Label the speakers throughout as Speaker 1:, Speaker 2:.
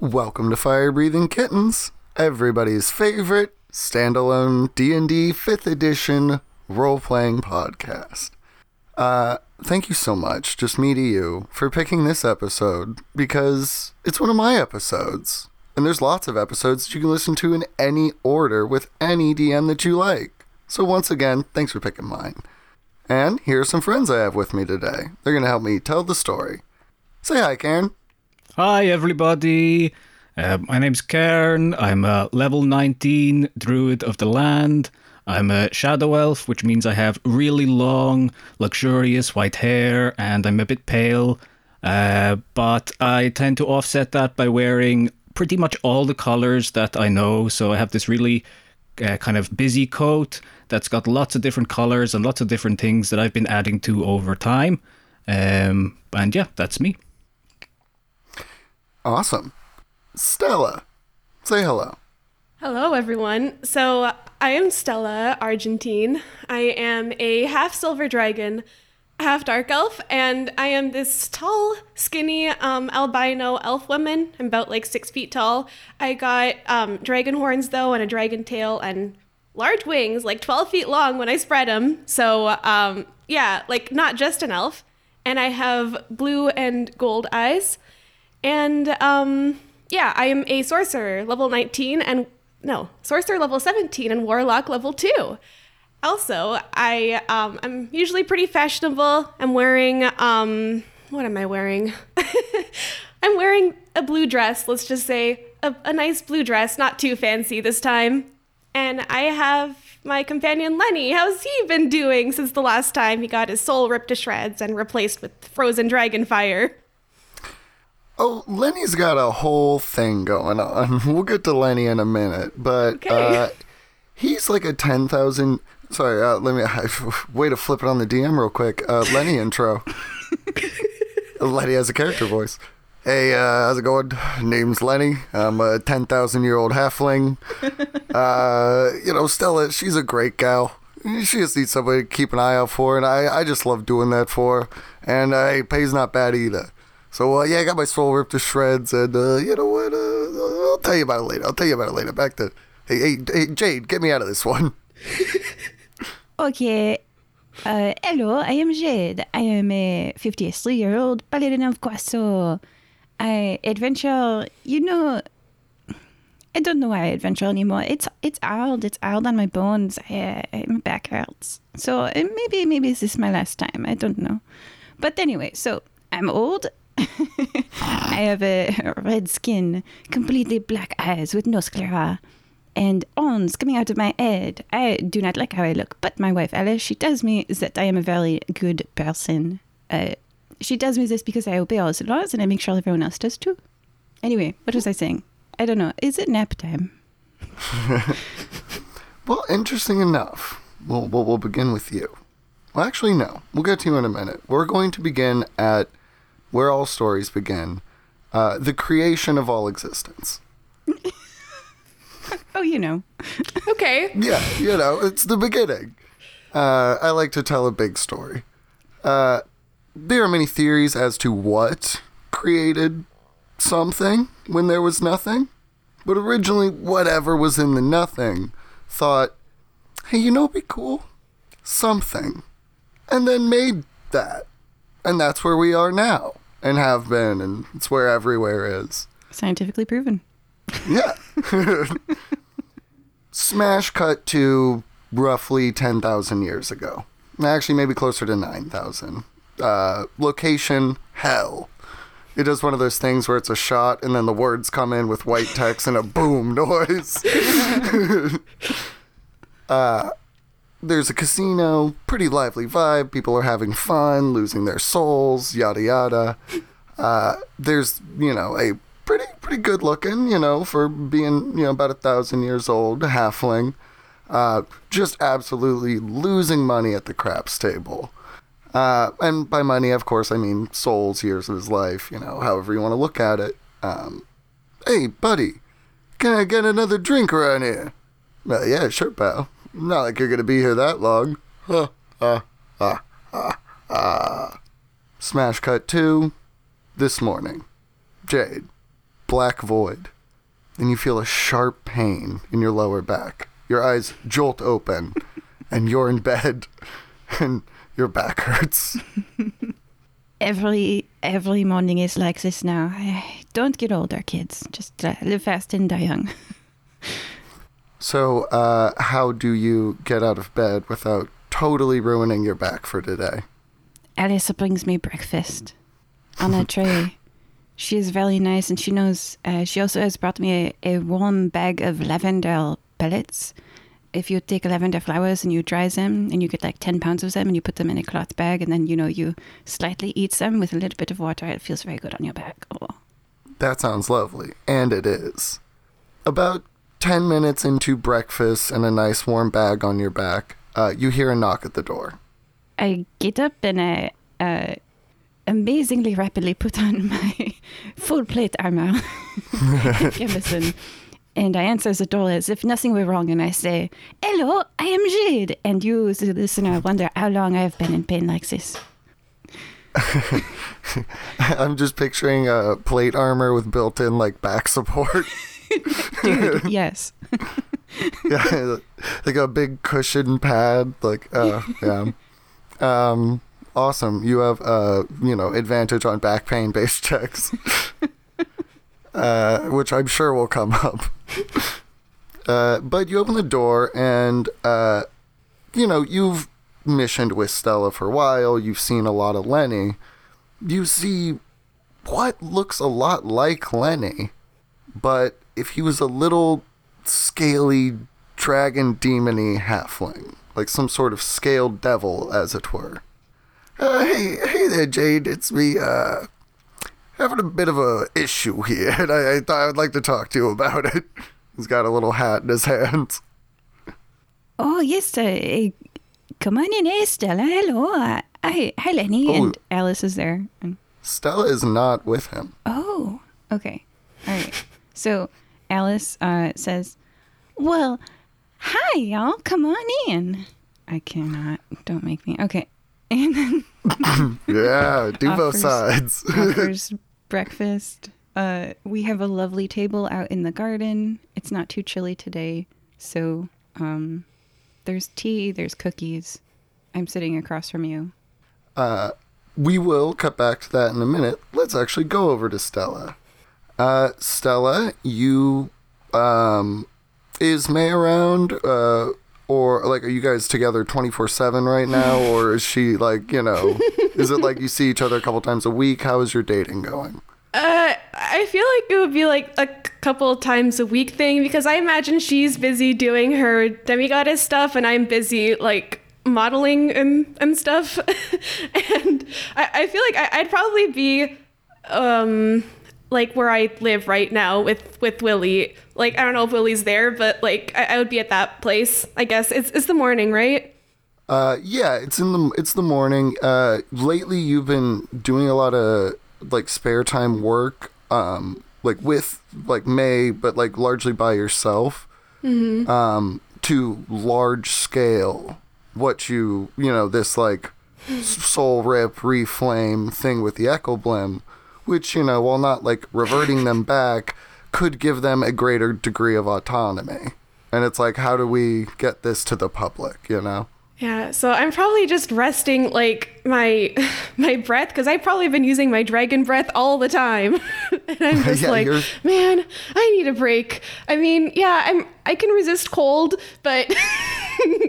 Speaker 1: Welcome to Fire Breathing Kittens, everybody's favorite standalone D&D 5th edition role-playing podcast. Uh, thank you so much, just me to you, for picking this episode because it's one of my episodes. And there's lots of episodes that you can listen to in any order with any DM that you like. So once again, thanks for picking mine. And here are some friends I have with me today. They're going to help me tell the story. Say hi, Karen.
Speaker 2: Hi, everybody. Uh, my name's Cairn. I'm a level 19 druid of the land. I'm a shadow elf, which means I have really long, luxurious white hair, and I'm a bit pale. Uh, but I tend to offset that by wearing pretty much all the colors that I know. So I have this really uh, kind of busy coat that's got lots of different colors and lots of different things that I've been adding to over time. Um, and yeah, that's me.
Speaker 1: Awesome. Stella, say hello.
Speaker 3: Hello, everyone. So, I am Stella Argentine. I am a half silver dragon, half dark elf, and I am this tall, skinny um, albino elf woman. I'm about like six feet tall. I got um, dragon horns, though, and a dragon tail, and large wings, like 12 feet long when I spread them. So, um, yeah, like not just an elf. And I have blue and gold eyes. And um, yeah, I am a sorcerer, level 19, and no, sorcerer level 17 and warlock level 2. Also, I um, I'm usually pretty fashionable. I'm wearing um, what am I wearing? I'm wearing a blue dress. Let's just say a, a nice blue dress, not too fancy this time. And I have my companion Lenny. How's he been doing since the last time he got his soul ripped to shreds and replaced with frozen dragon fire?
Speaker 1: Oh, Lenny's got a whole thing going on. We'll get to Lenny in a minute, but
Speaker 3: Okay.
Speaker 1: uh, he's like a ten thousand. Sorry, uh, let me way to flip it on the DM real quick. Uh, Lenny intro. Lenny has a character voice. Hey, uh, how's it going? Name's Lenny. I'm a ten thousand year old halfling. Uh, you know, Stella, she's a great gal. She just needs somebody to keep an eye out for, and I, I just love doing that for her. And uh, hey, pay's not bad either. So uh, yeah, I got my soul ripped to shreds, and uh, you know what? Uh, I'll tell you about it later. I'll tell you about it later. Back to hey, hey, hey, Jade, get me out of this one.
Speaker 4: Okay. Uh, hello, I am Jade. I am a 53 year old paladin of Guaso. I adventure, you know, I don't know why I adventure anymore. It's it's hard. It's old on my bones. I, I, my back hurts. So uh, maybe maybe this is my last time. I don't know. But anyway, so I'm old. I have a red skin, completely black eyes with no sclera, and horns coming out of my head. I do not like how I look, but my wife Alice, she tells me that I am a very good person. Uh, she tells me this because I obey all the laws and I make sure everyone else does too. Anyway, what was I saying? I don't know. Is it nap time?
Speaker 1: Well, interesting enough. We'll, we'll, we'll begin with you. Well, actually, no. We'll get to you in a minute. We're going to begin at where all stories begin uh, the creation of all existence.
Speaker 4: Oh, you know.
Speaker 3: Okay.
Speaker 1: Yeah, you know, it's the beginning. Uh, I like to tell a big story. Uh, there are many theories as to what created something when there was nothing. But originally, whatever was in the nothing thought, hey, you know, what'd be cool? Something. And then made that. And that's where we are now, and have been, and it's where everywhere is.
Speaker 4: Scientifically proven.
Speaker 1: Yeah. Smash cut to roughly 10,000 years ago. Actually, maybe closer to 9,000. Uh, location, hell. It does one of those things where it's a shot and then the words come in with white text and a boom noise. uh, there's a casino, pretty lively vibe. People are having fun, losing their souls, yada yada. Uh, there's, you know, a pretty pretty good looking, you know, for being, you know, about a thousand years old, halfling. Uh, just absolutely losing money at the craps table. Uh, and by money, of course, I mean souls, years of his life, you know, however you want to look at it. Um, hey, buddy, can I get another drink around here? Uh, yeah, sure, pal. Not like you're gonna be here that long. Huh, uh, ah, ah, ah. Smash cut two, this morning. Jade, black void, and you feel a sharp pain in your lower back. Your eyes jolt open, and you're in bed, and your back hurts.
Speaker 4: Every every morning is like this now. Don't get older, kids. Just uh, live fast and die young.
Speaker 1: So, uh, how do you get out of bed without totally ruining your back for today?
Speaker 4: Alice brings me breakfast on a tray. She is very nice, and she knows. Uh, she also has brought me a, a warm bag of lavender pellets. If you take lavender flowers and you dry them, and you get like ten pounds of them, and you put them in a cloth bag, and then you know you slightly eat them with a little bit of water, it feels very good on your back. Oh.
Speaker 1: That sounds lovely, and it is. About 10 minutes into breakfast and a nice warm bag on your back, uh, you hear a knock at the door.
Speaker 4: I get up and I uh, amazingly rapidly put on my full plate armor, Jameson, and I answer the door as if nothing were wrong, and I say, "Hello, I am Jade." And you, the listener, wonder how long I have been in pain like this.
Speaker 1: I'm just picturing a plate armor with built-in like back support.
Speaker 4: Dude, yes.
Speaker 1: yeah, like a big cushion pad. Like, uh, yeah. Um, awesome. You have, uh, you know, advantage on back pain based checks, uh, which I'm sure will come up. Uh, but you open the door and, uh, you know, you've missioned with Stella for a while. You've seen a lot of Lenny. You see what looks a lot like Lenny, but if he was a little scaly dragon demony halfling, like some sort of scaled devil, as it were. Uh, hey, hey there, Jade. It's me. Uh, having a bit of a issue here, and I, I thought I'd like to talk to you about it. He's got a little hat in his hands.
Speaker 4: Oh yes, uh, uh, come on in, hey Stella. Hello, uh, hi, hi Lenny,
Speaker 1: Oh.
Speaker 4: and Alice is there. And
Speaker 1: Stella is not with him.
Speaker 4: Oh, okay. All right. So Alice uh, says, Well, hi, y'all. Come on in. I cannot. Don't make me. Okay. And then
Speaker 1: Yeah, do both
Speaker 4: Offers-
Speaker 1: sides.
Speaker 4: offers breakfast. Uh, we have a lovely table out in the garden. It's not too chilly today. So um, there's tea, there's cookies. I'm sitting across from you.
Speaker 1: Uh, we will cut back to that in a minute. Let's actually go over to Stella. Uh, Stella, you, um, is May around, uh, or like, are you guys together 24 7 right now? Or is she like, you know, is it like you see each other a couple times a week? How is your dating going?
Speaker 3: Uh, I feel like it would be like a couple times a week thing because I imagine she's busy doing her demigoddess stuff and I'm busy like modeling and, and stuff. and I, I feel like I, I'd probably be um like where I live right now with with Willie. Like I don't know if Willie's there, but like I, I would be at that place. I guess it's it's the morning, right?
Speaker 1: Uh, yeah, it's in the it's the morning. Uh, lately you've been doing a lot of like spare time work, um, like with like May, but like largely by yourself, Mhm. um, to large scale. What you you know this like soul rip reflame thing with the echo blim, which you know while not like reverting them back, could give them a greater degree of autonomy. And it's like, how do we get this to the public? You know.
Speaker 3: Yeah, so I'm probably just resting like my my breath because I've probably been using my dragon breath all the time, and I'm just
Speaker 1: Yeah,
Speaker 3: like,
Speaker 1: you're-
Speaker 3: man, I need a break. I mean, yeah, I'm I can resist cold, but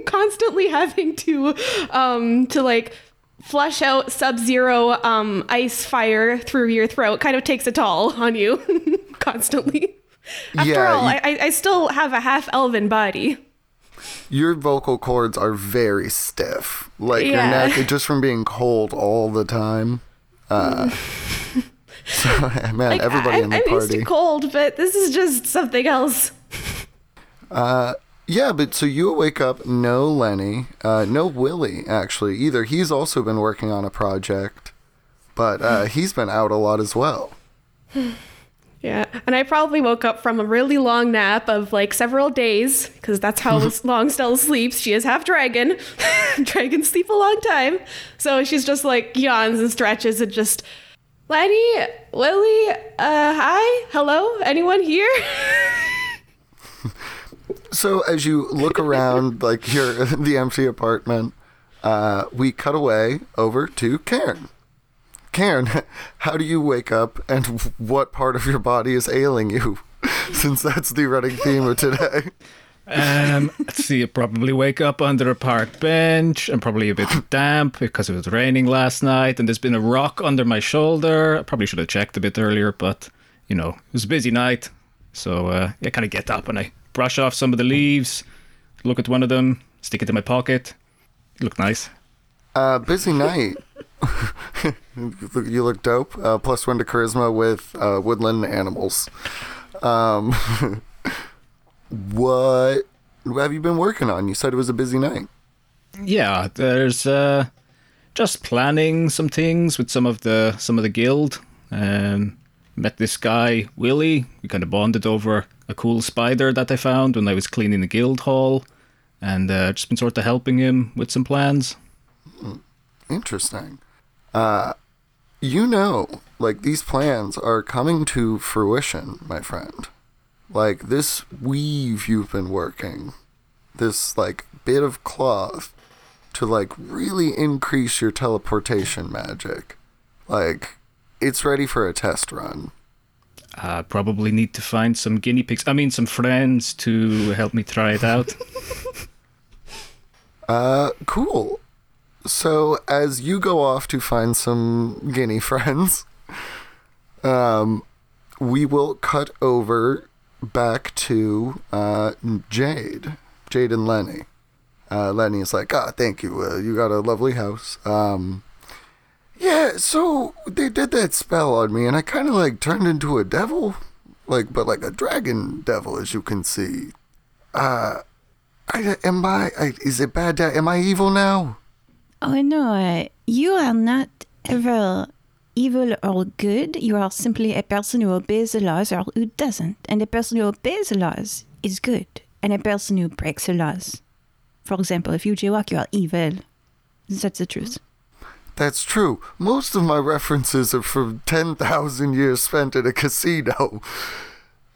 Speaker 3: constantly having to um to like flush out sub-zero um ice fire through your throat kind of takes a toll on you constantly. After
Speaker 1: Yeah,
Speaker 3: all,
Speaker 1: you-
Speaker 3: I, I still have a half elven body.
Speaker 1: your vocal cords are very stiff. Like your neck, just from being cold all the time. Uh, so, man,
Speaker 3: Like,
Speaker 1: everybody
Speaker 3: I,
Speaker 1: in the
Speaker 3: I'm used to cold, but this is just something else.
Speaker 1: Yeah, but so you wake up, no Lenny, uh, no Willie, actually, either. He's also been working on a project, but uh, he's been out a lot as well.
Speaker 3: Yeah, and I probably woke up from a really long nap of like several days because that's how long Stella sleeps. She is half dragon. Dragons sleep a long time, so she's just like yawns and stretches and just Lenny, Lily, uh, hi, hello, anyone here?
Speaker 1: So as you look around, like your the empty apartment, uh, we cut away over to Karen. Karen, how do you wake up, and what part of your body is ailing you? Since that's the running theme of today.
Speaker 2: Um, let's see, I probably wake up under a park bench. I'm probably a bit damp because it was raining last night, and there's been a rock under my shoulder. I probably should have checked a bit earlier, but you know, it was a busy night, so uh, I kind of get up and I brush off some of the leaves, look at one of them, stick it in my pocket. Look nice.
Speaker 1: Uh, busy night. you look dope. Uh, plus one to charisma with uh, woodland animals. Um, what have you been working on? You said it was a busy night.
Speaker 2: Yeah, there's uh, just planning some things with some of the some of the guild. Um, met this guy Willie. We kind of bonded over a cool spider that I found when I was cleaning the guild hall, and uh, just been sort of helping him with some plans.
Speaker 1: Interesting. Uh, you know, like these plans are coming to fruition, my friend. Like this weave you've been working, this like bit of cloth to like really increase your teleportation magic. Like it's ready for a test run.
Speaker 2: Uh, probably need to find some guinea pigs. I mean, some friends to help me try it out.
Speaker 1: Uh, cool. So as you go off to find some guinea friends, um, we will cut over back to uh, Jade, Jade and Lenny. Uh, Lenny is like, ah, thank you. Uh, you got a lovely house. Um, yeah, so they did that spell on me, and I kind of like turned into a devil, like, but like a dragon devil, as you can see. Uh, I, am I, I? Is it bad? That, am I evil now?
Speaker 4: Oh no, you are not ever evil or good. You are simply a person who obeys the laws or who doesn't. And a person who obeys the laws is good. And a person who breaks the laws, for example, if you jaywalk, you are evil. That's the truth.
Speaker 1: That's true. Most of my references are from 10,000 years spent in a casino.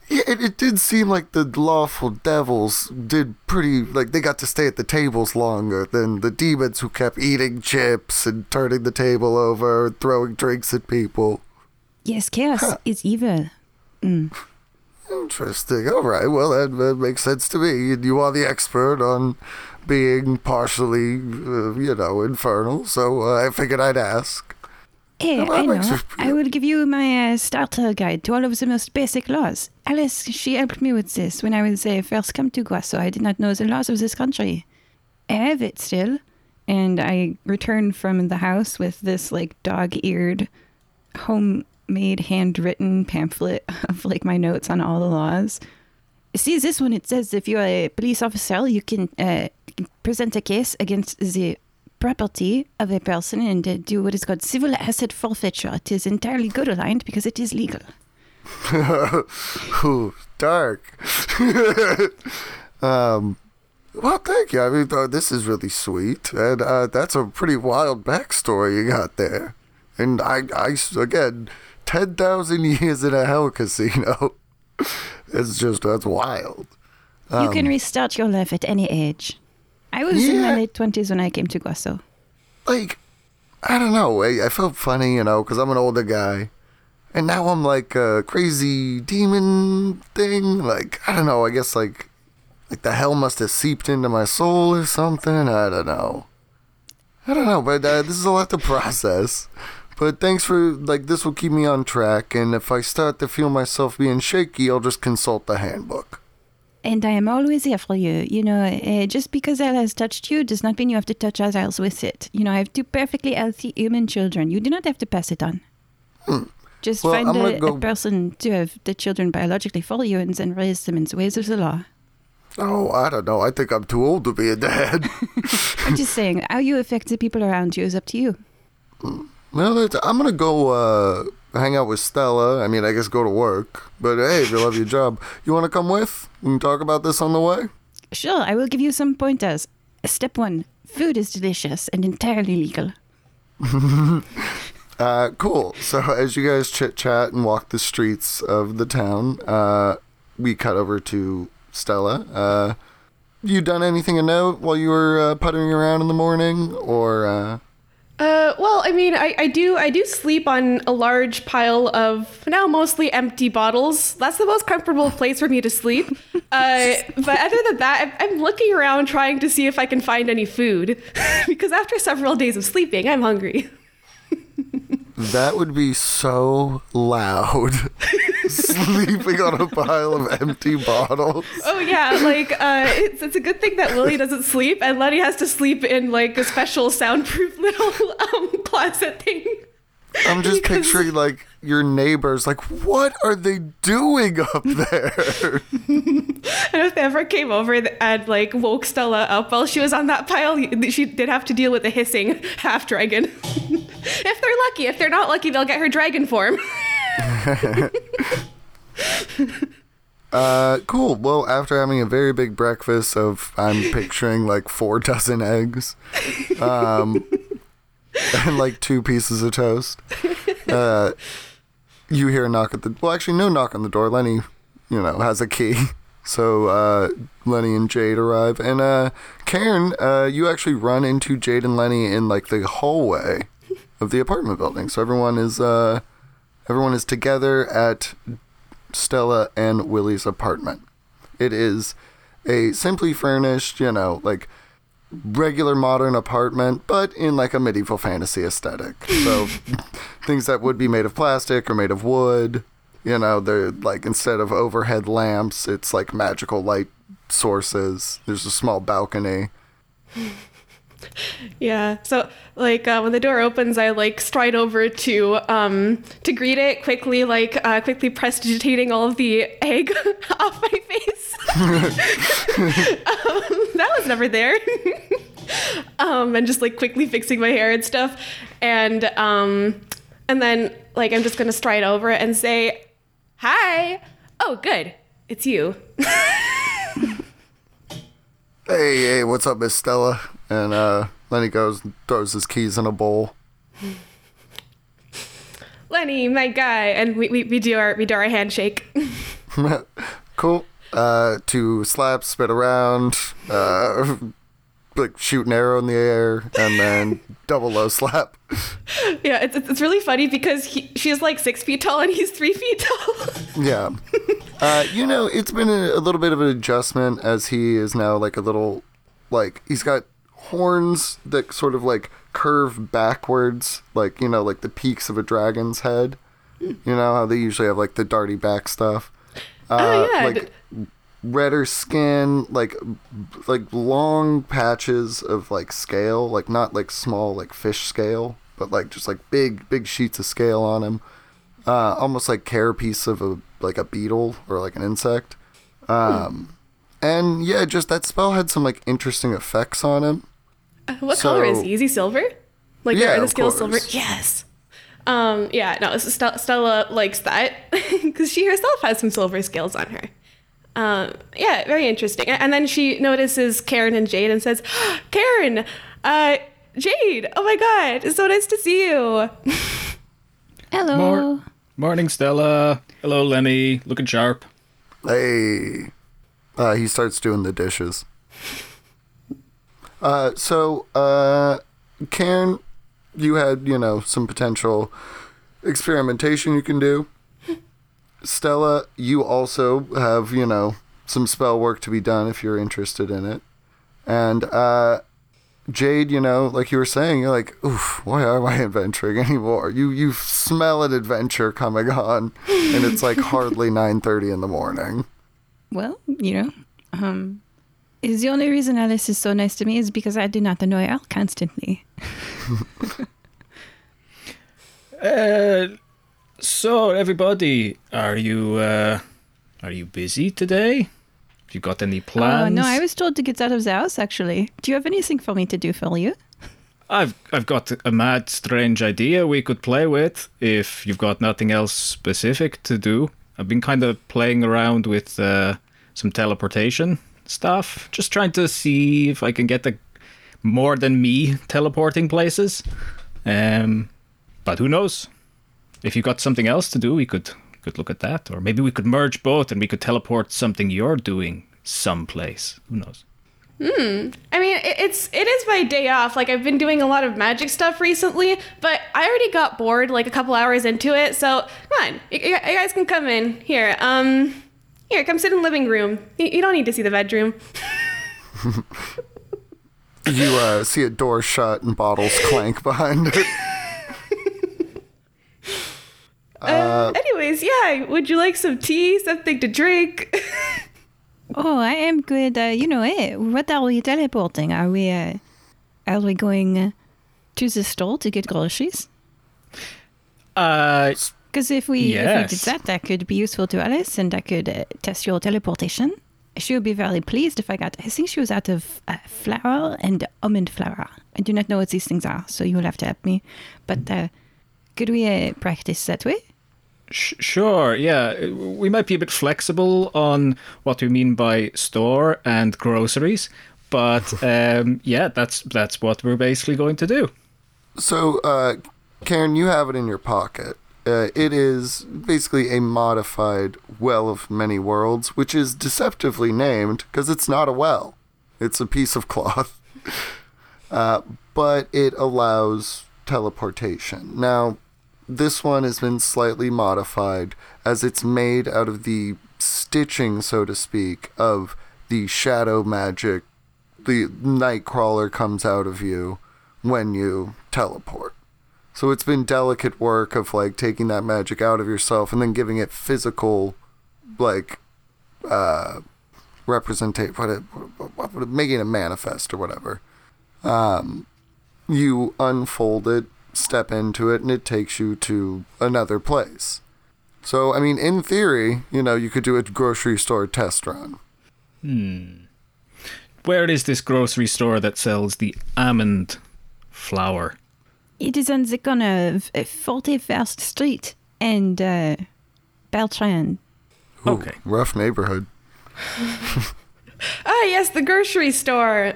Speaker 1: Yeah, it, it did seem like the lawful devils did pretty, like, they got to stay at the tables longer than the demons who kept eating chips and turning the table over, and throwing drinks at people.
Speaker 4: Yes, chaos is evil. Mm.
Speaker 1: Interesting. All right. Well, that, that makes sense to me. You are the expert on being partially, uh, you know, infernal, so uh, I figured I'd ask.
Speaker 4: Hey,
Speaker 1: Well,
Speaker 4: I
Speaker 1: makes
Speaker 4: know. I will give you my uh, starter guide to all of the most basic laws. Alice, she helped me with this when I was uh, first come to Guaso. I did not know the laws of this country. I have it still, and I returned from the house with this like dog-eared, homemade, handwritten pamphlet of like my notes on all the laws. See this one? It says if you're a police officer, you can uh, present a case against the property of a person and do what is called civil asset forfeiture. It is entirely good aligned because it is legal.
Speaker 1: Ooh, dark. um, well, thank you. I mean, uh, this is really sweet, and uh, that's a pretty wild backstory you got there. And I, I again, ten thousand years in a hell casino. it's just that's wild.
Speaker 4: you can restart your life at any age. I was in my late 20s when I came to Guaso.
Speaker 1: Like, I don't know. I, I felt funny, you know, because I'm an older guy. And now I'm like a crazy demon thing. Like, I don't know. I guess like, like the hell must have seeped into my soul or something. I don't know. I don't know, but uh, this is a lot to process. But thanks for like this will keep me on track. And if I start to feel myself being shaky, I'll just consult the handbook.
Speaker 4: And I am always here for you. You know, uh, just because Allah has touched you does not mean you have to touch others with it. You know, I have two perfectly healthy human children. You do not have to pass it on. Just
Speaker 1: Hmm. Well,
Speaker 4: find a,
Speaker 1: go-
Speaker 4: a person to have the children biologically for you and then raise them in the ways of the law.
Speaker 1: Oh, I don't know. I think I'm too old to be a dad.
Speaker 4: I'm just saying, how you affect the people around you is up to you.
Speaker 1: Well, I'm gonna go uh, hang out with Stella. I mean, I guess go to work. But hey, if you love your job, you want to come with? We can talk about this on the way.
Speaker 4: Sure, I will give you some pointers. Step one food is delicious and entirely legal.
Speaker 1: Uh, cool. So as you guys chit chat and walk the streets of the town, uh, we cut over to Stella. Uh, you done anything of note while you were uh, puttering around in the morning, or uh,
Speaker 3: well, I mean, I, I do I do sleep on a large pile of now mostly empty bottles. That's the most comfortable place for me to sleep. Uh, but other than that, I'm, I'm looking around trying to see if I can find any food because after several days of sleeping, I'm hungry.
Speaker 1: That would be so loud, sleeping on a pile of empty bottles.
Speaker 3: Oh yeah, like uh, it's it's a good thing that Willie doesn't sleep and Letty has to sleep in like a special soundproof little um, closet thing.
Speaker 1: I'm just
Speaker 3: Because-
Speaker 1: picturing like your neighbors, like what are they doing up there?
Speaker 3: And if they ever came over and like woke Stella up while she was on that pile, she did have to deal with a hissing half dragon. if they're lucky, if they're not lucky, they'll get her dragon form.
Speaker 1: Uh, cool. Well, after having a very big breakfast of, I'm picturing like four dozen eggs, um, and like two pieces of toast. Uh, you hear a knock at the. Well, actually, no knock on the door. Lenny, you know, has a key. So uh, Lenny and Jade arrive, and uh, Karen, uh, you actually run into Jade and Lenny in like the hallway of the apartment building. So everyone is uh, everyone is together at Stella and Willie's apartment. It is a simply furnished, you know, like regular modern apartment, but in like a medieval fantasy aesthetic. So things that would be made of plastic or made of wood, you know, they're like instead of overhead lamps, it's like magical light sources. There's a small balcony.
Speaker 3: yeah. So like uh, when the door opens, I like stride over to um to greet it quickly, like uh, quickly prestidigitating all of the egg off my face. um, that was never there. um, and just like quickly fixing my hair and stuff, and um, and then like I'm just gonna stride over and say, "Hi." Oh, good. It's you.
Speaker 1: Hey, hey, what's up, Miss Stella? And uh, Lenny goes and throws his keys in a bowl.
Speaker 3: Lenny, my guy, and we, we, we do our we do our handshake.
Speaker 1: cool. Uh, to slap, spit around, uh, like shoot an arrow in the air, and then double low slap.
Speaker 3: Yeah, it's, it's really funny because he, she's like six feet tall and he's three feet tall.
Speaker 1: Yeah. Uh, you know, it's been a, a little bit of an adjustment as he is now like a little, like, he's got horns that sort of like curve backwards, like, you know, like the peaks of a dragon's head. You know how they usually have like the darty back stuff. Uh,
Speaker 3: Oh, yeah,
Speaker 1: Like redder skin, like like long patches of like scale, like not like small like fish scale, but like just like big big sheets of scale on him uh, almost like carapace of a like a beetle or like an insect. Um, and yeah, just that spell had some like interesting effects on him.
Speaker 3: what color is
Speaker 1: So-
Speaker 3: he? Is he silver? Like
Speaker 1: Yeah,
Speaker 3: are the scales silver? Yes. Um. Yeah. No. Stella, Stella likes that because she herself has some silver scales on her. Um. Yeah. Very interesting. And then she notices Karen and Jade and says, "Karen, uh, Jade. Oh my God, it's so nice to see you."
Speaker 4: Hello.
Speaker 2: Mor- morning, Stella. Hello, Lenny. Looking sharp.
Speaker 1: Hey, uh, he starts doing the dishes. Uh, so uh, Karen, you had you know some potential experimentation you can do. Stella, you also have you know some spell work to be done if you're interested in it, and uh, Jade, you know, like you were saying, you're like, oof, why am I adventuring anymore? You you smell an adventure coming on, and it's like hardly nine thirty in the morning.
Speaker 4: Well, you know, um, is the only reason Alice is so nice to me is because I do not annoy her constantly.
Speaker 2: Uh, so everybody, are you uh, are you busy today? Have you got any
Speaker 4: Oh
Speaker 2: plans?
Speaker 4: no, I was told to get out of the house. Actually, do you have anything for me to do for you?
Speaker 2: I've I've got a mad, strange idea we could play with if you've got nothing else specific to do. I've been kind of playing around with uh, some teleportation stuff, just trying to see if I can get the more than me teleporting places. Um, But who knows? If you got something else to do, we could could look at that, or maybe we could merge both and we could teleport something you're doing someplace. Who knows? Hmm.
Speaker 3: I mean, it- it's it is my day off. Like I've been doing a lot of magic stuff recently, but I already got bored like a couple hours into it. So come on, you, you guys can come in here. Um, here, come sit in the living room. You, you don't need to see the bedroom.
Speaker 1: You uh, see a door shut and bottles clank behind it.
Speaker 3: Uh, anyways, yeah. Would you like some tea? Something to drink?
Speaker 4: Oh, I am good. Uh, you know, eh, what are we teleporting? Are we, uh, are we going uh, to the store to get groceries?
Speaker 2: Uh,
Speaker 4: Because if we, if we did that, that could be useful to Alice, and I could uh, test your teleportation. She would be very pleased if I got. I think she was out of uh, flour and almond flour. I do not know what these things are, so you will have to help me. But uh, could we uh, practice that way?
Speaker 2: sh- sure, yeah. We might be a bit flexible on what we mean by store and groceries, but um, yeah, that's that's what we're basically going to do.
Speaker 1: So, uh, Karen, you have it in your pocket. Uh, it is basically a modified well of many worlds, which is deceptively named because it's not a well. It's a piece of cloth. Uh, but it allows teleportation. Now, this one has been slightly modified as it's made out of the stitching, so to speak, of the shadow magic. The Nightcrawler comes out of you when you teleport. So it's been delicate work of like taking that magic out of yourself and then giving it physical, like, uh, representate what it, what, what, making it manifest or whatever. Um, you unfold it, step into it, and it takes you to another place. So I mean, in theory, you know, you could do a grocery store test run. Hmm.
Speaker 2: Where is this grocery store that sells the almond flour?
Speaker 4: It is on the corner of uh, 41st Street and uh, Beltran.
Speaker 1: Ooh,
Speaker 2: Okay.
Speaker 1: rough neighborhood.
Speaker 3: ah, yes, the grocery store.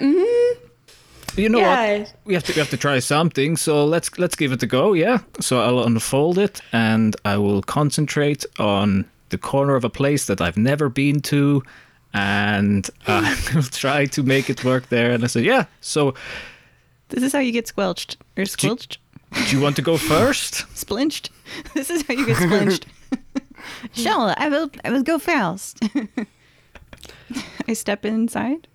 Speaker 3: Hmm
Speaker 2: You know
Speaker 3: Yeah.
Speaker 2: what? We have to we have to try something. So let's let's give it a go. Yeah. So I'll unfold it and I will concentrate on the corner of a place that I've never been to, and I will try to make it work there. And I said, yeah. So
Speaker 4: This is how you get squelched. Or squelched?
Speaker 2: do you want to go first?
Speaker 4: Splinched? This is how you get splinched. sure, I will, I will go first. I step inside,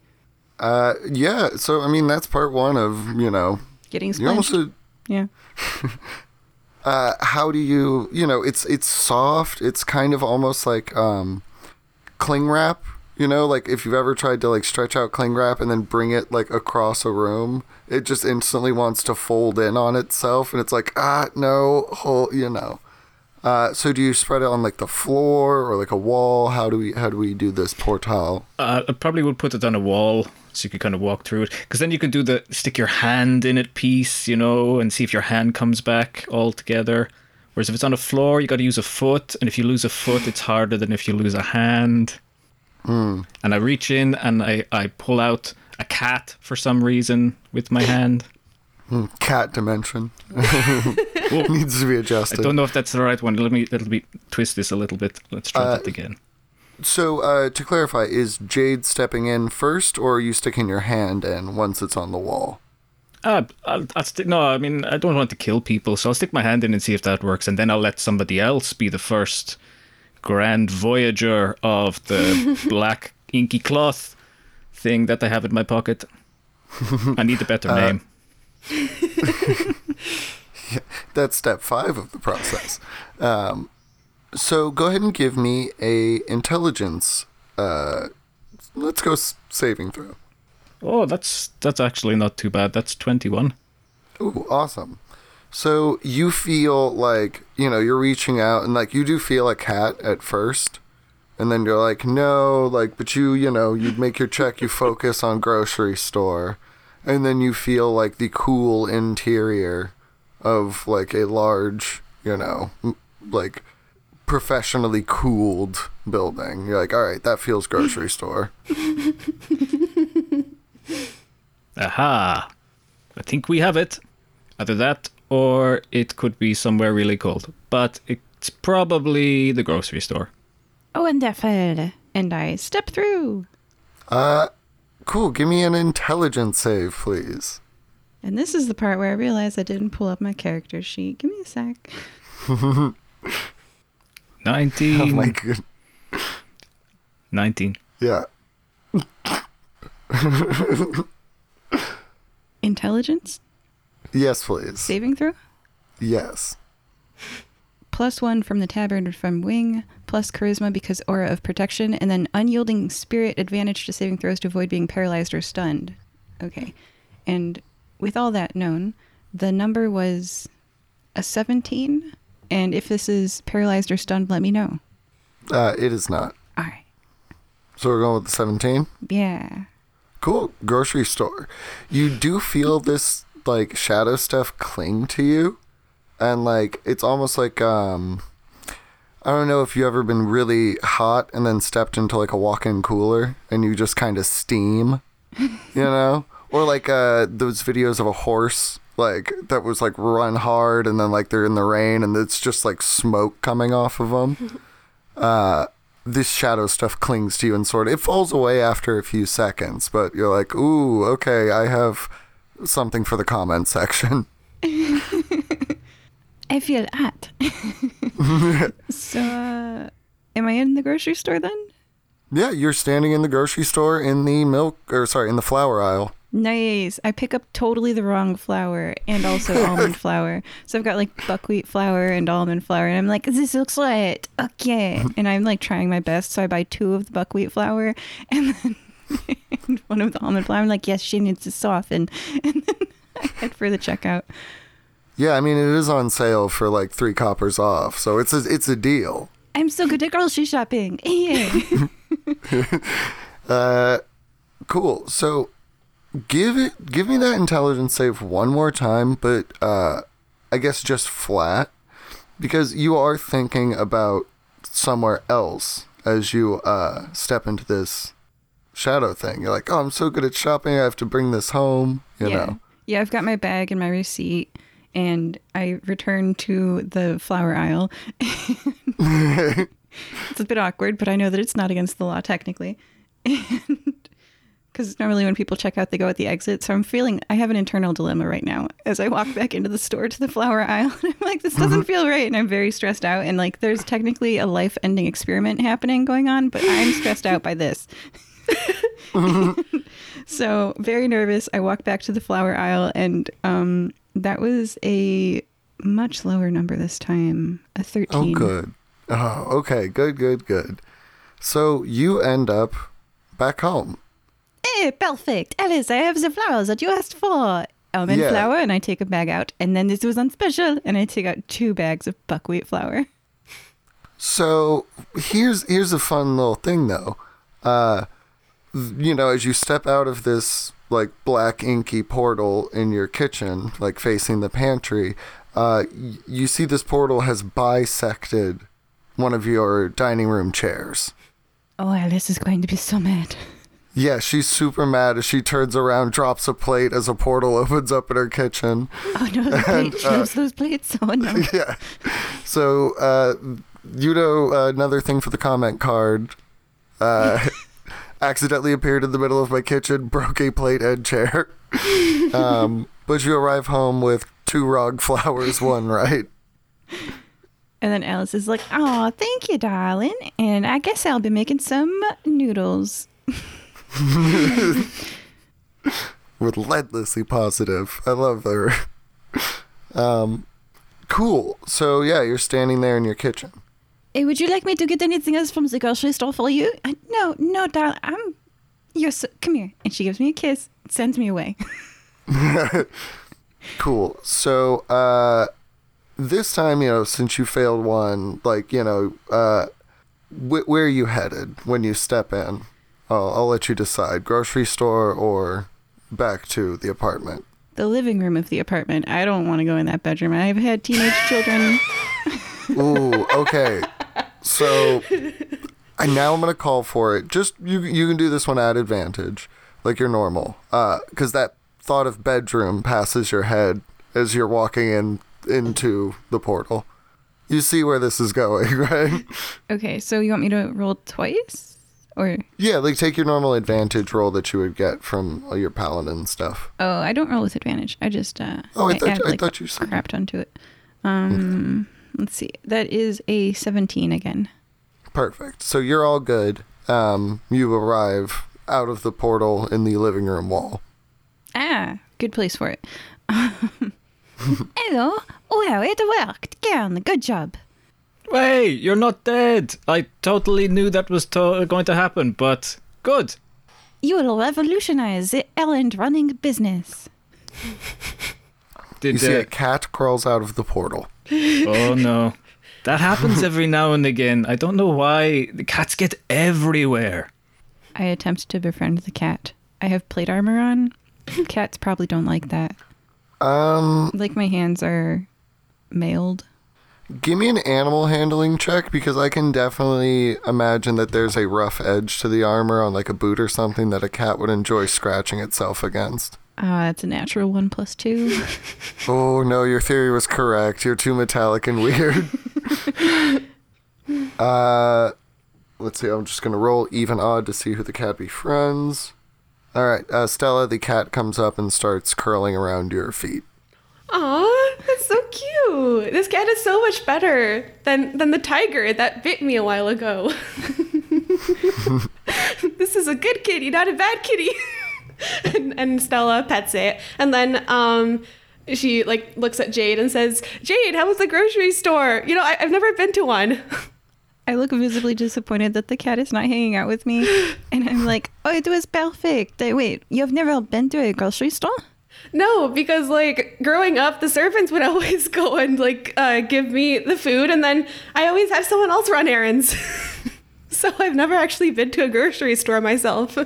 Speaker 1: Uh, yeah. So I mean, that's part one of you know.
Speaker 4: getting
Speaker 1: You almost.
Speaker 4: splinched. Yeah.
Speaker 1: Uh, how do you? You know, it's it's soft. It's kind of almost like um, cling wrap. You know, like if you've ever tried to like stretch out cling wrap and then bring it like across a room, it just instantly wants to fold in on itself, and it's like ah no, whole you know. Uh, so do you spread it on like the floor or like a wall? How do we how do we do this portal?
Speaker 2: Uh, I probably would put it on a wall so you could kind of walk through it. Because then you can do the stick your hand in it piece, you know, and see if your hand comes back all together. Whereas if it's on a floor, you got to use a foot, and if you lose a foot, it's harder than if you lose a hand. And I reach in and I, I pull out a cat for some reason with my hand.
Speaker 1: Cat dimension needs to be adjusted.
Speaker 2: I don't know if that's the right one. Let me let me twist this a little bit. Let's try
Speaker 1: Uh,
Speaker 2: that again.
Speaker 1: So, uh, to clarify, is Jade stepping in first, or are you sticking your hand in once it's on the wall?
Speaker 2: Uh, I'll, I'll stick. No, I mean I don't want to kill people, so I'll stick my hand in and see if that works, and then I'll let somebody else be the first grand voyager of the black inky cloth thing that I have in my pocket. I need a better name.
Speaker 1: That's step five of the process. Um, so, go ahead and give me a intelligence. Uh, let's go saving throw.
Speaker 2: Oh, that's that's actually not too bad. That's twenty-one.
Speaker 1: Ooh, awesome. So you feel like you know you're reaching out, and like you do feel a cat at first, and then you're like, no, like, but you, you know, you make your check, you focus on grocery store, and then you feel like the cool interior of like a large, you know, m- like professionally cooled building. You're like, all right, that feels grocery store.
Speaker 2: Aha! I think we have it. Either that or it could be somewhere really cold. But it's probably the grocery store.
Speaker 4: Oh, And that fed and I step through.
Speaker 1: Uh, cool. Give me an intelligence save, please.
Speaker 4: And this is the part where I realize I didn't pull up my character sheet. Give me a sec.
Speaker 2: 19.
Speaker 1: Oh my god.
Speaker 2: 19.
Speaker 1: Yeah.
Speaker 4: Intelligence?
Speaker 1: Yes, please.
Speaker 4: Saving throw?
Speaker 1: Yes.
Speaker 4: Plus one from the tabard from Wing, plus charisma because aura of protection, and then unyielding spirit advantage to saving throws to avoid being paralyzed or stunned. Okay. And with all that known, the number was a 17. And if this is paralyzed or stunned, let me know.
Speaker 1: Uh, it is not.
Speaker 4: All right.
Speaker 1: So we're going with the 17?
Speaker 4: Yeah.
Speaker 1: Cool. Grocery store. You do feel this, like, shadow stuff cling to you. And, like, it's almost like, um, I don't know if you ever been really hot and then stepped into, like, a walk in cooler and you just kind of steam, you know? Or, like, uh, those videos of a horse, like, that was, like, run hard and then, like, they're in the rain and it's just, like, smoke coming off of them. uh, this shadow stuff clings to you and sort of it falls away after a few seconds, but you're like, ooh, okay, I have something for the comment section.
Speaker 4: I feel hot. so, uh, am I in the grocery store then?
Speaker 1: Yeah, you're standing in the grocery store in the milk or sorry, in the flour aisle.
Speaker 4: Nice. I pick up totally the wrong flour and also almond flour. So I've got like buckwheat flour and almond flour, and I'm like, this looks like Okay. And I'm like trying my best. So I buy two of the buckwheat flour and then and one of the almond flour. I'm like, yes, she needs to soften. And then I head for the checkout.
Speaker 1: Yeah, I mean it is on sale for like three coppers off, so it's a it's a deal.
Speaker 4: I'm so good at grocery shopping. Yeah.
Speaker 1: Uh, cool. So give it give me that intelligence save one more time, but uh, I guess just flat because you are thinking about somewhere else as you uh step into this shadow thing. You're like, oh, I'm so good at shopping. I have to bring this home. You
Speaker 4: yeah.
Speaker 1: know.
Speaker 4: Yeah, I've got my bag and my receipt, and I return to the flower aisle. it's a bit awkward, but I know that it's not against the law technically. And Because normally when people check out, they go at the exit. So I'm feeling I have an internal dilemma right now as I walk back into the store to the flower aisle. I'm like, this doesn't feel right. And I'm very stressed out. And like, there's technically a life ending experiment happening going on, but I'm stressed out by this. so very nervous. I walk back to the flower aisle, and um, that was a much lower number this time, a
Speaker 1: 13.
Speaker 4: Oh,
Speaker 1: good. Oh, okay. Good, good, good. So you end up back home.
Speaker 4: Hey, perfect, Alice! I have the flowers that you asked for. Almond
Speaker 1: Yeah.
Speaker 4: flour, and I take a bag out, and then this was on special, and I take out two bags of buckwheat flour.
Speaker 1: So here's here's a fun little thing though. Uh, you know, as you step out of this like black inky portal in your kitchen, like facing the pantry, uh, you see this portal has bisected one of your dining room chairs.
Speaker 4: Oh, Alice is going to be so mad.
Speaker 1: Yeah, she's super mad as she turns around, drops a plate as a portal opens up in her kitchen.
Speaker 4: Oh no, the plate. She loves those plates. Oh no.
Speaker 1: yeah. So, uh, you know, uh, another thing for the comment card. Accidentally appeared in the middle of my kitchen, broke a plate and chair. Um, but you arrive home with two wrong flowers, one right.
Speaker 4: And then Alice is like, "Oh, thank you, darling. And I guess I'll be making some noodles."
Speaker 1: Relentlessly positive. I love her. Um, cool. So, yeah, you're standing there in your kitchen.
Speaker 4: Hey, would you like me to get anything else from the grocery store for you? Uh, no, no, darling. I'm. You're so. Come here. And she gives me a kiss, sends me away.
Speaker 1: Cool. So, uh, this time, you know, since you failed one, like, you know, uh, wh- where are you headed when you step in? I'll, I'll let you decide grocery store or back to the apartment.
Speaker 4: the living room of the apartment. I don't want to go in that bedroom. I've had teenage children.
Speaker 1: Ooh, okay. So, I now I'm gonna call for it. Just you, you can do this one at advantage, like you're normal, Uh, because that thought of bedroom passes your head as you're walking in into the portal. You see where this is going, right?
Speaker 4: Okay, so you want me to roll twice? Or
Speaker 1: yeah, like take your normal advantage roll that you would get from all your paladin stuff.
Speaker 4: oh, I don't roll with advantage. I just uh
Speaker 1: Oh, I thought-
Speaker 4: add,
Speaker 1: I
Speaker 4: like,
Speaker 1: thought you said-
Speaker 4: crapped onto it. Um let's see. That is a 17 again.
Speaker 1: Perfect. So you're all good. Um, you arrive out of the portal in the living room wall.
Speaker 4: Ah, good place for it. Hello. Well, it worked. Kern, good job.
Speaker 2: Hey, you're not dead. I totally knew that was to- going to happen, but good.
Speaker 4: You will revolutionize the errand running business.
Speaker 2: Did, you
Speaker 1: see
Speaker 2: uh,
Speaker 1: a cat crawls out of the portal.
Speaker 2: Oh no, that happens every now and again. I don't know why the cats get everywhere.
Speaker 4: I attempt to befriend the cat. I have plate armor on. Cats probably don't like that.
Speaker 1: Um,
Speaker 4: Like my hands are mailed.
Speaker 1: give me an animal handling check because I can definitely imagine that there's a rough edge to the armor on like a boot or something that a cat would enjoy scratching itself against.
Speaker 4: Uh, it's a natural one plus two.
Speaker 1: Oh no, your theory was correct. You're too metallic and weird. uh, let's see. I'm just gonna roll even odd to see who the cat befriends. All right, uh, Stella. The cat comes up and starts curling around your feet.
Speaker 3: Aw, that's so cute. This cat is so much better than than the tiger that bit me a while ago. this is a good kitty, not a bad kitty. And, and Stella pets it, and then um, she like looks at Jade and says, "Jade, how was the grocery store? You know, I, I've never been to one."
Speaker 4: I look visibly disappointed that the cat is not hanging out with me. And I'm like, oh, it was perfect. Wait, you've never been to a grocery store?
Speaker 3: No, because like growing up, the servants would always go and like uh, give me the food, and then I always have someone else run errands. so I've never actually been to a grocery store myself.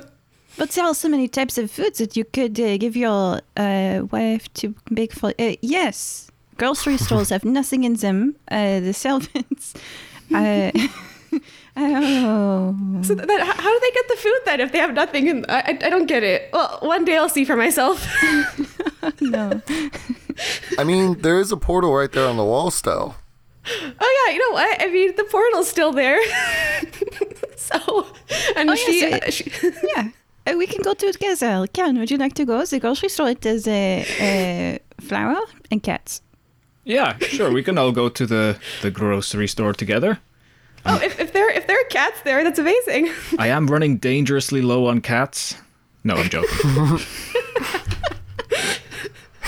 Speaker 4: But there are so many types of foods that you could uh, give your uh, wife to make for. Uh, yes, grocery stores have nothing in them. Uh, the servants. Uh, oh.
Speaker 3: So that, that, how do they get the food then if they have nothing? In, I, I I don't get it. Well, one day I'll see for myself.
Speaker 4: No.
Speaker 1: I mean, there is a portal right there on the wall still.
Speaker 3: oh yeah, you know what? I mean, the portal's still there. so, and
Speaker 4: Oh,
Speaker 3: she,
Speaker 4: yes, it-
Speaker 3: she
Speaker 4: Yeah. Uh, we can go together. Karen, would you like to go? To the grocery store it is uh, uh, flour and cats.
Speaker 2: Yeah, sure. We can all go to the the grocery store together.
Speaker 3: oh, if, if there if there are cats there, that's amazing.
Speaker 2: I am running dangerously low on cats. No, I'm joking.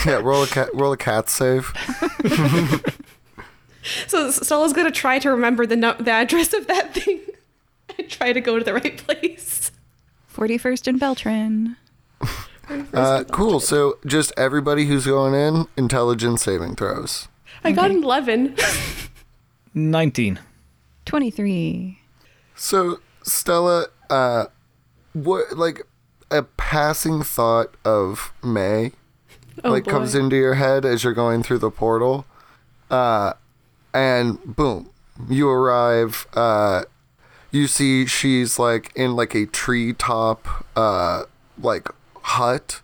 Speaker 1: Yeah, roll a cat. Roll a cat save.
Speaker 3: So Stella's gonna try to remember the no- the address of that thing and try to go to the right place.
Speaker 4: 41st and Beltran.
Speaker 1: Uh, cool. So just everybody who's going in, intelligence saving throws.
Speaker 3: I got an eleven.
Speaker 2: Nineteen.
Speaker 4: 23.
Speaker 1: So Stella, uh, what like a passing thought of May
Speaker 3: Oh,
Speaker 1: like
Speaker 3: boy.
Speaker 1: comes into your head as you're going through the portal, uh, and boom, you arrive. Uh, you see she's like in like a treetop, uh, like hut.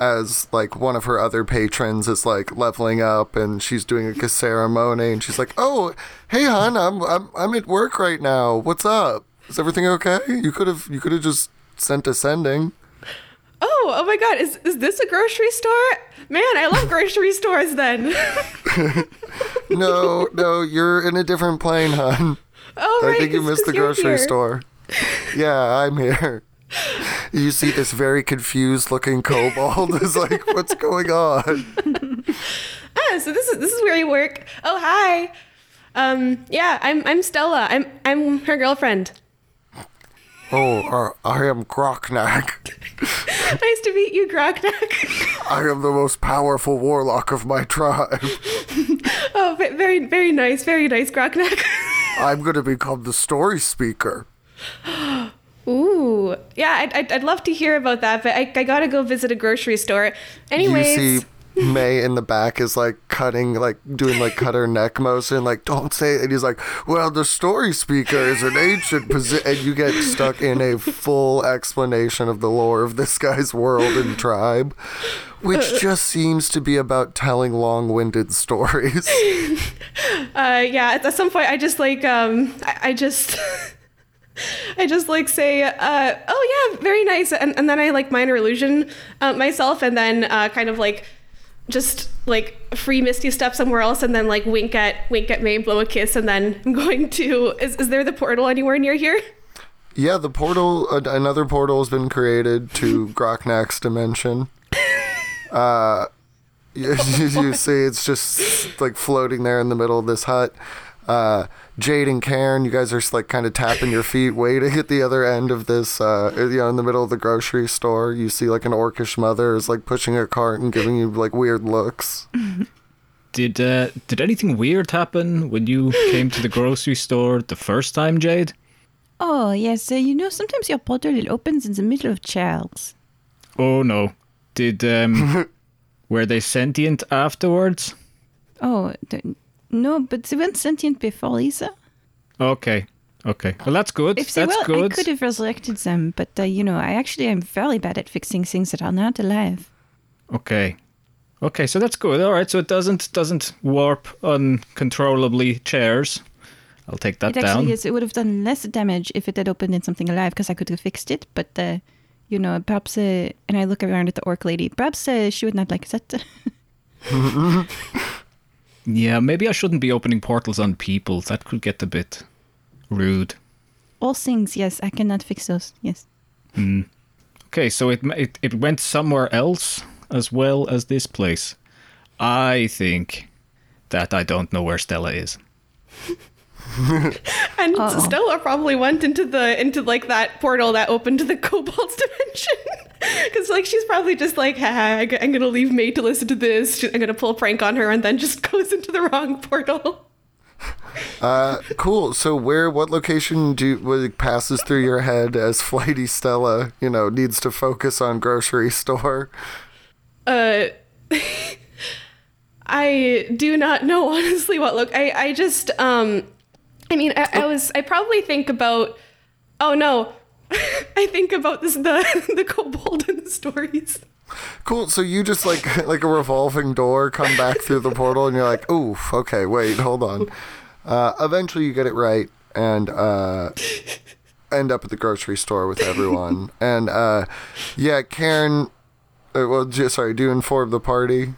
Speaker 1: As like one of her other patrons is like leveling up and she's doing a ceremony and she's like, "Oh, hey hon, I'm I'm I'm at work right now. What's up? Is everything okay? You could have you could have just sent a sending."
Speaker 3: Oh, oh my God! Is is this a grocery store? Man, I love grocery stores. Then.
Speaker 1: No, no, you're in a different plane, hon.
Speaker 3: Oh
Speaker 1: I
Speaker 3: right.
Speaker 1: think you missed the grocery
Speaker 3: here.
Speaker 1: store. Yeah, I'm here. You see this very confused looking kobold is like, what's going on?
Speaker 3: Ah, so this is this is where you work. Oh hi. Um, yeah, I'm I'm Stella. I'm I'm her girlfriend.
Speaker 1: Oh, uh, I am Groknak.
Speaker 3: nice to meet you, Grognak.
Speaker 1: I am the most powerful warlock of my tribe.
Speaker 3: oh, very very nice, very nice, Grognak.
Speaker 1: I'm going to become the story speaker.
Speaker 3: Ooh, yeah, I'd, I'd, I'd love to hear about that, but I, I gotta go visit a grocery store. Anyways,
Speaker 1: You see May in the back is like cutting, like doing like cut her neck motion, like don't say it. And he's like, well, the story speaker is an ancient position. And you get stuck in a full explanation of the lore of this guy's world and tribe, which just seems to be about telling long-winded stories.
Speaker 3: Uh, yeah, at some point I just like um I, I just I just like say, uh, oh yeah, very nice, and, and then I like minor illusion uh, myself, and then uh, kind of like just like free Misty step somewhere else, and then like wink at wink at May, blow a kiss, and then I'm going to. Is is there the portal anywhere near here?
Speaker 1: yeah, the portal, another portal has been created to Groknak's dimension. Uh, you, you see, it's just like floating there in the middle of this hut. Uh, Jade and Karen, you guys are like kind of tapping your feet, waiting at the other end of this. Uh, you know, in the middle of the grocery store, you see like an orcish mother is like pushing a cart and giving you like weird looks.
Speaker 2: Did uh, did anything weird happen when you came to the grocery store the first time, Jade?
Speaker 4: Oh, yes. Uh, you know, sometimes your portal it opens in the middle of chairs.
Speaker 2: Oh no. Did um were they sentient afterwards?
Speaker 4: Oh, no, but they weren't sentient before, Lisa.
Speaker 2: Okay. Okay. Well that's good.
Speaker 4: If they
Speaker 2: that's
Speaker 4: were, I could have resurrected them, but uh, you know, I actually am very bad at fixing things that are not alive.
Speaker 2: Okay. Okay, so that's good. All right, so it doesn't doesn't warp uncontrollably chairs. I'll take that
Speaker 4: It actually
Speaker 2: down.
Speaker 4: is. It would have done less damage if it had opened in something alive because I could have fixed it. But uh, you know, perhaps. Uh, and I look around at the orc lady. Perhaps uh, she would not like that.
Speaker 2: Yeah, maybe I shouldn't be opening portals on people. That could get a bit rude.
Speaker 4: All things, yes, I cannot fix those. Yes.
Speaker 2: Okay, so it it it went somewhere else as well as this place. I think that I don't know where Stella is.
Speaker 3: And
Speaker 4: Uh-oh.
Speaker 3: Stella probably went into the into like that portal that opened to the kobold's dimension. Because like she's probably just like, Haha, I g- I'm gonna leave May to listen to this. I'm gonna pull a prank on her, and then just goes into the wrong portal.
Speaker 1: Uh, cool. So, where, what location do what passes through your head as Flighty Stella, you know, needs to focus on grocery store?
Speaker 3: Uh, I do not know honestly what look. I I just um, I mean I, I was I probably think about. Oh no, I think about this the the kobold in the stories.
Speaker 1: Cool. So you just like like a revolving door come back through the portal, and you're like, "Oof, okay, wait, hold on." Uh, eventually, you get it right, and uh, end up at the grocery store with everyone. and uh, yeah, Karen. Uh, well, just sorry. Do you inform the party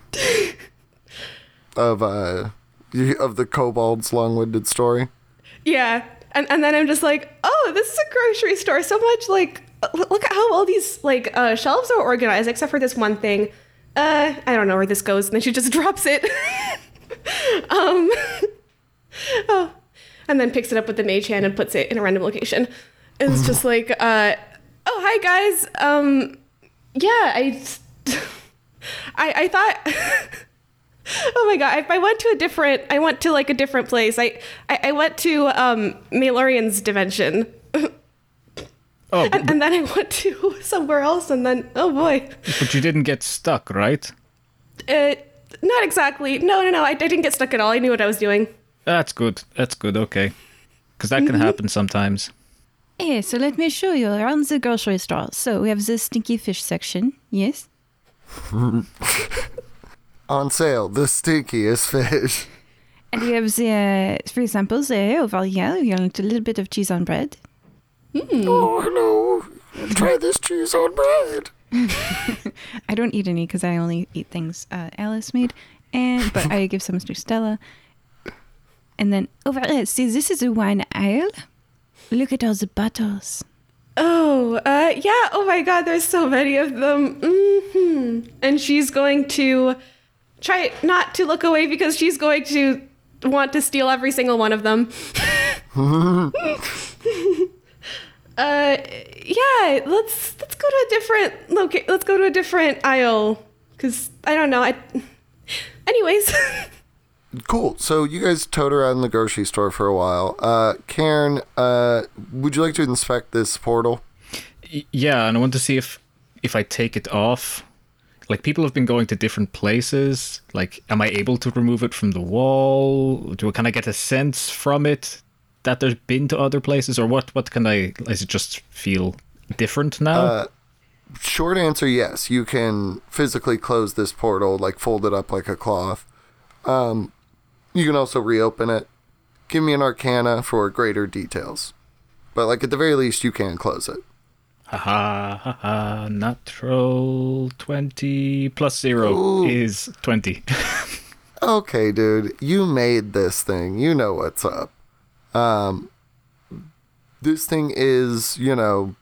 Speaker 1: of uh you- of the kobold's long-winded story?
Speaker 3: Yeah. And, and then I'm just like, oh, this is a grocery store. So much like, look at how all these like uh, shelves are organized, except for this one thing. Uh, I don't know where this goes. And then she just drops it. um, oh, and then picks it up with the mage hand and puts it in a random location. It's just like, uh, oh, hi guys. Um, yeah, I, I, I thought. Oh my god! I, I went to a different. I went to like a different place. I I, I went to um Malorian's dimension,
Speaker 2: Oh,
Speaker 3: and, and then I went to somewhere else, and then oh boy,
Speaker 2: but you didn't get stuck, right?
Speaker 3: uh, not exactly. No, no, no. I, I didn't get stuck at all. I knew what I was doing.
Speaker 2: That's good. That's good. Okay, because that can happen sometimes.
Speaker 4: Yeah, so let me show you around the grocery store. So we have the stinky fish section. Yes.
Speaker 1: On sale, the stinkiest fish.
Speaker 4: And we have the, uh, for example, there over here, you want a little bit of cheese on bread.
Speaker 1: Oh, hello. Try this cheese on bread.
Speaker 4: I don't eat any because I only eat things uh, Alice made, and but I give some to Stella. And then over there, see, this is a wine aisle. Look at all the bottles.
Speaker 3: Oh, uh, yeah. Oh my god, there's so many of them. hmm And she's going to try not to look away because she's going to want to steal every single one of them. uh, yeah. Let's let's go to a different loca- Let's go to a different aisle because I don't know. I. Anyways.
Speaker 1: Cool. So you guys tote around the grocery store for a while. Uh, Karen, uh, would you like to inspect this portal?
Speaker 2: Yeah, and I want to see if if I take it off. Like people have been going to different places. Like, am I able to remove it from the wall? Do I can I get a sense from it that there's been to other places, or what? What can I? Is it just feel different now?
Speaker 1: Uh, short answer yes you can physically close this portal like fold it up like a cloth um you can also reopen it give me an arcana for greater details but like at the very least you can close it
Speaker 2: Haha, ha! natural 20 plus 0
Speaker 1: Ooh.
Speaker 2: is 20.
Speaker 1: okay dude you made this thing you know what's up um this thing is you know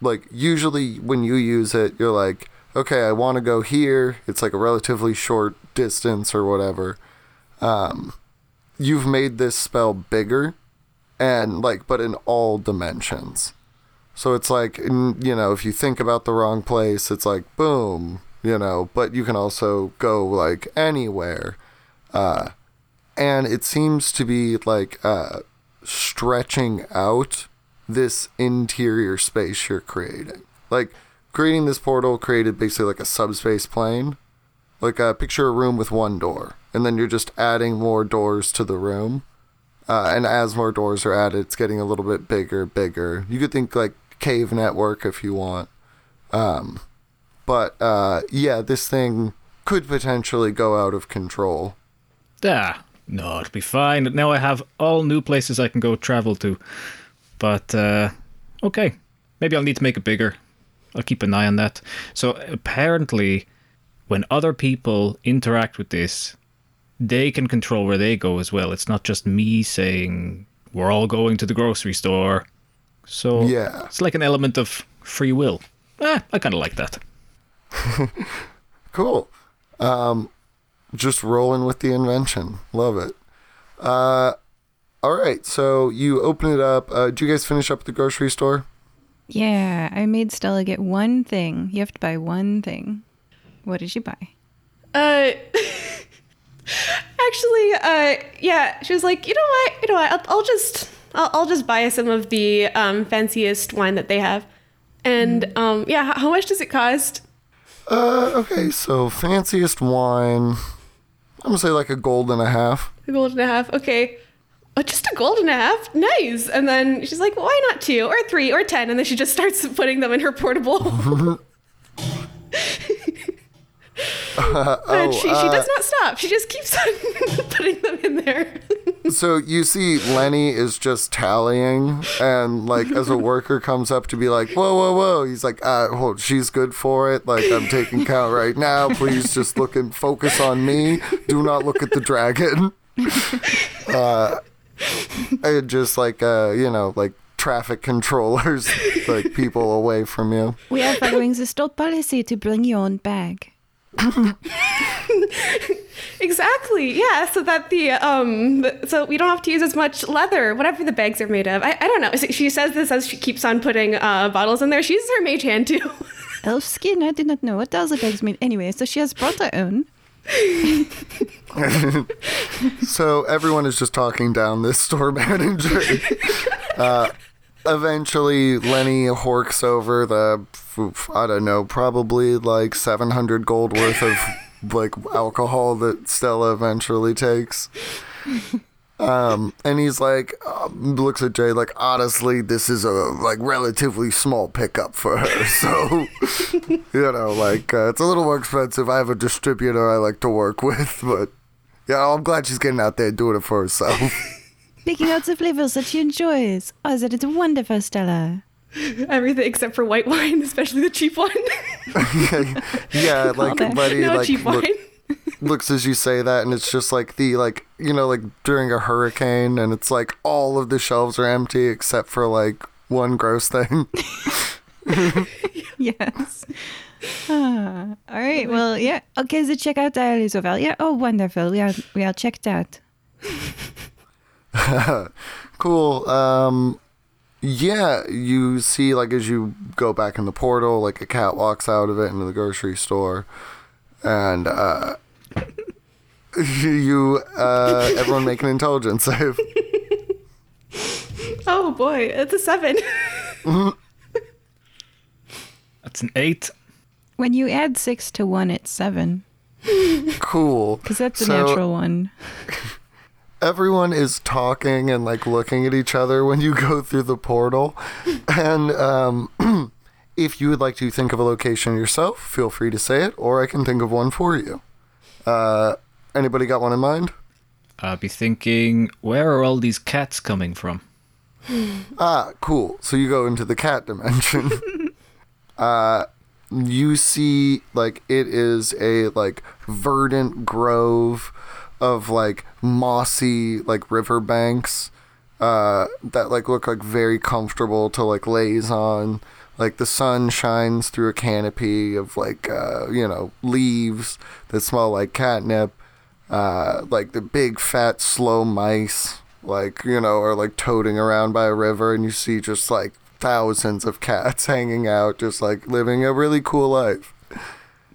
Speaker 1: like usually when you use it you're like okay i want to go here it's like a relatively short distance or whatever um you've made this spell bigger and like but in all dimensions so it's like you know if you think about the wrong place it's like boom you know but you can also go like anywhere uh and it seems to be like uh stretching out this interior space you're creating. Like creating this portal created basically like a subspace plane. Like uh, picture a room with one door, and then you're just adding more doors to the room. Uh, and as more doors are added, it's getting a little bit bigger, bigger. You could think like cave network if you want. Um, but uh, yeah, this thing could potentially go out of control.
Speaker 2: ah, no, it'll be fine. Now I have all new places I can go travel to. But, uh, okay. Maybe I'll need to make it bigger. I'll keep an eye on that. So apparently, when other people interact with this, they can control where they go as well. It's not just me saying, we're all going to the grocery store. So
Speaker 1: Yeah.
Speaker 2: it's like an element of free will. Ah, I kind of like that.
Speaker 1: Cool. Um, just rolling with the invention. Love it. Uh, all right. So you open it up. Uh, do you guys finish up at the grocery store?
Speaker 4: Yeah, I made Stella get one thing. You have to buy one thing. What did you buy?
Speaker 3: Uh, actually, uh, yeah, she was like, you know what, you know what, I'll, I'll just, I'll, I'll just buy some of the um, fanciest wine that they have, and um, yeah, how, how much does it cost?
Speaker 1: Uh, okay. So fanciest wine. I'm gonna say like a gold and a half.
Speaker 3: A gold and a half. Okay. Oh, just a gold and a half. Nice. And then she's like, why not two or three or ten? And then she just starts putting them in her portable. and she, she
Speaker 1: uh,
Speaker 3: does not stop. She just keeps on putting them in there.
Speaker 1: So you see, Lenny is just tallying, and like as a worker comes up to be like, "Whoa, whoa, whoa!" He's like, "Uh, hold, she's good for it. Like I'm taking count right now. Please just look and focus on me. Do not look at the dragon." Uh, and just like uh, you know, like traffic controllers, like people away from you.
Speaker 4: We are following the store policy to bring your own bag.
Speaker 3: Exactly. Yeah. So that the um, so we don't have to use as much leather, whatever the bags are made of. I, I don't know. She says this as she keeps on putting uh, bottles in there. She uses her mage hand too.
Speaker 4: Elf skin, I did not know what else the bags mean. Anyway, so she has brought her own.
Speaker 1: So everyone is just talking down this store manager. uh, eventually, Lenny horks over the, I don't know, probably like 700 gold worth of like alcohol that Stella eventually takes. Um, and he's like, um, looks at Jay like, honestly, this is a like relatively small pickup for her. So, you know, like uh, it's a little more expensive. I have a distributor I like to work with, but yeah, I'm glad she's getting out there doing it for herself.
Speaker 4: Picking out the flavors that she enjoys. Oh, that is wonderful, Stella.
Speaker 3: Everything except for white wine, especially the cheap one.
Speaker 1: yeah, like. Letty
Speaker 3: no
Speaker 1: like
Speaker 3: cheap
Speaker 1: look-
Speaker 3: wine.
Speaker 1: looks as you say that, and it's just like the like you know like during a hurricane, and it's like all of the shelves are empty except for like one gross thing.
Speaker 4: Yes. Ah, all right. Well, yeah. Okay, the checkout dial is over. Yeah. Oh, wonderful. We are we are checked out.
Speaker 1: cool. Um, yeah, you see like as you go back in the portal, like a cat walks out of it into the grocery store, and uh, you uh, everyone make an intelligence save.
Speaker 3: Oh boy, it's a seven.
Speaker 2: That's an 8.
Speaker 4: When you add six to one, it's seven.
Speaker 1: Cool.
Speaker 4: Because that's a
Speaker 1: So-
Speaker 4: natural one.
Speaker 1: Everyone is talking and like looking at each other when you go through the portal and um if you would like to think of a location yourself, feel free to say it, or I can think of one for you. Uh, anybody got one in mind?
Speaker 2: I'll be thinking, where are all these cats coming from?
Speaker 1: Ah, cool. So you go into the cat dimension. uh, you see, like, it is a, like, verdant grove of, like, mossy, like, riverbanks uh, that, like, look, like, very comfortable to, like, laze on. Like, the sun shines through a canopy of, like, uh, you know, leaves that smell like catnip. Uh, like, the big, fat, slow mice like you know are like toting around by a river and you see just like thousands of cats hanging out just like living a really cool life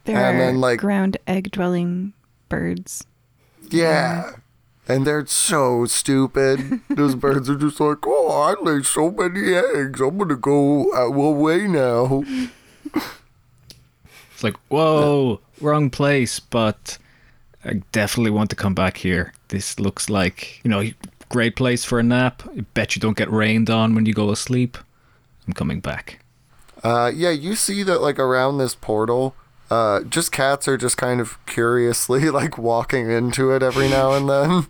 Speaker 4: There
Speaker 1: And
Speaker 4: are
Speaker 1: then, like-
Speaker 4: ground egg dwelling birds.
Speaker 1: Yeah and they're so stupid those birds are just like oh i laid so many eggs i'm gonna go uh, away now
Speaker 2: It's like, whoa, wrong place, but I definitely want to come back here. This looks like, you know, great place for a nap. I bet you don't get rained on when you go asleep. I'm coming back.
Speaker 1: uh yeah you see that like around this portal uh just cats are just kind of curiously like walking into it every now and then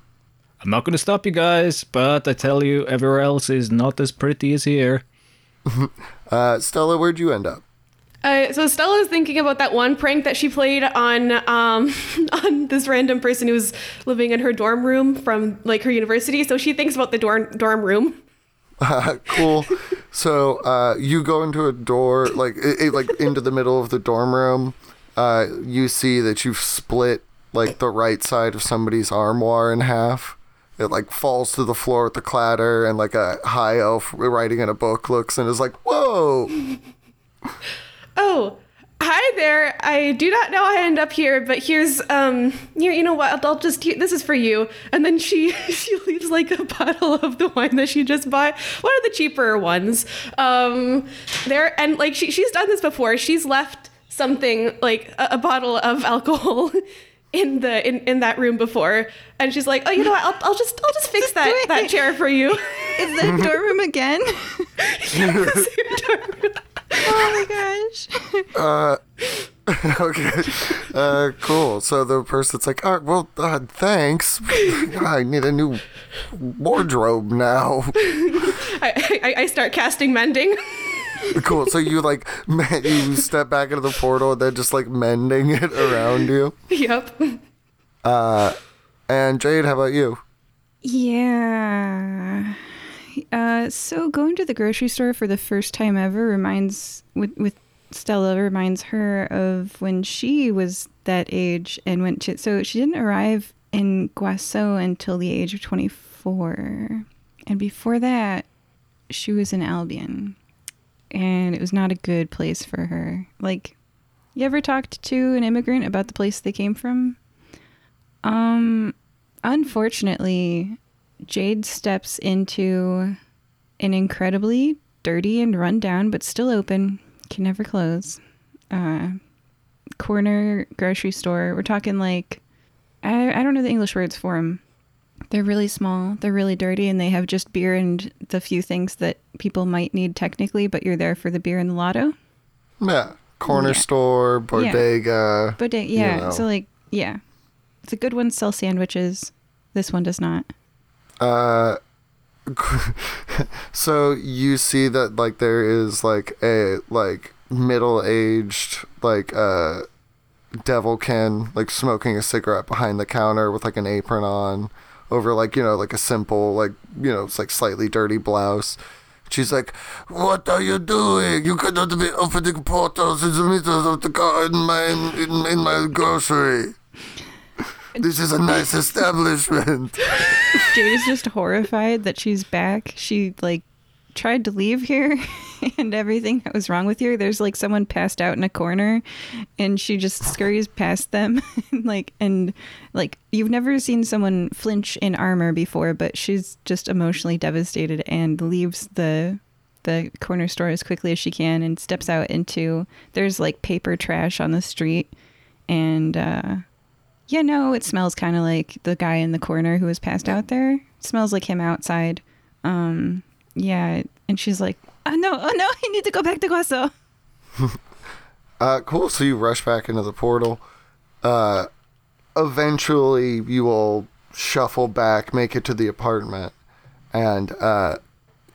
Speaker 2: I'm not going to stop you guys, but I tell you, everywhere else is not as pretty as here.
Speaker 1: uh stella where'd you end up
Speaker 3: Uh, so Stella's thinking about that one prank that she played on um, on this random person who was living in her dorm room from like her university. So she thinks about the dorm dorm room.
Speaker 1: cool. So uh, you go into a door, like it, it- like into the middle of the dorm room. Uh, you see that you've split like the right side of somebody's armoire in half. It like falls to the floor with the clatter, and like a high elf writing in a book looks and is like, "Whoa!"
Speaker 3: Oh, hi there. I do not know I end up here, but here's um here. You know what? I'll just this is for you. And then she she leaves like a bottle of the wine that she just bought. One of the cheaper ones. Um, there and like she she's done this before. She's left something like a, a bottle of alcohol. In the in, in that room before, and she's like, "Oh, you know what? I'll, I'll just I'll just fix that that chair for you."
Speaker 4: Is that dorm room again? oh my gosh.
Speaker 1: uh, okay, uh, cool. So the person's like, "All right, well, uh, thanks. I need a new wardrobe now."
Speaker 3: I, I, I start casting mending.
Speaker 1: Cool. So you like you step back into the portal and then just like mending it around you.
Speaker 3: yep.
Speaker 1: Uh, and Jade, how about you?
Speaker 4: Yeah. Uh, so going to the grocery store for the first time ever reminds with with Stella reminds her of when she was that age and went to. So she didn't arrive in Guaso until the age of twenty four, and before that, she was in Albion, and it was not a good place for her. Like, you ever talked to an immigrant about the place they came from? Um, unfortunately, Jade steps into an incredibly dirty and run down, but still open, can never close, uh, corner grocery store. We're talking like, I, I don't know the English words for them. They're really small, they're really dirty, and they have just beer and the few things that people might need technically, but you're there for the beer and the lotto.
Speaker 1: Yeah. Corner
Speaker 4: Yeah.
Speaker 1: store, bodega.
Speaker 4: But uh, yeah,
Speaker 1: know.
Speaker 4: so like, yeah. The good ones sell sandwiches. This one does not.
Speaker 1: Uh, so you see that like there is like a like middle aged like uh devilkin like smoking a cigarette behind the counter with like an apron on over like you know like a simple like you know it's like slightly dirty blouse. She's like, "What are you doing? You cannot be opening portals in the middle of the car in my in, in my grocery. This is a nice establishment."
Speaker 4: Jade is just horrified that she's back. She like tried to leave here and everything that was wrong with her. There's like someone passed out in a corner and she just scurries past them and like and like you've never seen someone flinch in armor before, but she's just emotionally devastated and leaves the the corner store as quickly as she can and steps out into there's like paper trash on the street and uh yeah, no, it smells kind of like the guy in the corner who was passed out there. It smells like him outside. Um, yeah, and she's like, "Oh no, oh no, I need to go back to Guaso."
Speaker 1: Uh, cool. So you rush back into the portal. Uh, eventually, you will shuffle back, make it to the apartment, and uh,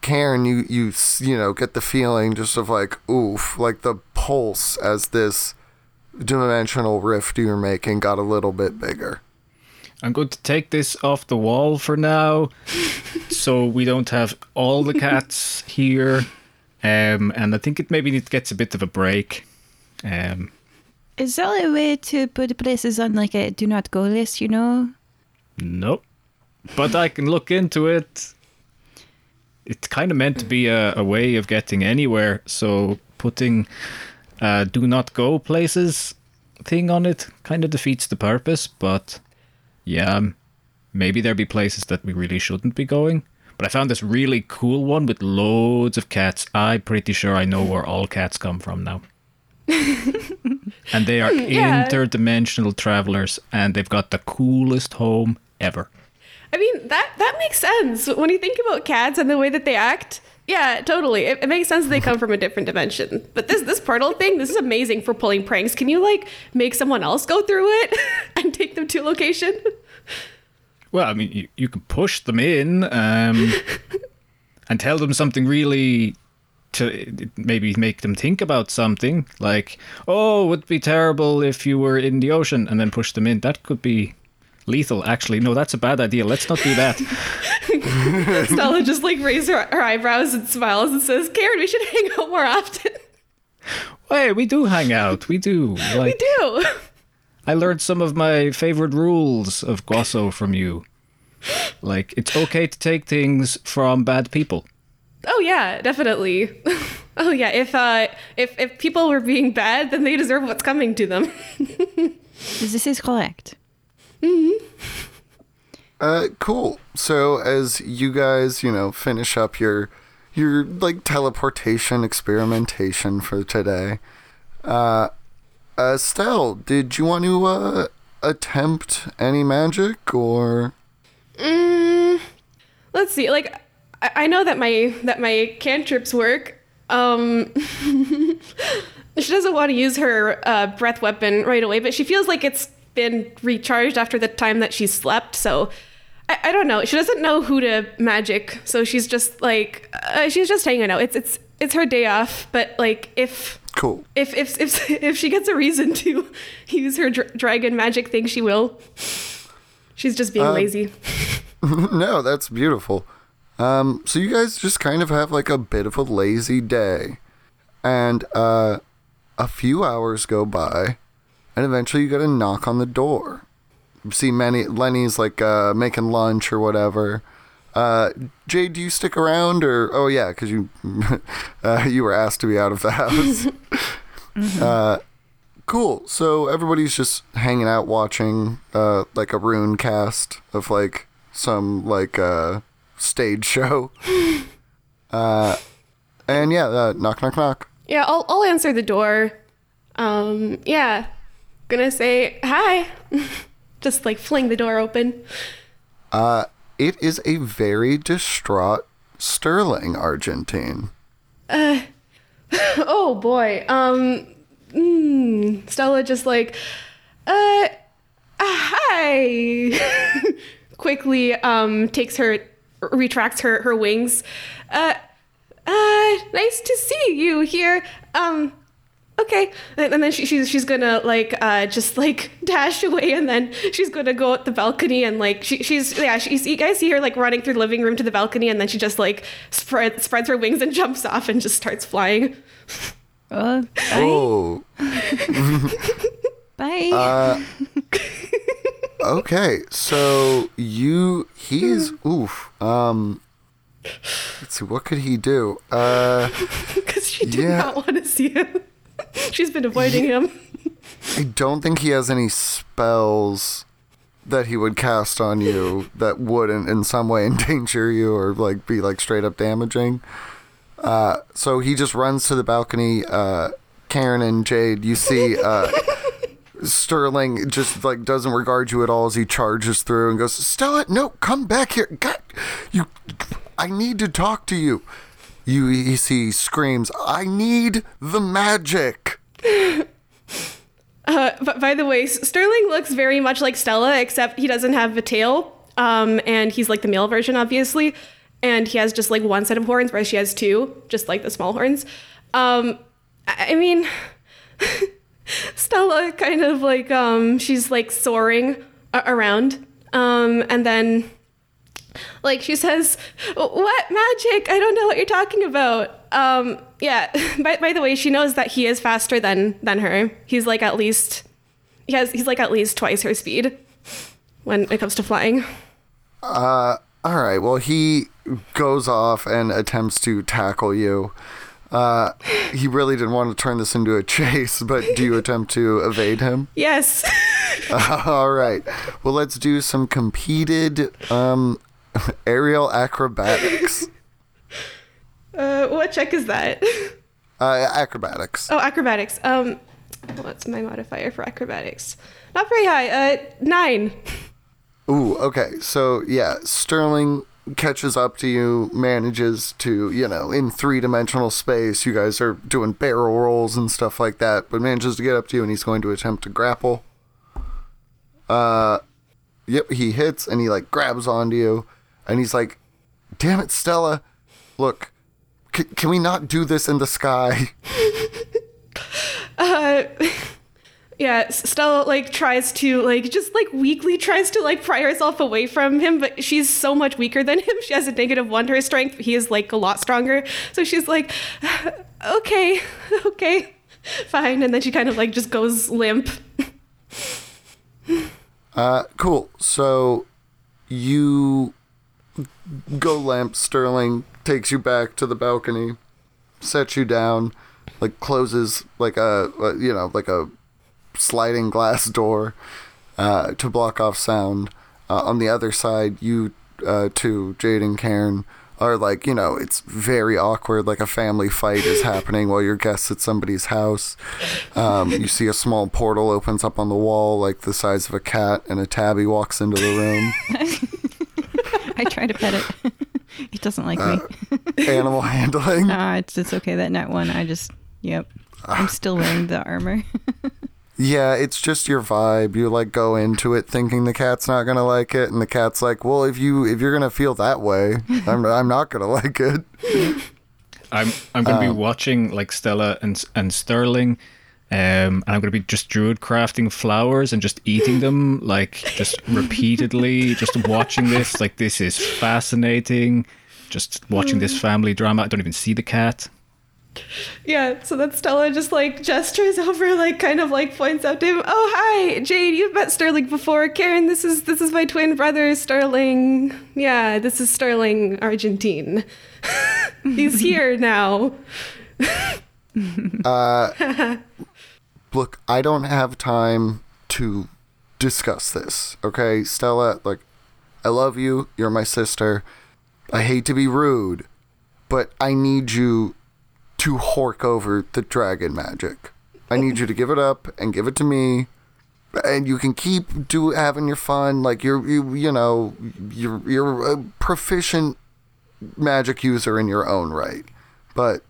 Speaker 1: Karen, you you you know get the feeling just of like oof, like the pulse as this dimensional rift you're making got a little bit bigger.
Speaker 2: I'm going to take this off the wall for now, so we don't have all the cats here. Um, and I think it maybe it gets a bit of a break. Um,
Speaker 4: Is there a way to put places on like a do not go list, you know?
Speaker 2: nope. But I can look into it. It's kind of meant to be a, a way of getting anywhere, so putting uh, do not go places thing on it kind of defeats the purpose. But yeah, um, maybe there'd be places that we really shouldn't be going. But I found this really cool one with loads of cats. I'm pretty sure I know where all cats come from now. and they are
Speaker 3: Yeah.
Speaker 2: interdimensional travelers, and they've got the coolest home ever.
Speaker 3: I mean, that that makes sense when you think about cats and the way that they act. Yeah, totally. It, it makes sense that they come from a different dimension. But this this portal thing, this is amazing for pulling pranks. Can you like make someone else go through it and take them to a location?
Speaker 2: Well, I mean, you, you can push them in um, and tell them something really to maybe make them think about something like, oh, it would be terrible if you were in the ocean, and then push them in. That could be lethal, actually. No, that's a bad idea. Let's not do that.
Speaker 3: Stella just like raises her, her eyebrows and smiles and says, "Karen, we should hang out more often."
Speaker 2: Hey, we do hang out. We do.
Speaker 3: we do.
Speaker 2: I learned some of my favorite rules of Guaso from you. Like, it's okay to take things from bad people.
Speaker 3: Oh yeah, definitely. Oh yeah, if uh if if people were being bad, then they deserve what's coming to them.
Speaker 4: This is correct.
Speaker 1: Uh, cool. So as you guys, you know, finish up your your like teleportation experimentation for today, uh, uh, Stell, did you want to uh attempt any magic or?
Speaker 3: Mm, let's see. Like, I, I know that my that my cantrips work. Um, she doesn't want to use her uh, breath weapon right away, but she feels like it's been recharged after the time that she slept. So, I, I don't know. She doesn't know who to magic, so she's just like uh, she's just hanging out. It's it's it's her day off, but like if
Speaker 1: Cool.
Speaker 3: if if if if she gets a reason to use her dr- dragon magic thing, she will. She's just being lazy.
Speaker 1: no, that's beautiful. Um, so you guys just kind of have like a bit of a lazy day, and uh, a few hours go by, and eventually you get a knock on the door. You see, many Lenny's like uh, making lunch or whatever. Uh, Jay, do you stick around or? Oh yeah, because you uh, you were asked to be out of the house. uh, cool. So everybody's just hanging out watching uh, like a rune cast of like some like uh, stage show. Uh, and yeah, uh, knock knock knock.
Speaker 3: Yeah, I'll I'll answer the door. Um, yeah, gonna say hi. Just like fling the door open.
Speaker 1: Uh, it is a very distraught Sterling Argentine.
Speaker 3: Uh, oh boy. Um, mm, Stella just like, uh, hi. Quickly, um, takes her, retracts her her wings. Uh, uh, nice to see you here. Um, okay. And, and then she, she's she's gonna like uh just like dash away, and then she's gonna go out the balcony and like she, she's yeah she's you guys see her like running through the living room to the balcony, and then she just like spread spreads her wings and jumps off and just starts flying.
Speaker 4: Oh, bye.
Speaker 1: Oh,
Speaker 4: bye.
Speaker 1: uh, okay. So you, he's oof. Um, let's see, what could he do? Uh,
Speaker 3: because she did
Speaker 1: Yeah.
Speaker 3: not want to see him. She's been avoiding him.
Speaker 1: I don't think he has any spells that he would cast on you that wouldn't in some way endanger you or like be like straight up damaging. Uh, so he just runs to the balcony. Uh, Karen and Jade, you see uh, Sterling just like doesn't regard you at all as he charges through and goes, "Stella, no, come back here. God, you, I need to talk to you." See screams, "I need the magic."
Speaker 3: Uh, but by the way, Sterling looks very much like Stella, except he doesn't have a tail. Um, and he's like the male version, obviously. And he has just like one set of horns, whereas she has two, just like the small horns. Um, I I mean, Stella kind of like um, she's like soaring a- around, um, and then like she says, "What magic? I don't know what you're talking about." Um, yeah. By, by the way, she knows that he is faster than than her. He's like at least he has he's like at least twice her speed when it comes to flying.
Speaker 1: All right. Well, he goes off and attempts to tackle you. Uh, he really didn't want to turn this into a chase, but do you attempt to evade him?
Speaker 3: Yes.
Speaker 1: All right. Well, let's do some competed um, aerial acrobatics.
Speaker 3: uh, what check is that?
Speaker 1: Uh, acrobatics.
Speaker 3: Oh, acrobatics. Um, what's my modifier for acrobatics? Not very high. Uh, nine.
Speaker 1: Ooh, okay. So, yeah, Sterling catches up to you, manages to, you know, in three dimensional space, you guys are doing barrel rolls and stuff like that, but manages to get up to you and he's going to attempt to grapple. Uh, yep, he hits and he, like, grabs onto you and he's like, damn it, Stella. Look, c- can we not do this in the sky?
Speaker 3: Uh, yeah, Stella like tries to like just like weakly tries to like pry herself away from him, but she's so much weaker than him. She has a negative one to her strength. He is like a lot stronger, so she's like, okay, okay, fine, and then she kind of like just goes limp.
Speaker 1: Uh, cool. So you go lamp Sterling takes you back to the balcony, sets you down, like closes like a, a you know like a sliding glass door uh, to block off sound. Uh, on the other side, you uh, two, Jade and Karen, are like you know it's very awkward. Like a family fight is happening while you're guests at somebody's house. Um, you see a small portal opens up on the wall, like the size of a cat, and a tabby walks into the room.
Speaker 4: I try to pet it. it doesn't like
Speaker 1: Uh,
Speaker 4: me.
Speaker 1: Animal handling.
Speaker 4: Nah, it's it's okay. That net one. I just yep. I'm still wearing the armor.
Speaker 1: Yeah, it's just your vibe. You like go into it thinking the cat's not gonna like it, and the cat's like, "Well, if you if you're gonna feel that way, I'm I'm not gonna like it."
Speaker 2: I'm I'm going to
Speaker 1: Um,
Speaker 2: be watching like Stella and and Sterling, um, and I'm going to be just druid crafting flowers and just eating them like just repeatedly, just watching this. Like this is fascinating. Just watching this family drama. I don't even see the cat.
Speaker 3: Yeah, so then Stella just like gestures over, like kind of like points out to him. Oh hi, Jade, you've met Sterling before. Karen, this is this is my twin brother, Sterling. Yeah, this is Sterling Argentine. He's here now.
Speaker 1: Look, I don't have time to discuss this. Okay, Stella, like, I love you. You're my sister. I hate to be rude, but I need you to hork over the dragon magic. I need you to give it up and give it to me. And you can keep do having your fun, like you're you you know you're you're a proficient magic user in your own right, but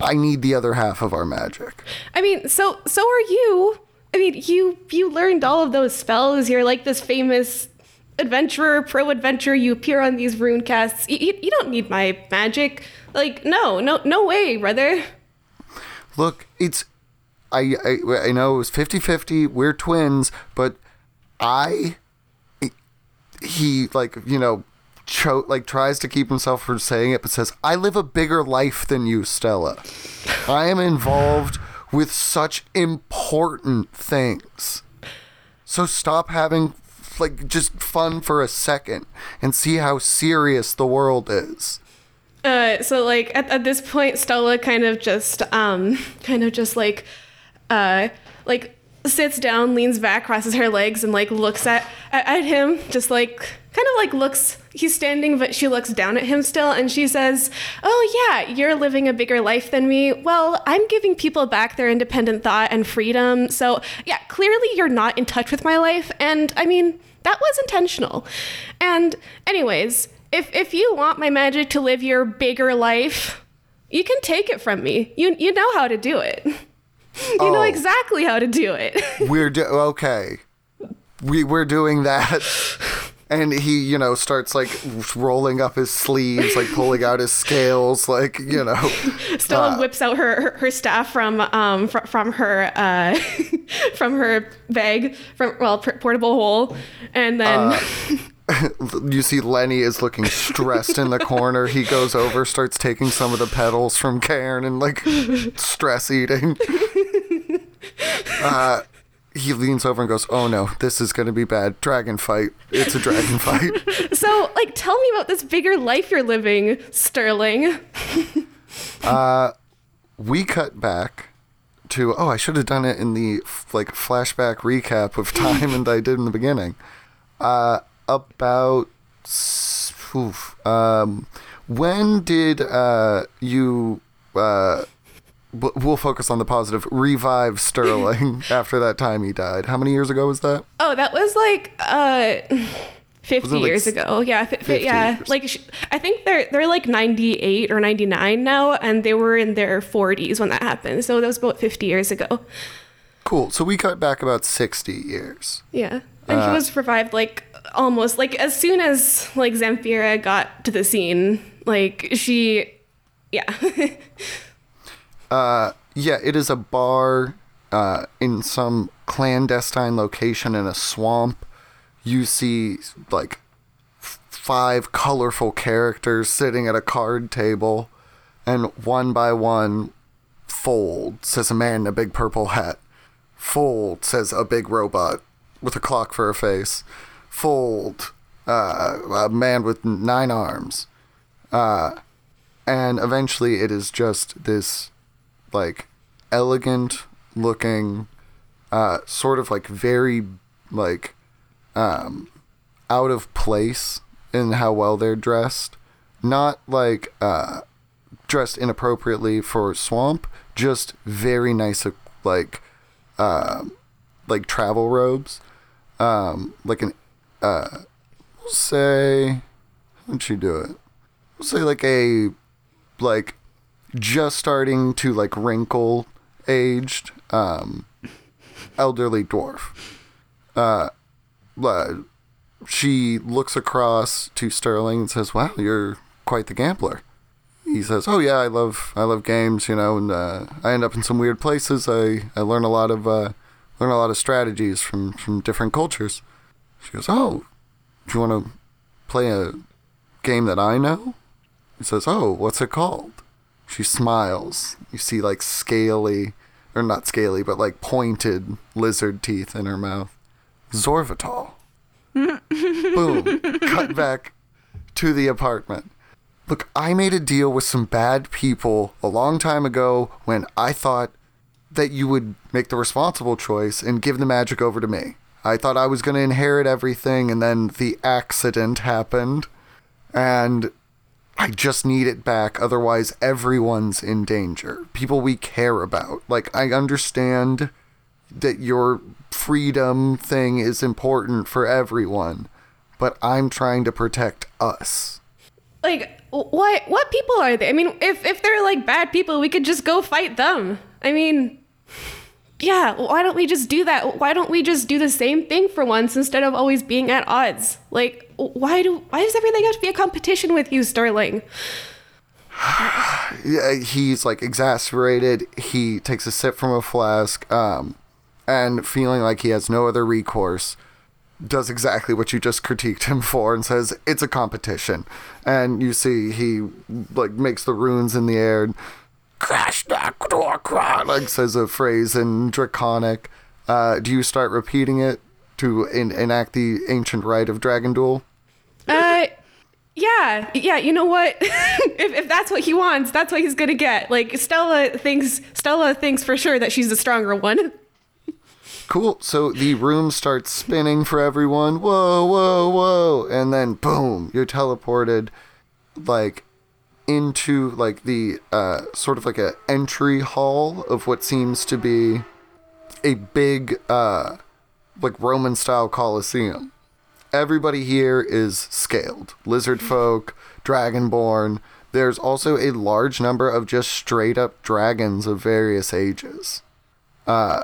Speaker 1: I need the other half of our magic.
Speaker 3: I mean, so so are you. I mean, you you learned all of those spells. You're like this famous adventurer, pro adventurer. You appear on these rune casts. You, you, you don't need my magic. Like, no, no, no way, brother.
Speaker 1: Look, it's I I, I know it was 50-50, we're twins, but I he like, you know, cho- like tries to keep himself from saying it but says, "I live a bigger life than you, Stella. I am involved with such important things." So stop having like just fun for a second and see how serious the world is.
Speaker 3: Uh, so like at, at this point, Stella kind of just um kind of just like uh like sits down, leans back, crosses her legs, and like looks at at, him, just like kind of like looks. He's standing, but she looks down at him still, and she says, "Oh yeah, you're living a bigger life than me. Well, I'm giving people back their independent thought and freedom. So yeah, clearly you're not in touch with my life, and I mean." That was intentional. And anyways, if if you want my magic to live your bigger life, You can take it from me. You you know how to do it. You know
Speaker 1: Oh.
Speaker 3: exactly how to do it.
Speaker 1: We're do- okay. We we're doing that. And he, you know, starts like rolling up his sleeves, like pulling out his scales, like you know.
Speaker 3: Stella whips out her, her, her staff from um fr- from her uh from her bag from well p- portable hole, and then
Speaker 1: You see, Lenny is looking stressed in the corner. He goes over, starts taking some of the petals from Cairn and like stress eating. Uh, he leans over and goes, "Oh no, this is gonna be bad. Dragon fight. It's a dragon fight."
Speaker 3: so like tell me about this bigger life you're living, Sterling.
Speaker 1: we cut back to oh i should have done it in the f- like flashback recap of time and i did in the beginning uh about oof, um when did uh you uh we'll focus on the positive revive sterling after that time he died how many years ago was that
Speaker 3: Oh, that was like uh. 50
Speaker 1: Was like,
Speaker 3: years ago. Yeah,
Speaker 1: 50
Speaker 3: yeah.
Speaker 1: years?
Speaker 3: Like I think they're they're like 98 or 99 now and they were in their 40s when that happened. So that was about 50 years ago.
Speaker 1: cool so we cut back about 60 years
Speaker 3: Yeah. And he was revived like almost like as soon as like Zamfira got to the scene, like she yeah.
Speaker 1: Yeah, it is a bar uh, in some clandestine location in a swamp. You see like f- five colorful characters sitting at a card table, and one by one, fold says a man in a big purple hat. Fold says a big robot with a clock for a face. Fold, uh, a man with nine arms. Uh, and eventually it is just this like elegant looking uh sort of like very like um out of place in how well they're dressed. Not like uh dressed inappropriately for swamp just very nice like um like travel robes. Um like an uh say how'd she do it? We'll say like a like just starting to like wrinkle aged um elderly dwarf. Uh uh, she looks across to sterling and says wow you're quite the gambler. He says oh yeah i love i love games you know and uh, i end up in some weird places. I i learn a lot of uh learn a lot of strategies from from different cultures. She goes oh do you want to play a game that i know? He says oh what's it called she smiles. You see like scaly, or not scaly, but like pointed lizard teeth in her mouth. Zorvital. Boom. Cut back to the apartment. Look, I made a deal with some bad people a long time ago when I thought that you would make the responsible choice and give the magic over to me. I thought I was going to inherit everything, and then the accident happened. And I just need it back, otherwise, everyone's in danger. People we care about. Like, I understand that your freedom thing is important for everyone, but I'm trying to protect us.
Speaker 3: like what what people are they? I mean, if if they're like bad people, we could just go fight them. I mean, yeah, why don't we just do that? Why don't we just do the same thing for once instead of always being at odds? Like why do why does everything have to be a competition with you, Sterling?
Speaker 1: Yeah, he's like exasperated. He takes a sip from a flask, um, and feeling like he has no other recourse, does exactly what you just critiqued him for and says it's a competition. And you see he like makes the runes in the air, and, crash that door, like says a phrase in draconic. Uh, do you start repeating it to en- enact the ancient rite of dragon duel?
Speaker 3: Uh yeah, yeah, you know what? if, if that's what he wants, that's what he's gonna get. Like Stella thinks Stella thinks for sure that she's the stronger one.
Speaker 1: Cool. So the room starts spinning for everyone. Whoa, whoa, whoa. And then boom, you're teleported like into like the uh sort of like a entry hall of what seems to be a big uh like Roman style coliseum. Everybody here is scaled. Lizard folk, dragonborn, there's also a large number of just straight up dragons of various ages, uh,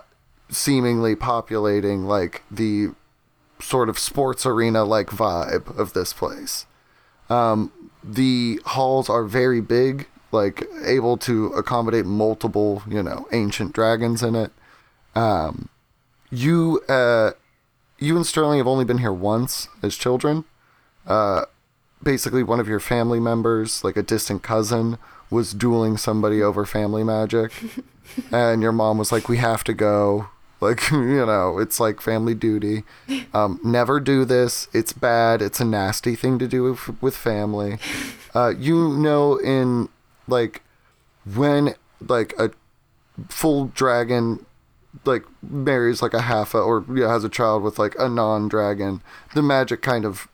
Speaker 1: seemingly populating like the sort of sports arena like vibe of this place. Um, the halls are very big, like able to accommodate multiple, you know, ancient dragons in it. Um, you, uh, you and Sterling have only been here once as children. Uh, basically, one of your family members, like a distant cousin, was dueling somebody over family magic, and your mom was like, "We have to go." Like you know, it's like family duty. Um, never do this. It's bad. It's a nasty thing to do with, with family. Uh, you know, in like when like a full dragon like marries like a half a, or yeah, has a child with like a non-dragon the magic kind of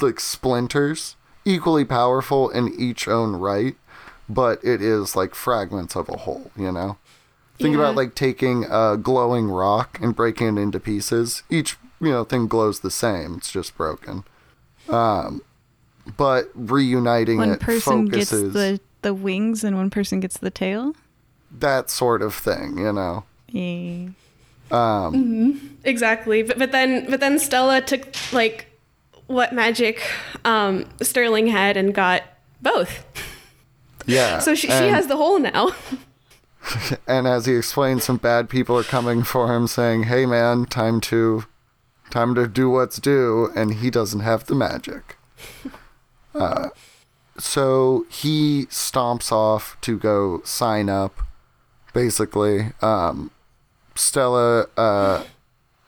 Speaker 1: like splinters equally powerful in each own right but it is like fragments of a whole you know think
Speaker 3: Yeah.
Speaker 1: about like taking a glowing rock and breaking it into pieces each you know thing glows the same it's just broken um but reuniting
Speaker 4: one
Speaker 1: it
Speaker 4: person
Speaker 1: focuses
Speaker 4: gets the the wings and one person gets the tail.
Speaker 1: that sort of thing you know
Speaker 4: Yeah.
Speaker 1: um
Speaker 3: Exactly. But, but then but then Stella took like what magic um, Sterling had and got both.
Speaker 1: yeah
Speaker 3: So she, she has the whole now.
Speaker 1: and as he explains some bad people are coming for him saying hey man time to time to do what's due. And he doesn't have the magic. Uh, so he stomps off to go sign up basically. Um, stella uh,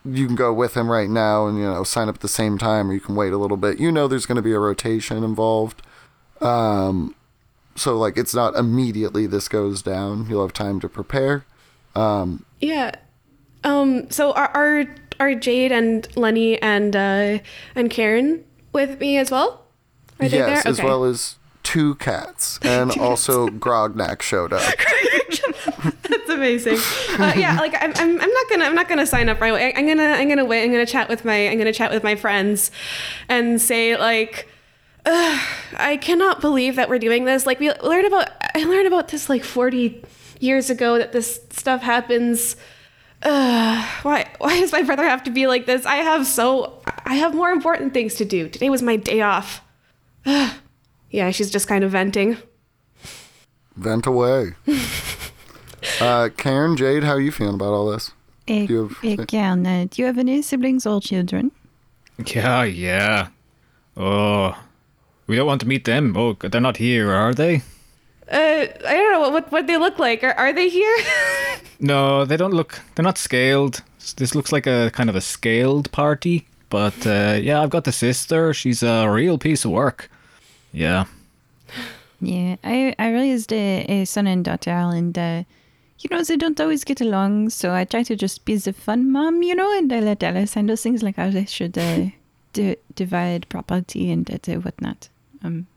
Speaker 1: you can go with him right now and you know sign up at the same time or you can wait a little bit. You know there's going to be a rotation involved. Um, so like it's not immediately this goes down you'll have time to prepare um,
Speaker 3: Yeah. Um. So are are, are Jade and Lenny and uh, and Karen with me as well? Are they
Speaker 1: yes
Speaker 3: there?
Speaker 1: as well as two cats and also grognak showed up
Speaker 3: That's amazing. Uh, yeah, like I'm, I'm, I'm not gonna, I'm not gonna sign up right away. I'm gonna, I'm gonna wait. I'm gonna chat with my, I'm gonna chat with my friends, and say like, Ugh, I cannot believe that we're doing this. Like we learned about, I learned about this like 40 years ago that this stuff happens. Ugh, why, why does my brother have to be like this? I have so, I have more important things to do. Today was my day off. Ugh. yeah, she's just kind of venting.
Speaker 1: vent away uh, karen jade how are you feeling about all this Do you have-
Speaker 4: Karen, uh, do you have any siblings or children?
Speaker 2: Yeah, yeah. Oh, we don't want to meet them. Oh, they're not here, are they?
Speaker 3: Uh, I don't know what, what, what they look like. Are, are they here?
Speaker 2: No, they don't look. They're not scaled. This looks like a kind of a scaled party. But uh, yeah, I've got the sister. She's a real piece of work. Yeah.
Speaker 4: Yeah, I, I raised a, a son and daughter, and uh, you know they don't always get along. So I try to just be the fun mom, you know, and I let Alice handle things like how they should uh, di- divide property and uh, whatnot. Um,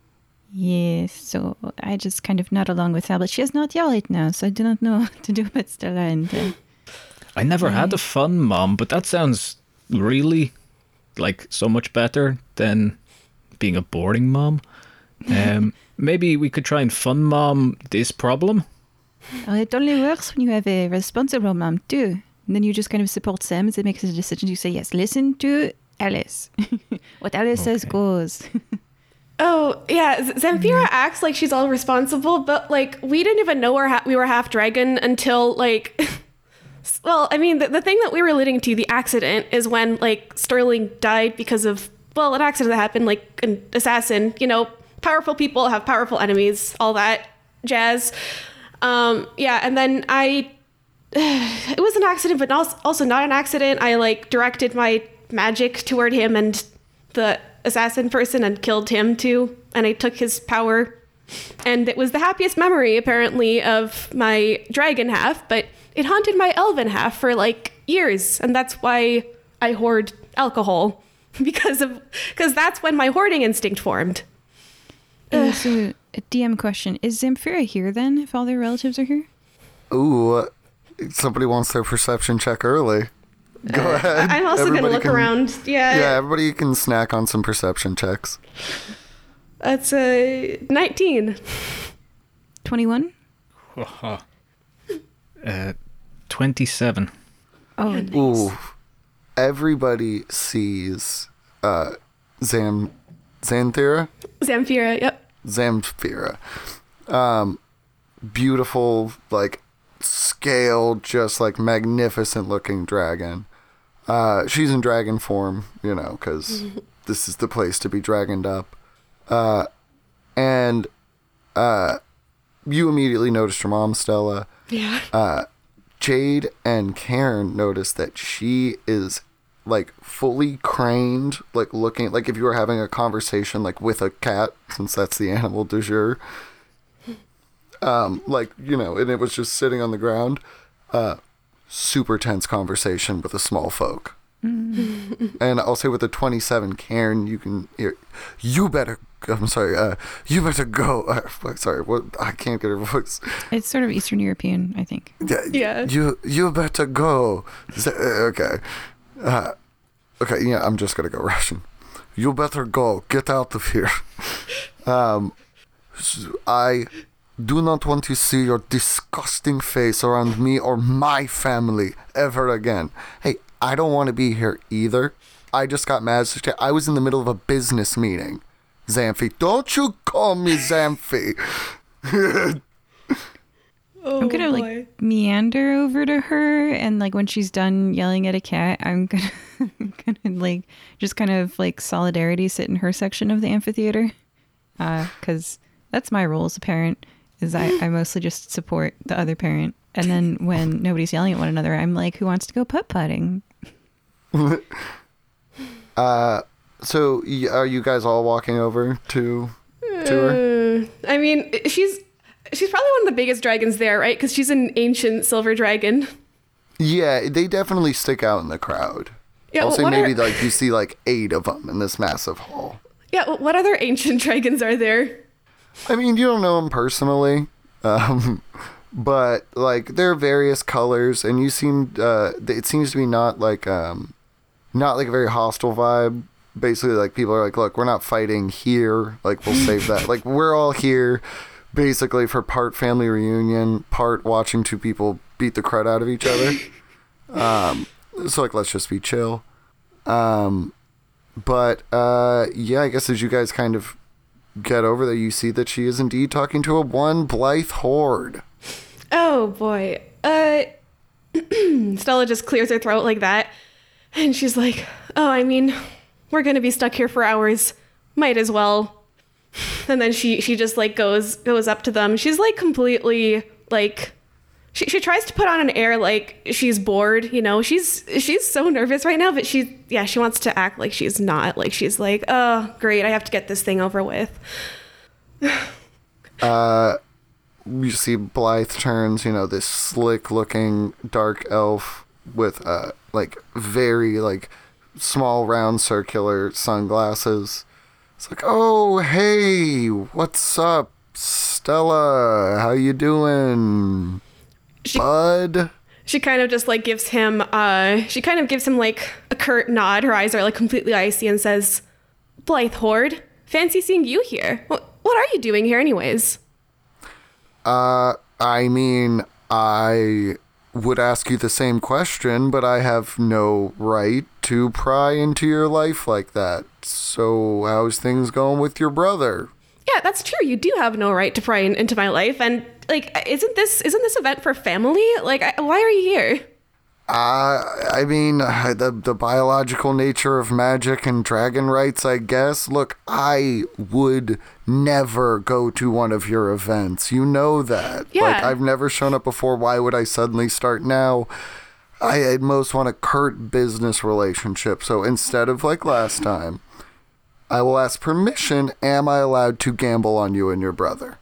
Speaker 4: yes, so I just kind of nod along with her, but she has not yelled now, so I do not know what to do with Stella. And uh,
Speaker 2: I never had a fun mom, but that sounds really like so much better than being a boring mom. Um, maybe we could try and fun mom this problem.
Speaker 4: well, it only works when you have a responsible mom too. And then you just kind of support them as they make the decision. You say, yes, listen to Alice. what Alice says goes.
Speaker 3: Oh yeah, Zamfira acts like she's all responsible, but like we didn't even know we're ha- we were half dragon until like. well, I mean, the, the thing that we were alluding to, the accident, is when like Sterling died because of well, an accident that happened, like an assassin. You know, powerful people have powerful enemies, all that jazz. Um, yeah, and then I it was an accident, but also not an accident. I like directed my magic toward him and the assassin person and killed him too. And I took his power. And it was the happiest memory, apparently, of my dragon half, but it haunted my elven half for like years. And that's why I hoard alcohol. Because of because that's when my hoarding instinct formed.
Speaker 4: Uh, so, a DM question: Is Zamfira here then? If all their relatives are here?
Speaker 1: Ooh, somebody wants their perception check early. Go ahead.
Speaker 3: I'm also
Speaker 1: Everybody
Speaker 3: gonna look
Speaker 1: can-
Speaker 3: around. Yeah.
Speaker 1: Yeah, everybody can snack on some perception checks.
Speaker 3: That's a 19.
Speaker 4: 21?
Speaker 2: Uh, 27.
Speaker 4: Oh,
Speaker 1: Ooh. Everybody sees uh, Zam Xanthera?
Speaker 3: Zamfira, yep.
Speaker 1: Zamfira. Um, beautiful, like scaled, just like magnificent looking dragon. Uh, she's in dragon form, you know, because this is the place to be dragoned up. Uh, and uh, you immediately noticed your mom, Stella.
Speaker 3: Yeah.
Speaker 1: Jade and Karen notice that she is like fully craned, like looking like if you were having a conversation like with a cat, since that's the animal du jour. Um, like you know, and it was just sitting on the ground. Uh, super tense conversation with a small folk. and I'll say with the 27 Karen, you can hear, you better. I'm sorry. Uh, you better go. Uh, sorry. What? I can't get her voice.
Speaker 4: it's sort of Eastern European, I think.
Speaker 1: Yeah,
Speaker 3: Yeah.
Speaker 1: You you better go. Z- uh, okay. Uh, okay. Yeah, I'm just gonna go Russian. You better go. Get out of here. Um, s- I do not want to see your disgusting face around me or my family ever again. Hey, I don't want to be here either. I just got messaged. I was in the middle of a business meeting. Xamphy, don't you call me Xamphy.
Speaker 3: Oh,
Speaker 4: I'm gonna oh,
Speaker 3: boy.
Speaker 4: like meander over to her, and like when she's done yelling at a cat, I'm gonna, gonna like just kind of like solidarity sit in her section of the amphitheater, uh, because that's my role as a parent. Is I, I mostly just support the other parent, and then when nobody's yelling at one another, I'm like, who wants to go putt putting?
Speaker 1: uh, So, y- are you guys all walking over to to her?
Speaker 3: Uh, I mean, she's she's probably one of the biggest dragons there, right? Because she's an ancient silver dragon.
Speaker 1: Yeah, they definitely stick out in the crowd.
Speaker 3: Yeah,
Speaker 1: I'll
Speaker 3: well,
Speaker 1: say maybe
Speaker 3: are-
Speaker 1: like you see like eight of them in this massive hall.
Speaker 3: Yeah, well, what other ancient dragons are there?
Speaker 1: I mean, you don't know them personally, um, but like they're various colors, and you seem uh, it seems to be not like um, not like a very hostile vibe. Basically, like people are like, look, we're not fighting here. Like we'll save that. Like we're all here, basically for part family reunion, part watching two people beat the crud out of each other. Um, so like, let's just be chill. Um, but uh, yeah, I guess as you guys kind of get over there, you see that she is indeed talking to a one Blythe horde.
Speaker 3: Oh boy. Uh, Stella just clears her throat like that, and she's like, "Oh, I mean, we're gonna be stuck here for hours. Might as well." And then she she just like goes goes up to them. She's like completely like. She, she tries to put on an air like she's bored, you know. She's she's so nervous right now, but she yeah she wants to act like she's not. Like she's like, oh great, I have to get this thing over with.
Speaker 1: Uh you see Blythe turns, you know, this slick looking dark elf with uh like very like small round circular sunglasses. It's like, oh hey, what's up, Stella? How you doing,
Speaker 3: She-
Speaker 1: bud?
Speaker 3: She kind of just like gives him uh she kind of gives him like a curt nod. Her eyes are like completely icy and says, "Blythe Horde, fancy seeing you here. What what are you doing here anyways?"
Speaker 1: Uh, I mean, I would ask you the same question, but I have no right to pry into your life like that. So, how's things going with your brother?
Speaker 3: Yeah, that's true. You do have no right to pry in, into my life and like isn't this isn't this event for family? Like I, why are you here?
Speaker 1: Uh, I mean, uh, the the biological nature of magic and dragon rights, I guess. Look, I would never go to one of your events. You know that.
Speaker 3: Yeah.
Speaker 1: Like, I've never shown up before. Why would I suddenly start now? I at most want a curt business relationship. So instead of like last time, I will ask permission. Am I allowed to gamble on you and your brother?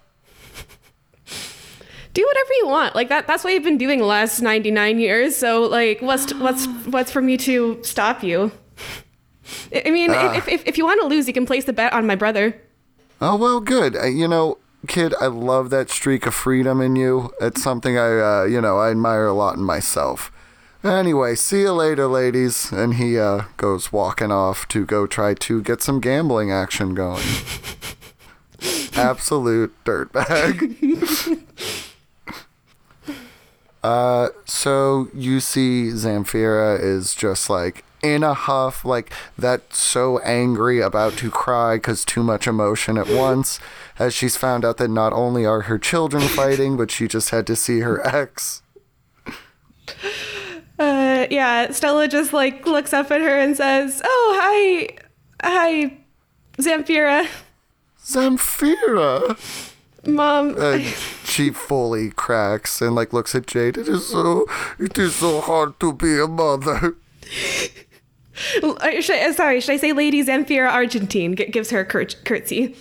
Speaker 3: Do whatever you want. Like that that's what you've been doing the last 99 years. So like what's what's what's for me to stop you? I mean, if, if, if you want to lose, you can place the bet on my brother.
Speaker 1: Oh well, good. Uh, you know, kid, I love that streak of freedom in you. It's something I, uh, you know, I admire a lot in myself. Anyway, see you later, ladies. And he uh, goes walking off to go try to get some gambling action going. absolute dirtbag. uh, so you see Zamfira is just like in a huff, like that, so angry, about to cry because too much emotion at once, as she's found out that not only are her children fighting, but she just had to see her ex.
Speaker 3: Uh, yeah, Stella just like looks up at her and says, "Oh, hi, hi, Zamfira,
Speaker 1: Zamfira!
Speaker 3: Mom."
Speaker 1: And she fully cracks and like looks at Jade. It is so, it is so hard to be a mother.
Speaker 3: Uh, should I, sorry, should I say Lady Zamfira Argentine? G- gives her a curt- curtsy.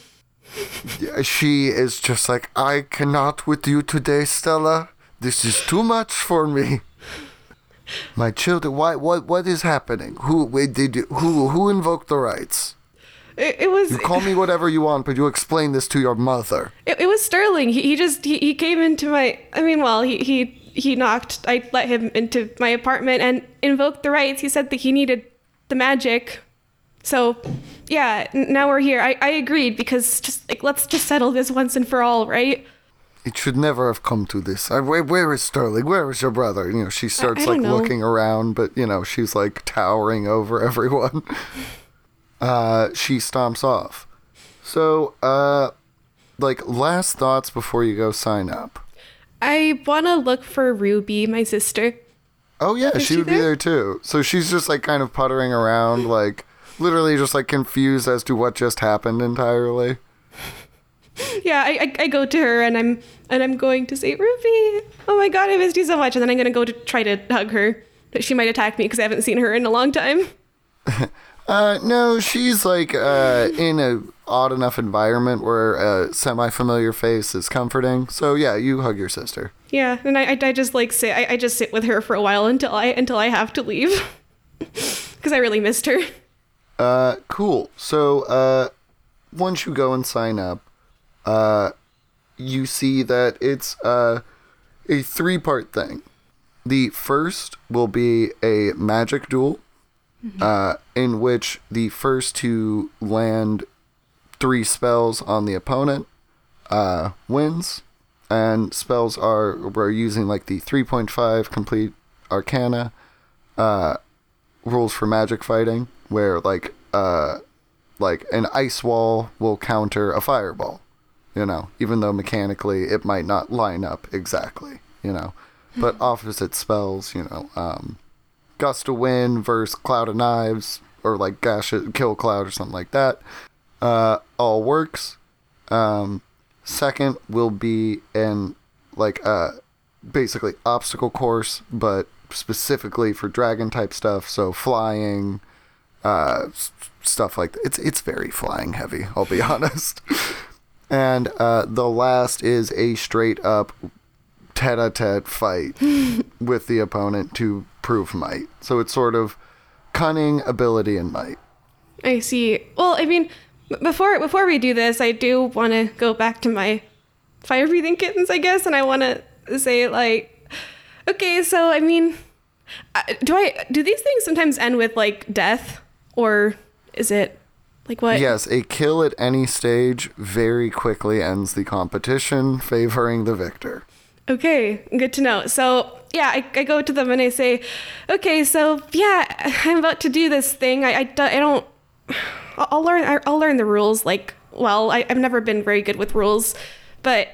Speaker 1: She is just like, I cannot with you today, Stella. This is too much for me. My children, why, what, what is happening? Who, wait, did you, who, who invoked the rites?
Speaker 3: It, it was
Speaker 1: You call me whatever you want, but you explain this to your mother.
Speaker 3: it, it was Sterling. He, he just he, he came into my. I mean, well, he he he knocked. I let him into my apartment and invoked the rites. He said that he needed the magic. So, yeah, now we're here. I, I agreed because just like let's just settle this once and for all, right?
Speaker 1: It should never have come to this. I, where, where is Sterling? Where is your brother? You know, she starts
Speaker 3: don't
Speaker 1: like
Speaker 3: know.
Speaker 1: looking around, but you know, she's like towering over everyone. Uh, she stomps off. So, uh, like last thoughts before you go sign up.
Speaker 3: I wanna look for Ruby, my sister.
Speaker 1: Oh yeah,
Speaker 3: Is
Speaker 1: she,
Speaker 3: she
Speaker 1: would be
Speaker 3: there?
Speaker 1: there too. So she's just like kind of puttering around, like literally just like confused as to what just happened entirely.
Speaker 3: Yeah, I, I, I go to her and I'm and I'm going to say, Ruby, oh my god, I missed you so much, and then I'm gonna go to try to hug her. But she might attack me because I haven't seen her in a long time.
Speaker 1: Uh, no, she's like uh in a odd enough environment where a semi-familiar face is comforting. So yeah, you hug your sister.
Speaker 3: Yeah, and I, I, I just like sit I, I just sit with her for a while until I until I have to leave because I really missed her.
Speaker 1: Uh, cool. So, uh, once you go and sign up, uh, you see that it's uh, a three part thing. The first will be a magic duel, uh, in which the first to land three spells on the opponent uh, wins. And spells are, we're using like the 3.5 complete arcana rules for magic fighting where like uh like an ice wall will counter a fireball you know even though mechanically it might not line up exactly you know. But opposite spells you know um gust of wind versus cloud of knives or like gash kill cloud or something like that uh all works um second will be an like uh basically obstacle course, but specifically for dragon type stuff. So flying, uh, stuff like that. It's it's very flying heavy. I'll be honest. And uh, the last is a straight up tete-a-tete fight with the opponent to prove might. So it's sort of cunning, ability, and might.
Speaker 3: I see. Well, I mean, before before we do this, I do want to go back to my fire breathing kittens, I guess, and I want to say like, okay, so I mean, uh, do I do these things sometimes end with like death, or is it like what?
Speaker 1: Yes, a kill at any stage very quickly ends the competition, favoring the victor.
Speaker 3: Okay, good to know. So yeah, I, I go to them and I say, okay, so yeah, I'm about to do this thing. I, I, do- I don't. I'll learn. I'll learn the rules. Like, well, I, I've never been very good with rules, but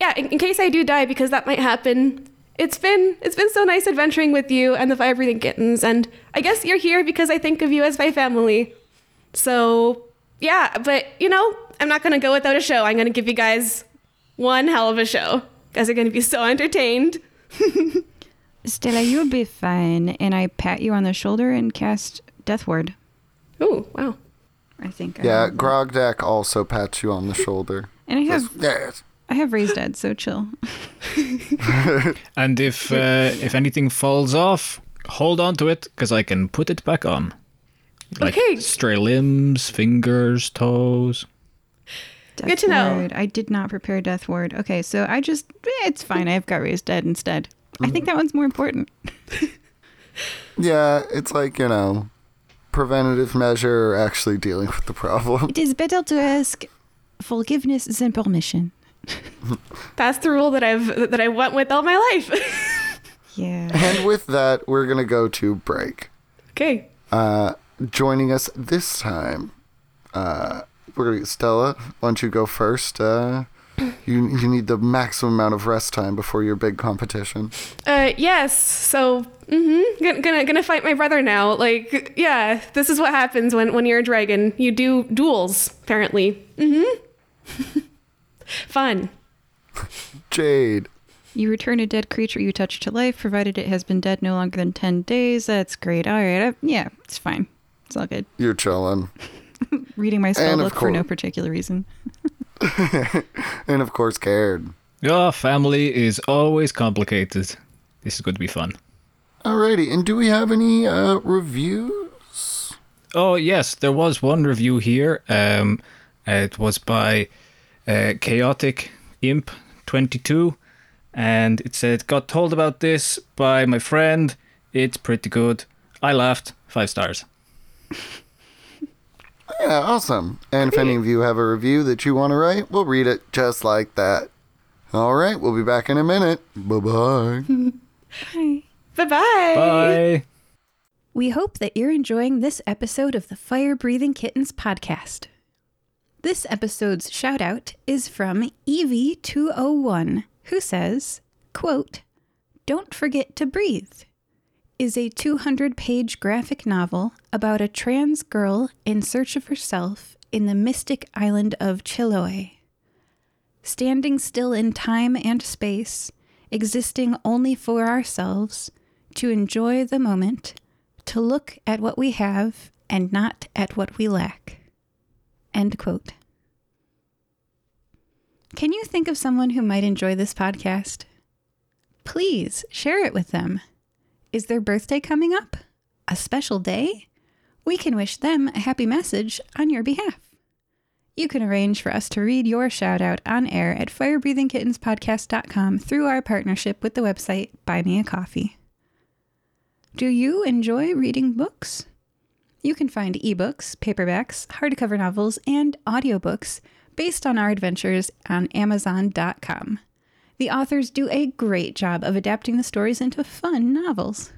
Speaker 3: yeah, in, in case I do die, because that might happen. It's been it's been so nice adventuring with you and the fire breathing kittens, and I guess you're here because I think of you as my family. So yeah, but you know, I'm not gonna go without a show. I'm gonna give you guys one hell of a show. You guys are gonna be so entertained.
Speaker 4: Stella, you'll be fine. And I pat you on the shoulder and cast Death Ward.
Speaker 3: Oh wow.
Speaker 4: I think. I
Speaker 1: Yeah,
Speaker 4: have-
Speaker 1: Grognak also pats you on the shoulder.
Speaker 4: and I have
Speaker 1: Yes.
Speaker 4: I have raised dead, so chill.
Speaker 2: And if uh, if anything falls off, hold on to it because I can put it back on. Like
Speaker 3: Okay.
Speaker 2: stray limbs, fingers, toes.
Speaker 4: Death
Speaker 3: Good to know.
Speaker 4: Ward. I did not prepare Death Ward. Okay, so I just eh, it's fine. I've got raised dead instead. I think that one's more important.
Speaker 1: Yeah, it's like, you know, preventative measure or actually dealing with the problem.
Speaker 4: It is better to ask forgiveness than permission.
Speaker 3: That's the rule that I've that I went with all my life.
Speaker 4: Yeah.
Speaker 1: And with that, we're gonna go to break.
Speaker 3: okay.
Speaker 1: Uh, joining us this time, uh, we're gonna get Stella. Why don't you go first? Uh, you you need the maximum amount of rest time before your big competition.
Speaker 3: Uh, yes. So, mm-hmm. Gonna, gonna gonna fight my brother now. Like, yeah. This is what happens when when you're a dragon. You do duels. Apparently. Mm-hmm. Fun.
Speaker 1: Jade.
Speaker 4: You return a dead creature you touch to life, provided it has been dead no longer than 10 days. That's great. All right. Uh, yeah, it's fine. It's all good.
Speaker 1: You're chilling.
Speaker 4: Reading my spell book for no particular reason.
Speaker 1: And of course, cared.
Speaker 2: Your family is always complicated. This is going to be fun.
Speaker 1: Alrighty, and do we have any uh, reviews?
Speaker 2: Oh yes, there was one review here. Um, it was by uh, Chaotic Imp twenty two, and it said got told about this by my friend. It's pretty good. I laughed. Five stars.
Speaker 1: Yeah, awesome. And if any of you have a review that you want to write, we'll read it just like that. All right, we'll be back in a minute. Bye bye.
Speaker 3: Bye bye.
Speaker 2: Bye.
Speaker 4: We hope that you're enjoying this episode of the Fire Breathing Kittens podcast. This episode's shout out is from Evie201, who says, quote, Don't Forget to Breathe is a 200 page graphic novel about a trans girl in search of herself in the mystic island of Chiloe. Standing still in time and space, existing only for ourselves, to enjoy the moment, to look at what we have and not at what we lack. End quote. Can you think of someone who might enjoy this podcast? Please share it with them. Is their birthday coming up? A special day? We can wish them a happy message on your behalf. You can arrange for us to read your shout out on air at firebreathingkittenspodcast.com through our partnership with the website Buy Me a Coffee. Do you enjoy reading books? You can find ebooks, paperbacks, hardcover novels, and audiobooks based on our adventures on Amazon.com. The authors do a great job of adapting the stories into fun novels.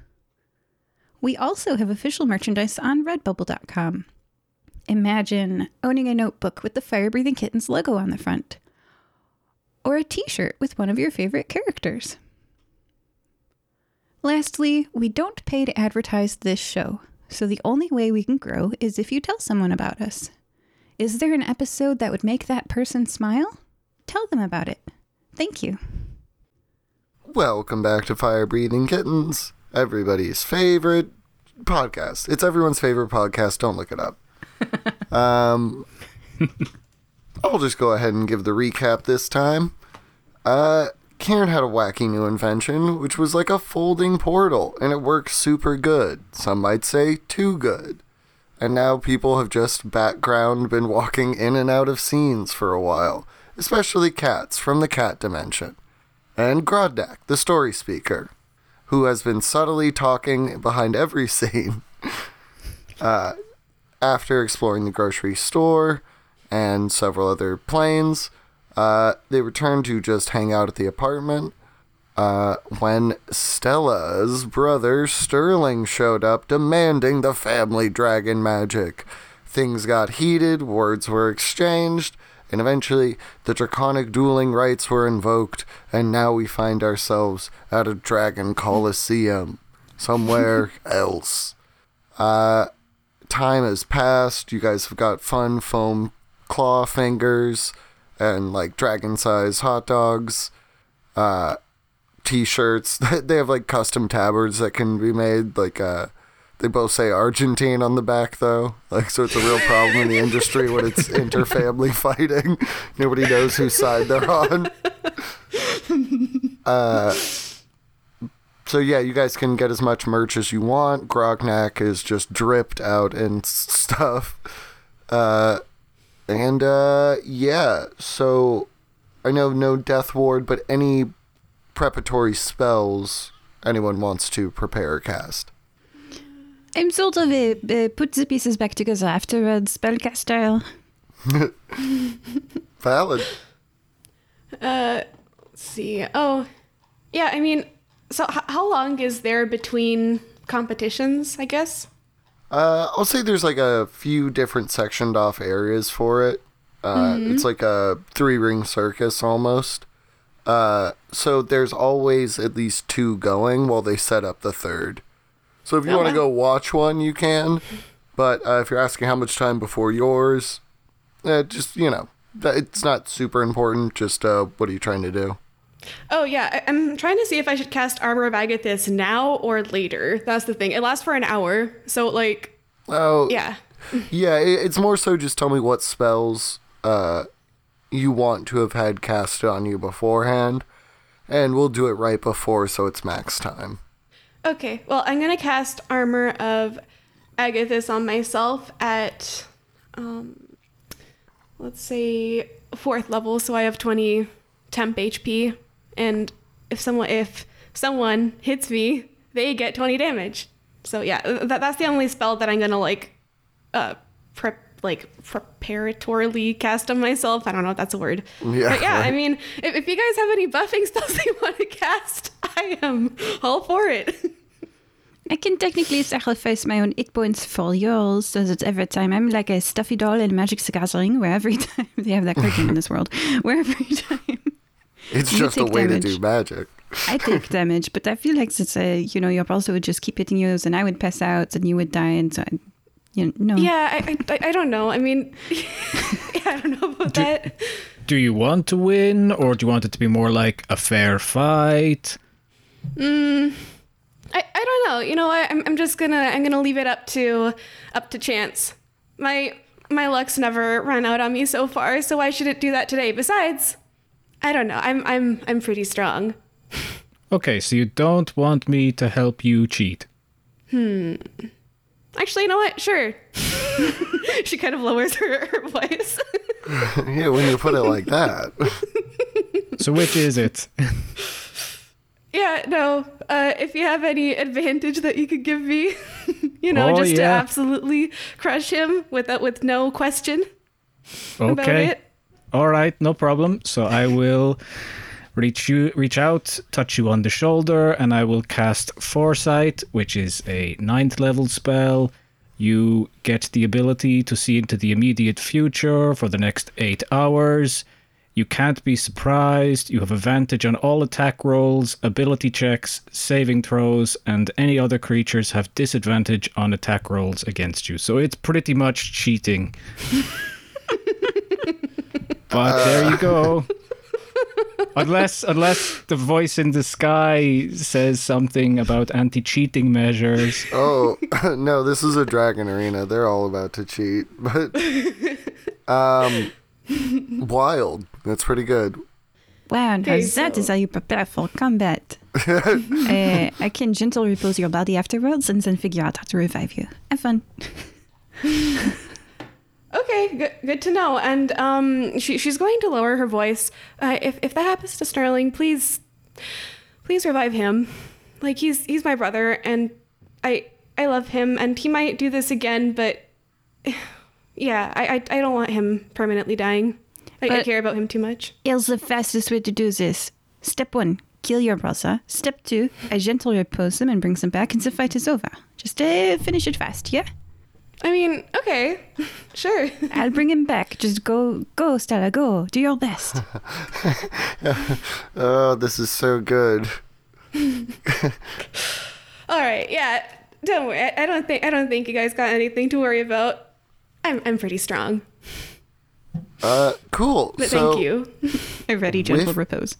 Speaker 4: We also have official merchandise on Redbubble.com. Imagine owning a notebook with the Fire Breathing Kittens logo on the front, or a t shirt with one of your favorite characters. Lastly, we don't pay to advertise this show, so the only way we can grow is if you tell someone about us. Is there an episode that would make that person smile? Tell them about it. Thank you.
Speaker 1: Welcome back to Fire Breathing Kittens, everybody's favorite podcast. It's everyone's favorite podcast. Don't look it up. um, I'll just go ahead and give the recap this time. Uh, Karen had a wacky new invention, which was like a folding portal, and it worked super good. Some might say too good. And now people have just background been walking in and out of scenes for a while, especially cats from the cat dimension. And Grognak, the story speaker, who has been subtly talking behind every scene. Uh, after exploring the grocery store and several other planes, uh, they returned to just hang out at the apartment. Uh, when Stella's brother Sterling showed up demanding the family dragon magic. Things got heated, words were exchanged, and eventually the draconic dueling rites were invoked, and now we find ourselves at a dragon coliseum somewhere else. Uh, time has passed. You guys have got fun foam claw fingers and like dragon sized hot dogs. Uh, t-shirts. they have like custom tabards that can be made. Like uh, they both say Argentine on the back though. Like so, it's a real problem in the industry when it's inter-family fighting. Nobody knows whose side they're on. Uh, so yeah, you guys can get as much merch as you want. Grognak is just dripped out and stuff. Uh, and uh, yeah, so I know no death ward, but any preparatory spells anyone wants to prepare or cast.
Speaker 4: I'm sort of a, uh, put the pieces back together afterwards, spellcaster.
Speaker 1: Valid.
Speaker 3: Let's see. Oh, yeah. I mean, so h- how long is there between competitions? I guess.
Speaker 1: Uh, I'll say there's like a few different sectioned off areas for it. Uh, It's like a three ring circus almost. Uh, so there's always at least two going while they set up the third. So if you
Speaker 3: Oh,
Speaker 1: want to
Speaker 3: wow.
Speaker 1: go watch one, you can. But uh, if you're asking how much time before yours, uh, just you know, it's not super important. Just uh, what are you trying to do?
Speaker 3: Oh yeah, I- I'm trying to see if I should cast Armor of Agathys now or later. That's the thing. It lasts for an hour, so like,
Speaker 1: Oh,
Speaker 3: yeah.
Speaker 1: Yeah, it's more so just tell me what spells uh, you want to have had cast on you beforehand, and we'll do it right before so it's max time.
Speaker 3: Okay, well, I'm gonna cast Armor of Agathys on myself at, um, let's say fourth level, so I have 20 temp HP, and if someone if someone hits me, they get 20 damage. So yeah, th- that's the only spell that I'm gonna like, uh, prep like preparatorily cast on myself. I don't know if that's a word.
Speaker 1: Yeah,
Speaker 3: But yeah, I mean, if, if you guys have any buffing spells you want to cast, I am all for it.
Speaker 4: I can technically sacrifice my own hit points for yours so that every time I'm like a stuffy doll in Magic the Gathering, where every time they have that cartoon in this world, where every time
Speaker 1: It's
Speaker 4: You
Speaker 1: just a way
Speaker 4: damage.
Speaker 1: to do magic.
Speaker 4: I take damage, but I feel like it's a, you know, your pulse would just keep hitting you, and I would pass out, and you would die, and so, I, you know,
Speaker 3: yeah, I, I, I don't know. I mean, yeah, I don't know about that.
Speaker 2: Do you want to win, or do you want it to be more like a fair fight?
Speaker 3: I, I don't know. You know what? I'm, I'm just gonna I'm gonna leave it up to up to chance. My my luck's never run out on me so far, so why should it do that today? Besides, I don't know. I'm I'm I'm pretty strong.
Speaker 2: Okay, so you don't want me to help you cheat. Hmm.
Speaker 3: Actually, you know what? Sure. she kind of lowers her, her voice.
Speaker 1: yeah, when you put it like that.
Speaker 2: So which is it?
Speaker 3: Yeah, no. Uh, if you have any advantage that you could give me, you know,
Speaker 2: Oh,
Speaker 3: just to absolutely crush him with with no question
Speaker 2: Okay. All right, no problem. So I will reach you, reach out, touch you on the shoulder, and I will cast Foresight, which is a ninth level spell. You get the ability to see into the immediate future for the next eight hours. You can't be surprised. You have advantage on all attack rolls, ability checks, saving throws, and any other creatures have disadvantage on attack rolls against you. So it's pretty much cheating. But there you go. unless unless the voice in the sky says something about anti-cheating measures.
Speaker 1: Oh no, this is a dragon arena. They're all about to cheat, but um, wild. That's pretty good.
Speaker 4: Wow, and
Speaker 3: Okay,
Speaker 4: that is
Speaker 3: so-
Speaker 4: how you prepare for combat. uh, I can gently repose your body afterwards and then figure out how to revive you. Have fun.
Speaker 3: Okay, good, good to know. And um, she, she's going to lower her voice. Uh, if if that happens to Sterling, please, please revive him. Like he's he's my brother, and I I love him, and he might do this again, but yeah, I I, I don't want him permanently dying. I, I care about him too much.
Speaker 4: Here's the fastest way to do this. Step one, kill your brother. Step two, I gently repose him and brings him back, and the fight is over. Just uh, finish it fast, yeah?
Speaker 3: I mean, okay, sure.
Speaker 4: I'll bring him back. Just go, go, Stella, go. Do your best.
Speaker 1: Oh, this is so good.
Speaker 3: All right, yeah. Don't worry. I, I don't think I don't think you guys got anything to worry about. I'm I'm pretty strong.
Speaker 1: Uh, cool.
Speaker 3: But
Speaker 1: so,
Speaker 3: thank you.
Speaker 4: A ready gentle
Speaker 1: With-
Speaker 4: repose.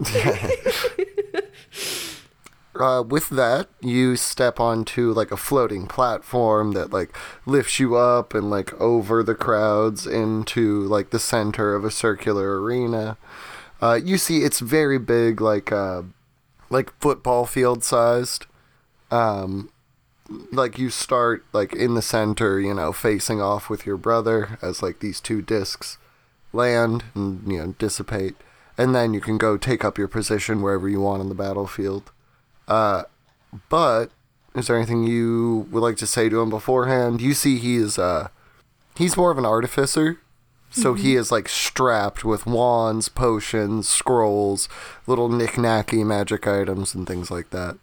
Speaker 1: uh, with that, you step onto like a floating platform that like lifts you up and like over the crowds into like the center of a circular arena. Uh, you see, it's very big, like uh, like football field sized. Um, like you start like in the center, you know, facing off with your brother as like these two discs land and you know dissipate, and then you can go take up your position wherever you want on the battlefield. Uh, but is there anything you would like to say to him beforehand? You see, he is uh, he's more of an artificer, So he is like strapped with wands, potions, scrolls, little knick-knacky magic items, and things like that.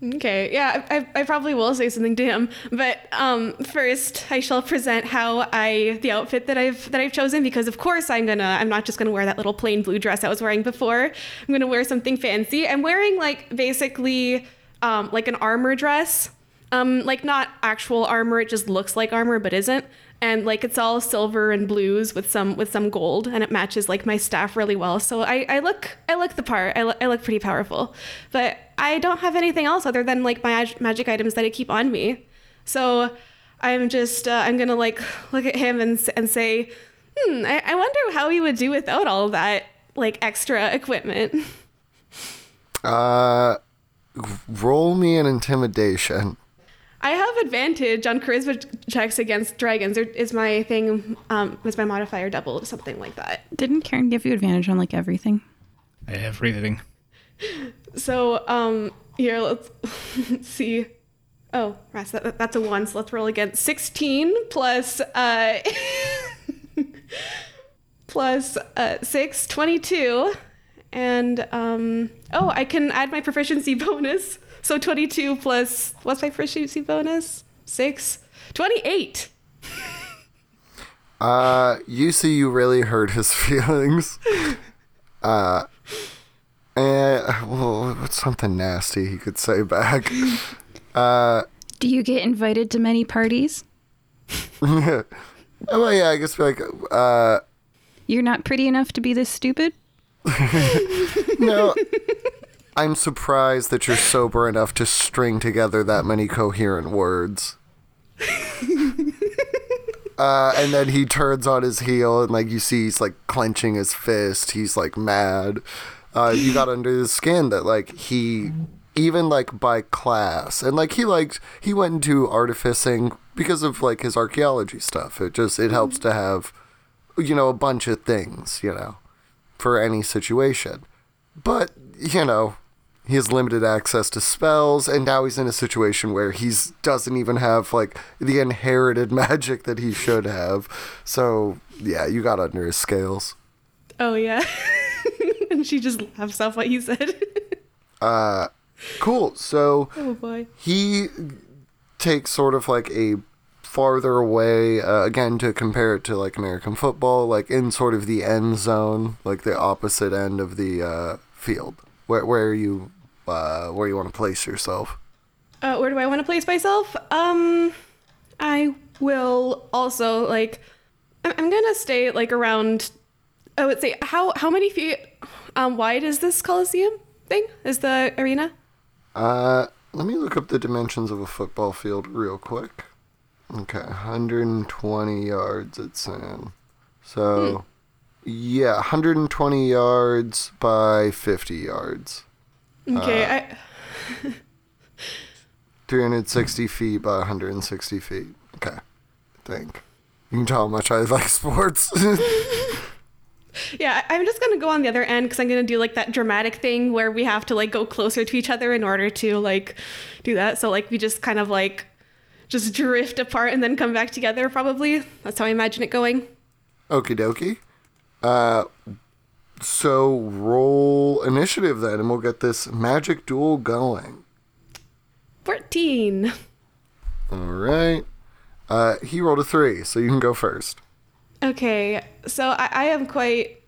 Speaker 3: Okay, yeah, I, I, probably will say something to him, but um, first I shall present how I the outfit that I've that I've chosen because of course I'm gonna I'm not just gonna wear that little plain blue dress I was wearing before. I'm gonna wear something fancy. I'm wearing like basically um, like an armor dress, um, like not actual armor. It just looks like armor but isn't, and like it's all silver and blues with some with some gold, and it matches like my staff really well. So I, I look I look the part. I, lo- I look pretty powerful, but I don't have anything else other than like my mag- magic items that I keep on me. So I'm just uh, I'm gonna like look at him and and say, hmm, I, I wonder how he would do without all of that like extra equipment.
Speaker 1: Uh, roll me an intimidation.
Speaker 3: I have advantage on charisma checks against dragons. Or is my thing um is my modifier doubled something like that?
Speaker 4: Didn't Karen give you advantage on like everything?
Speaker 2: Everything.
Speaker 3: So um here let's see. Oh, that, that's a one. So let's roll again. Sixteen plus uh plus uh six, 22. and um oh I can add my proficiency bonus. So twenty two plus what's my proficiency bonus? Six. 28.
Speaker 1: Uh, you see, you really hurt his feelings. Uh, and well, what's something nasty he could say back? Uh,
Speaker 4: Do you get invited to many parties?
Speaker 1: oh, well, yeah, I guess be like, uh,
Speaker 4: You're not pretty enough to be this stupid?
Speaker 1: no. I'm surprised that you're sober enough to string together that many coherent words. Uh, and then he turns on his heel, and like you see, he's like clenching his fist. He's like mad. Uh, you got under his skin that like he, even like by class, and like he liked he went into artificing because of like his archaeology stuff. It just it helps to have, you know, a bunch of things, you know, for any situation. But you know, he has limited access to spells and now he's in a situation where he's doesn't even have like the inherited magic that he should have so yeah you got under his scales
Speaker 3: Oh yeah. and she just laughs off what he said.
Speaker 1: Uh, cool so
Speaker 3: oh boy.
Speaker 1: he takes sort of like a farther away uh, again to compare it to like american football like in sort of the end zone like the opposite end of the uh, field where, where you uh, where you want to place yourself
Speaker 3: Uh, where do I want to place myself? Um, I will also like. I'm gonna stay like around. I would say how how many feet um wide is this Coliseum thing? Is the arena?
Speaker 1: Uh, let me look up the dimensions of a football field real quick. Okay, 120 yards it's in. So, yeah, 120 yards by 50 yards.
Speaker 3: Okay, I
Speaker 1: 360 feet by 160 feet. Okay, I think. You can tell how much I like sports.
Speaker 3: yeah. I'm just gonna go on the other end because I'm gonna do like that dramatic thing where we have to like go closer to each other in order to like do that. So like we just kind of like just drift apart and then come back together. Probably that's how I imagine it going.
Speaker 1: Okie dokie. Uh, so roll initiative then, and we'll get this magic duel going.
Speaker 3: Fourteen.
Speaker 1: All right. Uh, he rolled a three, so you can go first.
Speaker 3: Okay, so I, I am quite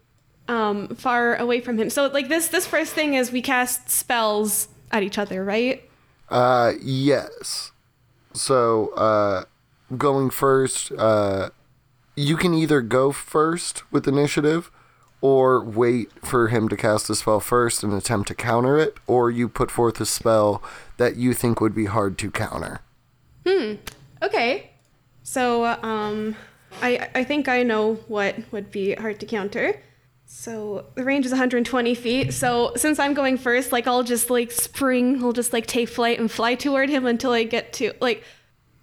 Speaker 3: um, far away from him. So like this this first thing is we cast spells at each other, right?
Speaker 1: Uh, yes. So, uh, going first, uh, you can either go first with initiative, or wait for him to cast a spell first and attempt to counter it, or you put forth a spell that you think would be hard to counter. Hmm.
Speaker 3: Okay. So um, I I think I know what would be hard to counter. So the range is 120 feet. So since I'm going first, like I'll just like spring, I'll just like take flight and fly toward him until I get to like,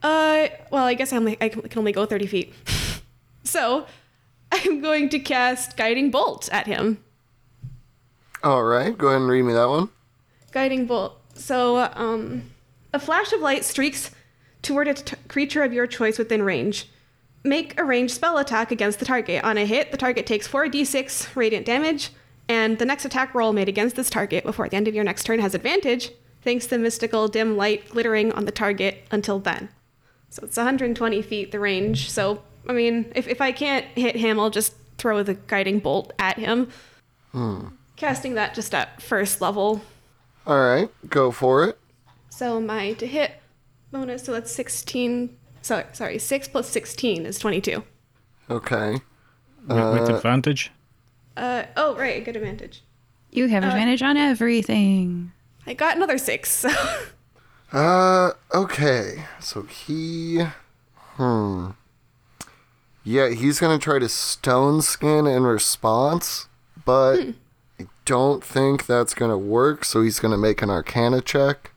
Speaker 3: uh, well I guess I'm like I can only go 30 feet. so I'm going to cast guiding bolt at him.
Speaker 1: All right, go ahead and read me that one.
Speaker 3: Guiding bolt. So, um, a flash of light streaks toward a t- creature of your choice within range. Make a ranged spell attack against the target. On a hit, the target takes 4d6 radiant damage, and the next attack roll made against this target before the end of your next turn has advantage, thanks to mystical dim light glittering on the target until then. So it's 120 feet the range. So, I mean, if, if I can't hit him, I'll just throw the guiding bolt at him. Hmm. Casting that just at first level.
Speaker 1: All right, go for it.
Speaker 3: So my to hit bonus, so that's 16. Sorry, sorry, 6 plus 16 is 22.
Speaker 1: Okay.
Speaker 2: With, with advantage.
Speaker 3: Uh, oh, right, a good advantage.
Speaker 4: You have advantage on everything.
Speaker 3: I got another 6. So.
Speaker 1: Uh, okay. So he, hmm. Yeah, he's gonna try to stone skin in response, but I don't think that's gonna work. So he's gonna make an Arcana check.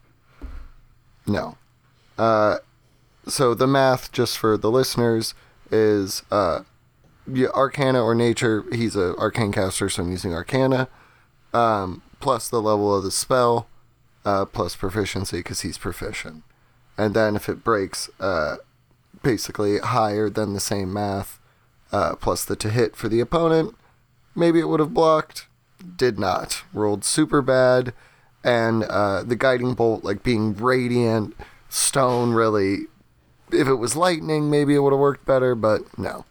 Speaker 1: No. Uh, so the math, just for the listeners, is uh, Arcana or Nature. He's a arcane caster, so I'm using Arcana. Um, plus the level of the spell uh, plus proficiency because he's proficient. And then if it breaks, uh, basically higher than the same math, uh, plus the to hit for the opponent, maybe it would have blocked. Did not. Rolled super bad. And uh, the guiding bolt, like being radiant, stone, really. If it was lightning, maybe it would have worked better, but no.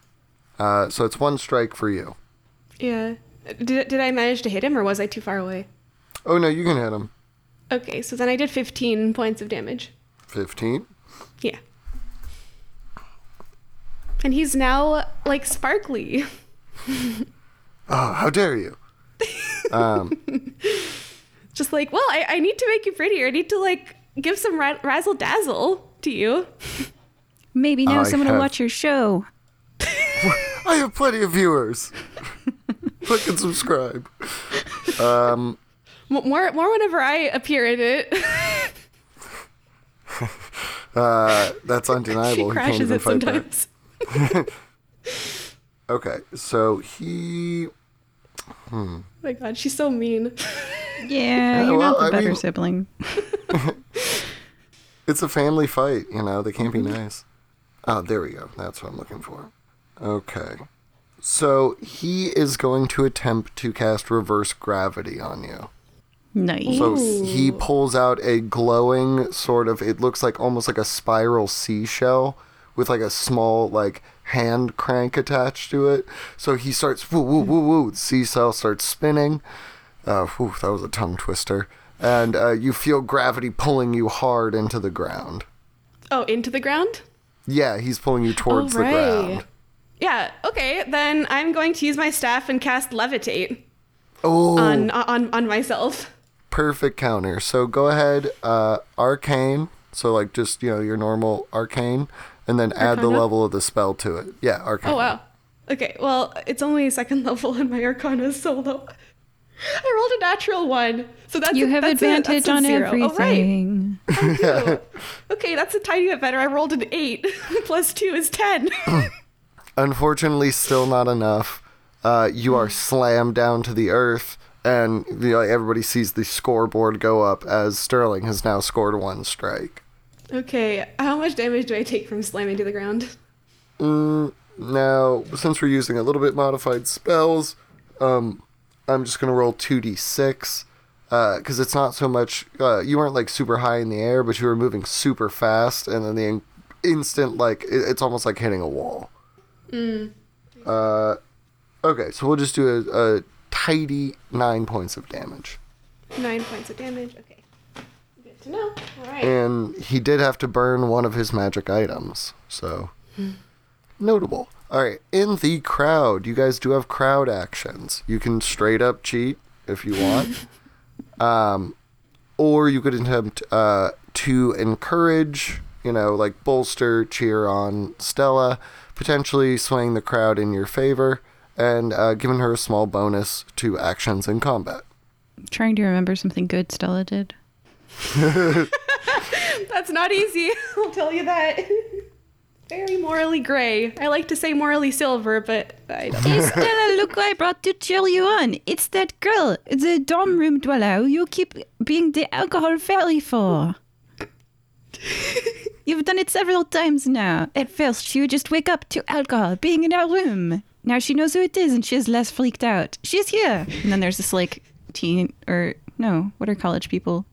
Speaker 1: Uh, so it's one strike for you.
Speaker 3: yeah. Did, did I manage to hit him or was I too far away?
Speaker 1: Oh no, you can hit him.
Speaker 3: Okay, so then I did 15 points of damage.
Speaker 1: 15.
Speaker 3: Yeah. And he's now like sparkly.
Speaker 1: Oh, how dare you!
Speaker 3: Um, Just like, well, I, I need to make you prettier. I need to like give some ra- razzle dazzle to you.
Speaker 4: Maybe now
Speaker 1: I
Speaker 4: someone
Speaker 1: have-
Speaker 4: will watch your show.
Speaker 1: I have plenty of viewers. Click and subscribe. Um,
Speaker 3: more, more whenever I appear in it.
Speaker 1: uh, that's undeniable. He can't
Speaker 3: crashes
Speaker 1: even
Speaker 3: it sometimes.
Speaker 1: Okay, so he.
Speaker 3: Oh my god, she's so mean.
Speaker 4: Yeah, you're
Speaker 1: well,
Speaker 4: not the
Speaker 1: I
Speaker 4: better
Speaker 1: mean-
Speaker 4: sibling.
Speaker 1: It's a family fight, you know. They can't be nice. Oh, there we go. That's what I'm looking for. Okay. So he is going to attempt to cast reverse gravity on you.
Speaker 4: Nice.
Speaker 1: So he pulls out a glowing sort of it looks like almost like a spiral seashell with like a small like hand crank attached to it. So he starts woo woo woo woo. The seashell starts spinning. Uh, whew, that was a tongue twister. And uh, you feel gravity pulling you hard into the ground.
Speaker 3: Oh, into the ground?
Speaker 1: Yeah, he's pulling you towards
Speaker 3: right.
Speaker 1: the ground.
Speaker 3: Yeah, okay, then I'm going to use my staff and cast levitate
Speaker 1: Oh,
Speaker 3: on on on myself.
Speaker 1: perfect counter. So go ahead, uh, arcane. So like just you know your normal arcane, and then add the level of the spell to it. Yeah, arcane.
Speaker 3: Oh wow. Okay, well, it's only second level and my arcana is so low. I rolled a natural one. So that's
Speaker 4: you
Speaker 3: a-
Speaker 4: have
Speaker 3: that's a-
Speaker 4: advantage
Speaker 3: that's a
Speaker 4: on
Speaker 3: zero.
Speaker 4: everything.
Speaker 3: Oh, right. Okay, that's a tiny bit better. I rolled an eight. Plus two is ten.
Speaker 1: Unfortunately, still not enough. Uh, you are slammed down to the earth, and you know, everybody sees the scoreboard go up as Sterling has now scored one strike.
Speaker 3: okay, how much damage do I take from slamming to the ground?
Speaker 1: Mm, now, since we're using a little bit modified spells, um, I'm just gonna roll two d six, because it's not so much. Uh, you weren't like super high in the air, but you were moving super fast, and then the in- instant like it, it's almost like hitting a wall. Uh, okay, so we'll just do a, a tidy nine points of damage,
Speaker 3: Nine points of damage. Okay. Good to know. All right.
Speaker 1: and he did have to burn one of his magic items, so notable. All right, in the crowd, you guys do have crowd actions. You can straight up cheat if you want, um, or you could attempt uh, to encourage, you know, like bolster, cheer on Stella, potentially swaying the crowd in your favor, and uh, giving her a small bonus to actions in combat.
Speaker 4: Trying to remember something good Stella did.
Speaker 3: That's not easy. I'll tell you that. Very morally gray. I like to say morally silver, but I don't.
Speaker 4: Stella, look I brought to cheer you on. It's that girl, the dorm room dweller you keep being the alcohol fairy for. You've done it several times now. At first, she would just wake up to alcohol being in our room. Now she knows who it is and she's less freaked out. She's here. And then there's this like teen or no, what are college people?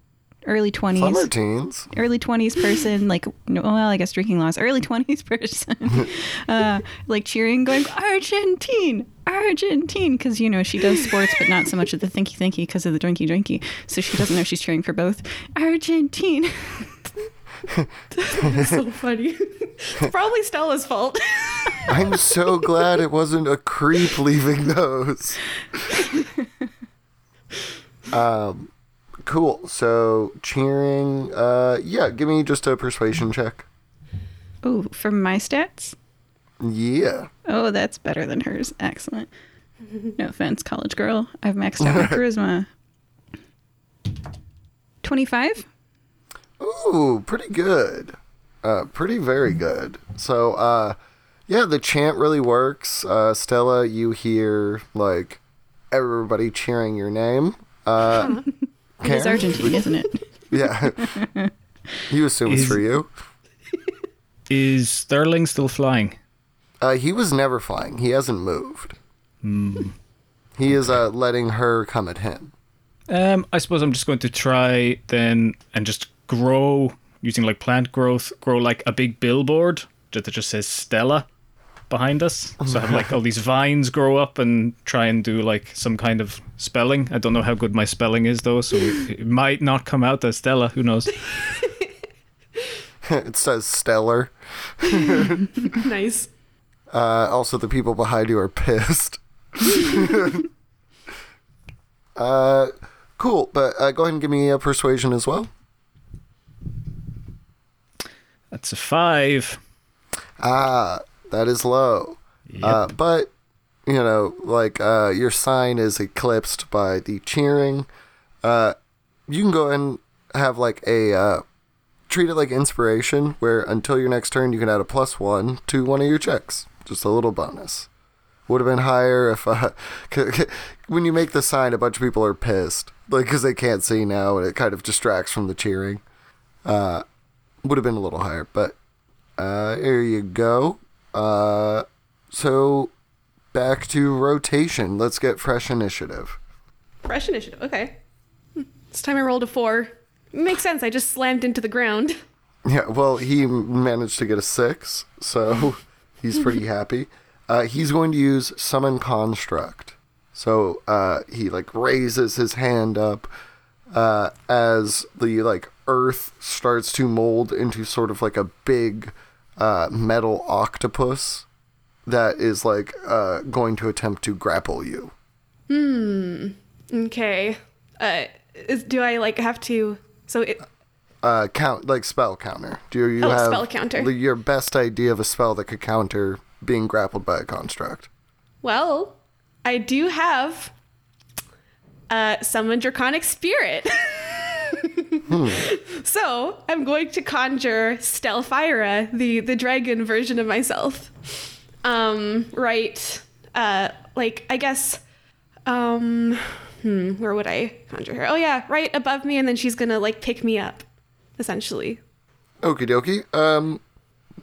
Speaker 4: Early 20s
Speaker 1: Summer teens.
Speaker 4: early 20s person like well i guess drinking laws early 20s person uh, like cheering going argentine argentine because you know she does sports but not so much of the thinky thinky because of the drinky drinky so she doesn't know she's cheering for both argentine
Speaker 3: so funny. it's probably Stella's fault.
Speaker 1: I'm so glad it wasn't a creep leaving those. Um, cool. So cheering. Uh, yeah. Give me just a persuasion check.
Speaker 4: oh from my stats
Speaker 1: Yeah.
Speaker 4: oh that's better than hers excellent no offense college girl i've maxed out my charisma 25
Speaker 1: Ooh, pretty good. Uh, pretty very good. So, uh, yeah, the chant really works. Uh, Stella, you hear like everybody cheering your name. Uh,
Speaker 4: it is
Speaker 1: Karen?
Speaker 4: argentine isn't it
Speaker 1: Yeah. you assume it's for you.
Speaker 2: Is Sterling still flying?
Speaker 1: Uh, he was never flying. He hasn't moved. He is uh, letting her come at him.
Speaker 2: Um, I suppose I'm just going to try then and just grow using like plant growth, grow like a big billboard that that just says Stella behind us. So I have like all these vines grow up and try and do like some kind of spelling. I don't know how good my spelling is though, so it it might not come out as Stella. Who knows?
Speaker 1: it says stellar.
Speaker 3: nice.
Speaker 1: Uh, also, the people behind you are pissed. uh, cool, but uh, go ahead and give me a persuasion as well.
Speaker 2: That's a five.
Speaker 1: Ah, that is low. Uh, but you know, like uh, your sign is eclipsed by the cheering. Uh, you can go and have like a uh, treat it like inspiration, where until your next turn you can add a plus one to one of your checks, just a little bonus. Would have been higher if uh, when you make the sign, a bunch of people are pissed, like because they can't see now, and it kind of distracts from the cheering. Uh, would have been a little higher, but uh, there you go. Uh, so back to rotation. Let's get fresh initiative.
Speaker 3: Fresh initiative. Okay. This time I rolled a four. Makes sense. I just slammed into the ground.
Speaker 1: Yeah, well, he managed to get a six, so he's pretty happy. Uh, he's going to use summon construct. So uh, he like raises his hand up uh, as the like earth starts to mold into sort of like a big uh, metal octopus that is like uh, going to attempt to grapple you. Hmm.
Speaker 3: Okay. Uh, is, do I like have to? So it.
Speaker 1: Uh, count like spell counter. Do you
Speaker 3: Oh,
Speaker 1: have
Speaker 3: spell counter.
Speaker 1: your best idea of a spell that could counter being grappled by a construct?
Speaker 3: Well, I do have. Uh, summon draconic spirit. So I'm going to conjure Stelfira, the the dragon version of myself. Um, right. Uh, like I guess. Um, hmm, where would I conjure her? Oh yeah, right above me, and then she's gonna like pick me up, essentially.
Speaker 1: Okie dokie. Um,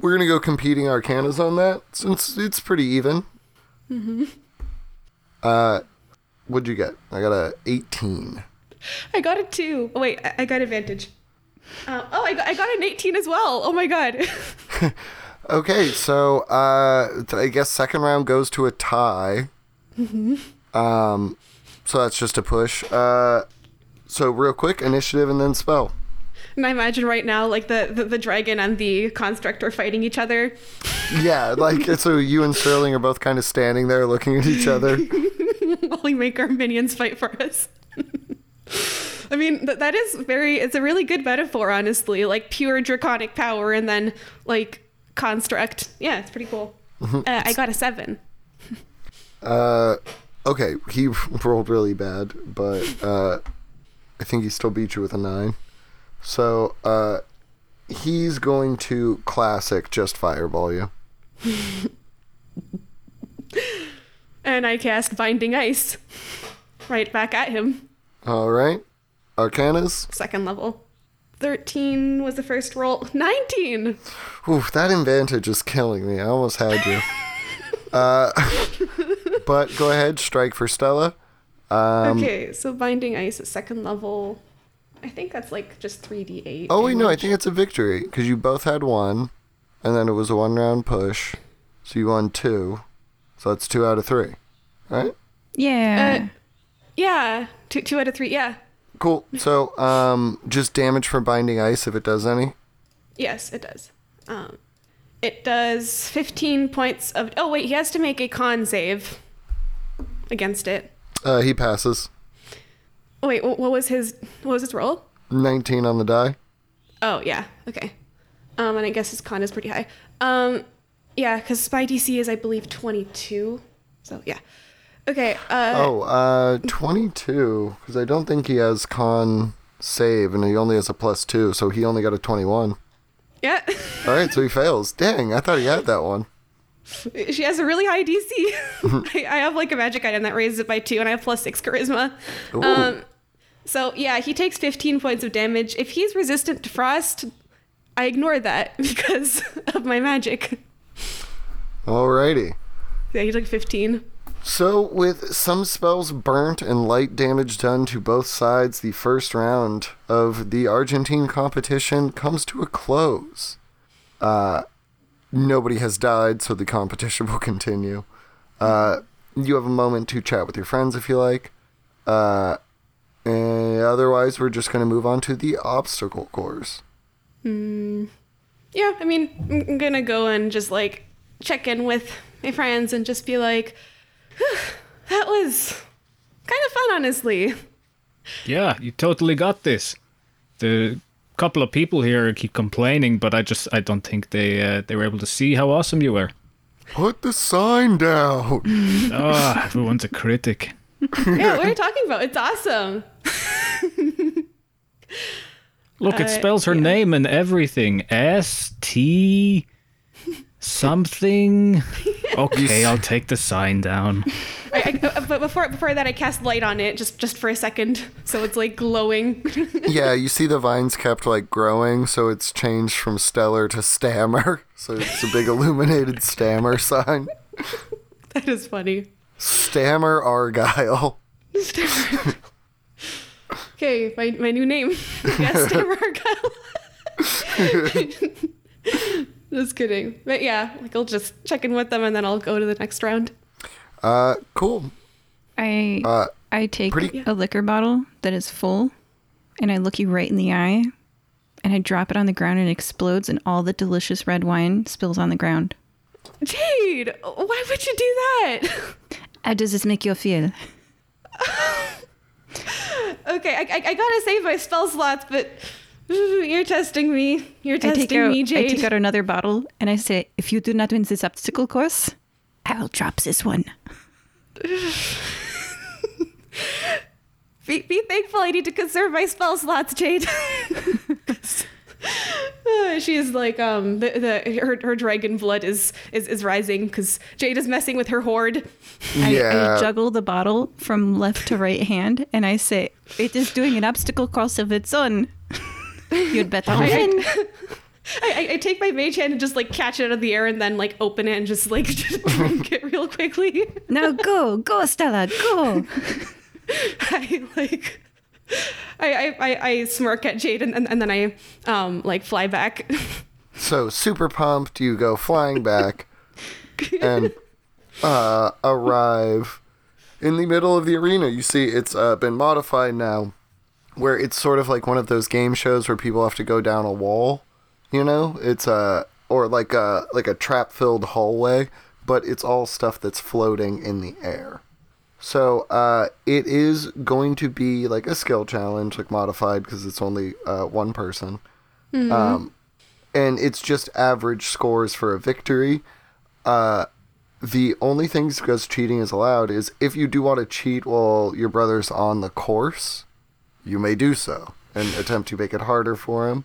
Speaker 1: we're gonna go competing arcanas on that since it's pretty even. Mm-hmm. Uh, what'd you get? I got a 18.
Speaker 3: I got a two. Oh wait, I, I got advantage. Uh, oh, I got, I got an 18 as well. Oh my god.
Speaker 1: Okay, so uh, I guess second round goes to a tie. Um, so that's just a push. Uh, so real quick, initiative and then spell.
Speaker 3: and I imagine right now, like the, the the dragon and the construct are fighting each other.
Speaker 1: Yeah, like so you and Sterling are both kind of standing there looking at each other.
Speaker 3: while we make our minions fight for us. I mean, th- that is very, it's a really good metaphor, honestly. Like pure draconic power and then like construct. Yeah, it's pretty cool. Uh, I got a seven.
Speaker 1: Uh, okay, he rolled really bad, but uh, I think he still beat you with a nine. So uh, he's going to classic just fireball you.
Speaker 3: And I cast Binding Ice right back at him.
Speaker 1: All right, Arcanas.
Speaker 3: Second level. 13 was the first roll. 19!
Speaker 1: Oof, that advantage is killing me. I almost had you. uh, but go ahead, strike for Stella. Um,
Speaker 3: okay, so Binding Ice at second level. I think that's like just 3d8.
Speaker 1: Oh wait, no, I think it's a victory because you both had one, and then it was a one round push, so you won two, so that's two out of three, right?
Speaker 4: Yeah.
Speaker 3: Uh, yeah, two, two out of three. Yeah.
Speaker 1: Cool. So, um, just damage from binding ice if it does any.
Speaker 3: Yes, it does. Um, it does 15 points of. Oh, wait, he has to make a con save against it.
Speaker 1: Uh, he passes.
Speaker 3: Oh, wait, what was his what was his roll?
Speaker 1: Nineteen on the die.
Speaker 3: Oh, yeah. Okay. Um, and I guess his con is pretty high. Um, yeah, because spy DC is, I believe, 22. So, yeah. Okay. Uh,
Speaker 1: Oh, uh, twenty-two because I don't think he has con save, and he only has a plus two, so he only got a twenty-one.
Speaker 3: yeah.
Speaker 1: All right, so he fails. Dang, I thought he had that one.
Speaker 3: she has a really high DC. I, I have like a magic item that raises it by two, and I have plus six charisma. Um, so yeah, he takes 15 points of damage. If he's resistant to frost, I ignore that because of my magic.
Speaker 1: Alrighty.
Speaker 3: Yeah, he took 15.
Speaker 1: So, with some spells burnt and light damage done to both sides, the first round of the Argentine competition comes to a close. Uh, nobody has died, so the competition will continue. Uh, you have a moment to chat with your friends if you like. Uh, and otherwise, we're just going to move on to the obstacle course.
Speaker 3: Yeah, I mean, I'm I'm gonna go and just like check in with my friends and just be like, "Whew, that was kind of fun, honestly.
Speaker 2: Yeah, you totally got this. The couple of people here keep complaining, but I just I don't think they uh, they were able to see how awesome you were.
Speaker 1: Put the sign down!
Speaker 2: Ah, everyone's a critic.
Speaker 3: Yeah, what are you talking about? It's awesome.
Speaker 2: Look, it
Speaker 3: Uh,
Speaker 2: spells her
Speaker 3: yeah.
Speaker 2: name and everything. S T something. Okay, I'll take the sign down.
Speaker 3: I, I, uh, but before before that, I cast light on it just just for a second, so it's like glowing.
Speaker 1: yeah, you see the vines kept like growing, so it's changed from stellar to stammer. So it's a big illuminated stammer sign.
Speaker 3: that is funny.
Speaker 1: Stammer Argyle.
Speaker 3: Okay, my, my new name. yes, Stammer Argyle. Just kidding. But yeah, like I'll just check in with them and then I'll go to the next round.
Speaker 1: Uh, cool.
Speaker 4: I
Speaker 1: Uh,
Speaker 4: I take
Speaker 1: pretty-
Speaker 4: a liquor bottle that is full and I look you right in the eye and I drop it on the ground and it explodes and all the delicious red wine spills on the ground.
Speaker 3: Jade, why would you do that?
Speaker 4: How does this make you feel?
Speaker 3: okay, I, I, I gotta save my spell slots, but ooh, you're testing me. You're testing
Speaker 4: out,
Speaker 3: me, Jade.
Speaker 4: I take out another bottle and I say, if you do not win this obstacle course, I will drop this one.
Speaker 3: Be, be thankful I need to conserve my spell slots, Jade. Uh, she is like um the, the her, her dragon blood is is, is rising because Jade is messing with her hoard.
Speaker 4: I, I juggle the bottle from left to right hand and I say, it is doing an obstacle course of its own. You'd better win.
Speaker 3: I, I, I take my mage hand and just like catch it out of the air and then like open it and just like drink it real quickly.
Speaker 4: Now go, go, Stella, go.
Speaker 3: I like I, I, I, I smirk at Jade and, and, and then I um like fly back.
Speaker 1: So super pumped, you go flying back and uh, arrive in the middle of the arena. You see, it's uh, been modified now, where it's sort of like one of those game shows where people have to go down a wall. You know, it's a or like a like a trap-filled hallway, but it's all stuff that's floating in the air. So uh, it is going to be like a skill challenge, like modified because it's only uh, one person Um, and it's just average scores for a victory. Uh, the only things because cheating is allowed is if you do want to cheat while your brother's on the course, you may do so and attempt to make it harder for him.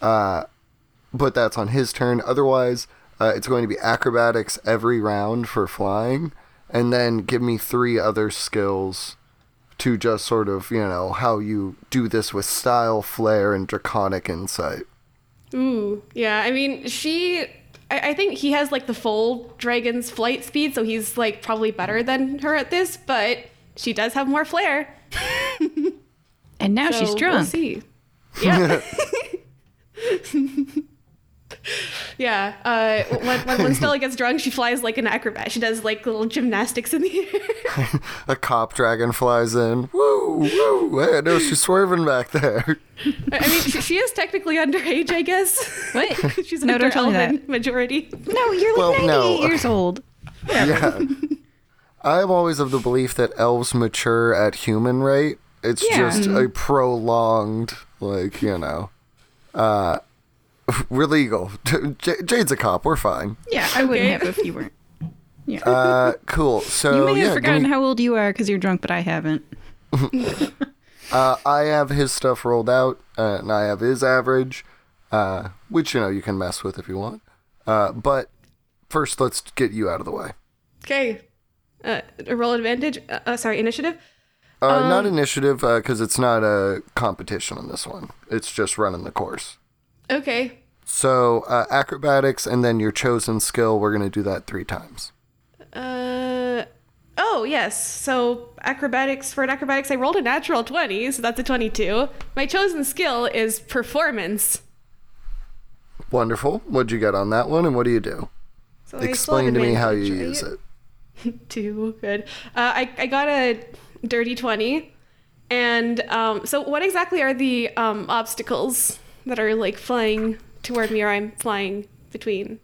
Speaker 1: Uh, but that's on his turn. Otherwise, uh, it's going to be acrobatics every round for flying, and then give me three other skills to just sort of, you know, how you do this with style, flair, and draconic insight.
Speaker 3: Ooh, yeah. I mean, she. I, I think he has like the full dragon's flight speed, so he's like probably better than her at this. But she does have more flair.
Speaker 4: And now
Speaker 3: so
Speaker 4: she's
Speaker 3: We'll
Speaker 4: drunk.
Speaker 3: see. Yeah. yeah. Uh, when, when, when Stella gets drunk, she flies like an acrobat. She does like little gymnastics in the air.
Speaker 1: A cop dragon flies in. Woo, woo. Hey, I know she's swerving back there.
Speaker 3: I I mean, she, she is technically underage, I guess.
Speaker 4: What?
Speaker 3: She's
Speaker 4: No,
Speaker 3: under
Speaker 4: don't tell me that.
Speaker 3: majority.
Speaker 4: No, you're like
Speaker 1: Well,
Speaker 4: 98
Speaker 1: no.
Speaker 4: years old.
Speaker 1: Yeah. I'm always of the belief that elves mature at human rate. It's
Speaker 4: Yeah.
Speaker 1: just a prolonged, like, you know. Uh, we're legal. J- Jade's a cop. We're fine.
Speaker 4: Yeah, I wouldn't have if you weren't. Yeah.
Speaker 1: Uh, cool. So,
Speaker 4: you may have
Speaker 1: yeah, give
Speaker 4: forgotten
Speaker 1: me-
Speaker 4: how old you are because you're drunk, but I haven't.
Speaker 1: Uh, I have his stuff rolled out, uh, and I have his average, uh, which you know you can mess with if you want. Uh, but first, let's get you out of the way.
Speaker 3: Okay. Uh, roll advantage. Uh, uh, sorry, initiative.
Speaker 1: Uh, not initiative because it's not a competition on this one. It's just running the course.
Speaker 3: Okay.
Speaker 1: So uh, acrobatics and then your chosen skill. We're gonna do that three times.
Speaker 3: Uh. Oh yes. So acrobatics for an acrobatics, I rolled a natural twenty, so that's a twenty-two. My chosen skill is performance.
Speaker 1: Wonderful. What'd you get on that one, and what do you do?
Speaker 3: So
Speaker 1: Explain to me how you use it.
Speaker 3: Too Good. Uh, I I got a dirty twenty, and um. So what exactly are the um obstacles that are like flying toward me, or I'm flying between?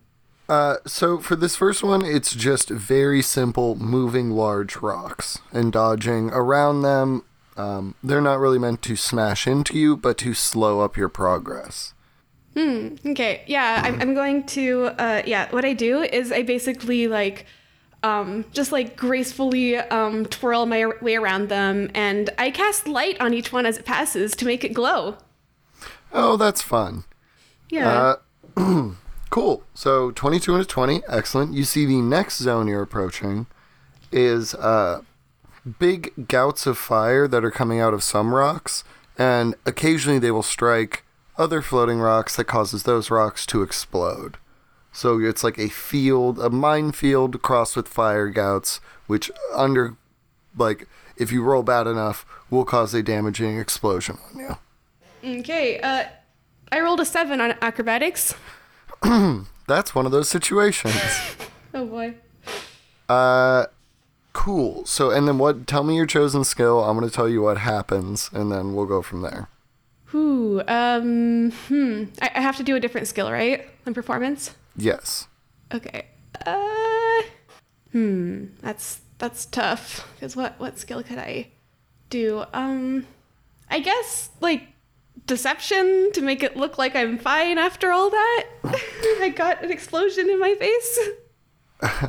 Speaker 1: Uh, so for this first one, it's just very simple moving large rocks and dodging around them. Um, they're not really meant to smash into you, but to slow up your progress. Hmm.
Speaker 3: Okay, yeah, I'm, I'm going to, uh, yeah, what I do is I basically like, um, just like gracefully um, twirl my way around them, and I cast light on each one as it passes to make it glow.
Speaker 1: Oh, that's fun.
Speaker 3: Yeah.
Speaker 1: Uh, cool. So 22 and a 20. Excellent. You see the next zone you're approaching is uh, big gouts of fire that are coming out of some rocks, and occasionally they will strike other floating rocks that causes those rocks to explode. So it's like a field, a minefield crossed with fire gouts, which under, like, if you roll bad enough, will cause a damaging explosion on you.
Speaker 3: okay, uh, I rolled a seven on acrobatics.
Speaker 1: That's one of those situations.
Speaker 3: Oh boy.
Speaker 1: Uh, cool. So, and then what? Tell me your chosen skill. I'm gonna tell you what happens, and then we'll go from there.
Speaker 3: Whew, um, hmm. I, I have to do a different skill, right? Than performance?
Speaker 1: Yes.
Speaker 3: Okay. Uh, hmm. That's that's tough. Cause what what skill could I do? Um, I guess like deception to make it look like I'm fine after all that. I got an explosion in my face.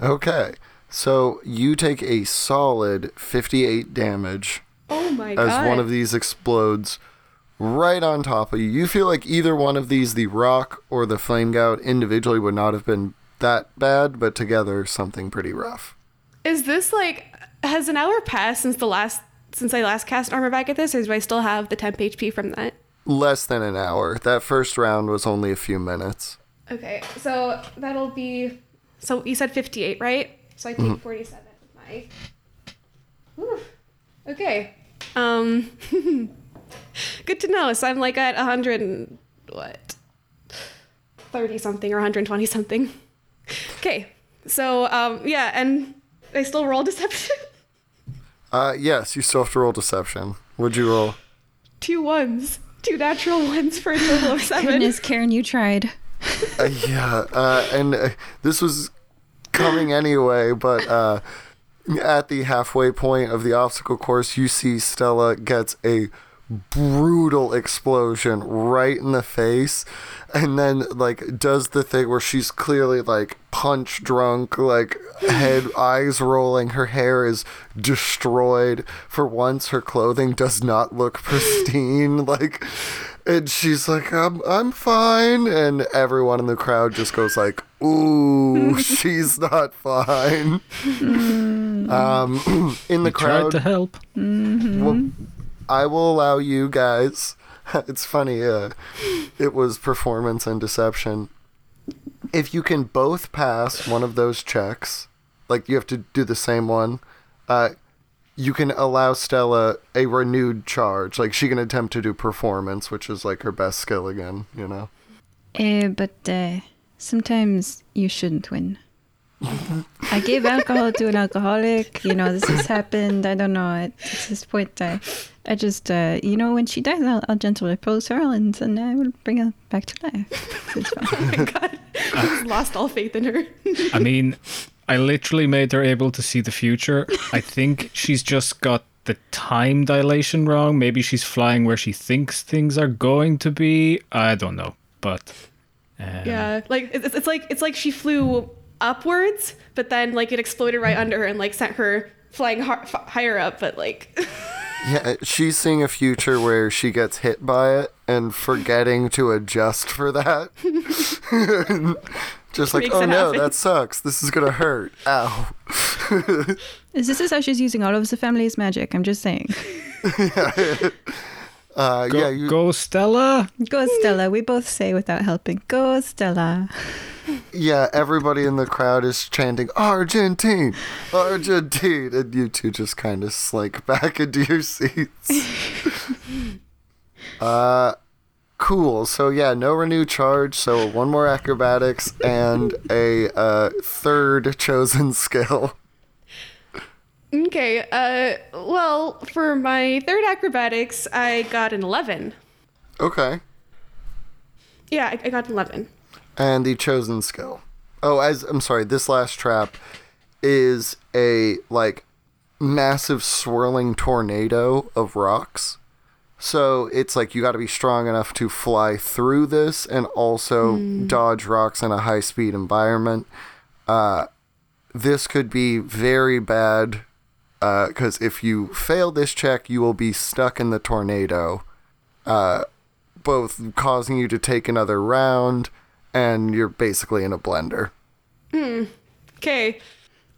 Speaker 1: Okay. So you take a solid 58 damage
Speaker 3: Oh my god.
Speaker 1: as one of these explodes right on top of you. You feel like either one of these, the rock or the flame gout, individually would not have been that bad, but together something pretty rough.
Speaker 3: Is this like has an hour passed since the last since I last cast Armor of Agathys, or do I still have the temp HP from that?
Speaker 1: Less than an hour. That first round was only a few minutes.
Speaker 3: Okay, so that'll be. So you said 58, right? So I take 47 with my. Whew. Okay. Um. good to know. So I'm like at 100 and what? 30 something or 120 something. Okay. So um yeah, and I still roll deception.
Speaker 1: Uh, yes, you still have to roll deception. Would you roll?
Speaker 3: Two ones. Two natural ones for a total of seven.
Speaker 4: Goodness, Karen, you tried.
Speaker 1: Uh, yeah, uh, and uh, this was coming anyway, but uh, at the halfway point of the obstacle course, you see Stella gets a brutal explosion right in the face and then like does the thing where she's clearly like punch drunk like head eyes rolling her hair is destroyed for once her clothing does not look pristine like And she's like, I'm, I'm fine. And everyone in the crowd just goes like, ooh, she's not fine. um, in the
Speaker 2: We tried
Speaker 1: crowd,
Speaker 2: to help.
Speaker 1: well, I will allow you guys. It's funny. Uh, it was performance and deception. If you can both pass one of those checks, like you have to do the same one, uh, you can allow Stella a renewed charge. Like she can attempt to do performance, which is like her best skill again. You know.
Speaker 4: Uh, but uh, sometimes you shouldn't win. I gave alcohol to an alcoholic. You know, this has happened. I don't know. At, at this point, I, I just, uh, you know, when she dies, I'll, I'll gently repose her and then I will bring her back to life. It's fine.
Speaker 3: Oh my god. I just lost all faith in her.
Speaker 2: I mean, I literally made her able to see the future. I think she's just got the time dilation wrong. Maybe she's flying where she thinks things are going to be. I don't know, but um,
Speaker 3: yeah. Like it's, it's like it's like she flew upwards, but then like it exploded right under her and like sent her flying har- f- higher up, but like
Speaker 1: Yeah, she's seeing a future where she gets hit by it and forgetting to adjust for that. Just like, oh no,
Speaker 3: happen.
Speaker 1: that sucks. This is gonna hurt. Ow.
Speaker 4: This is how she's using all of the family's magic. I'm just saying.
Speaker 1: Uh,
Speaker 2: go,
Speaker 1: yeah, you,
Speaker 2: go Stella.
Speaker 4: Go, Stella. We both say without helping. Go, Stella.
Speaker 1: yeah. Everybody in the crowd is chanting Argentine, Argentine, and you two just kind of slink back into your seats. uh, cool. So yeah, no renew charge. So one more acrobatics and a uh, third chosen skill.
Speaker 3: Okay. Uh, well, for my third acrobatics, I got an eleven.
Speaker 1: Okay.
Speaker 3: Yeah, I, I got an eleven.
Speaker 1: and the chosen skill. Oh, as I'm sorry, this last trap is a like massive swirling tornado of rocks. So it's like you got to be strong enough to fly through this and also dodge rocks in a high speed environment. Uh, this could be very bad because if you fail this check, you will be stuck in the tornado uh, both causing you to take another round, and you're basically in a blender.
Speaker 3: Okay.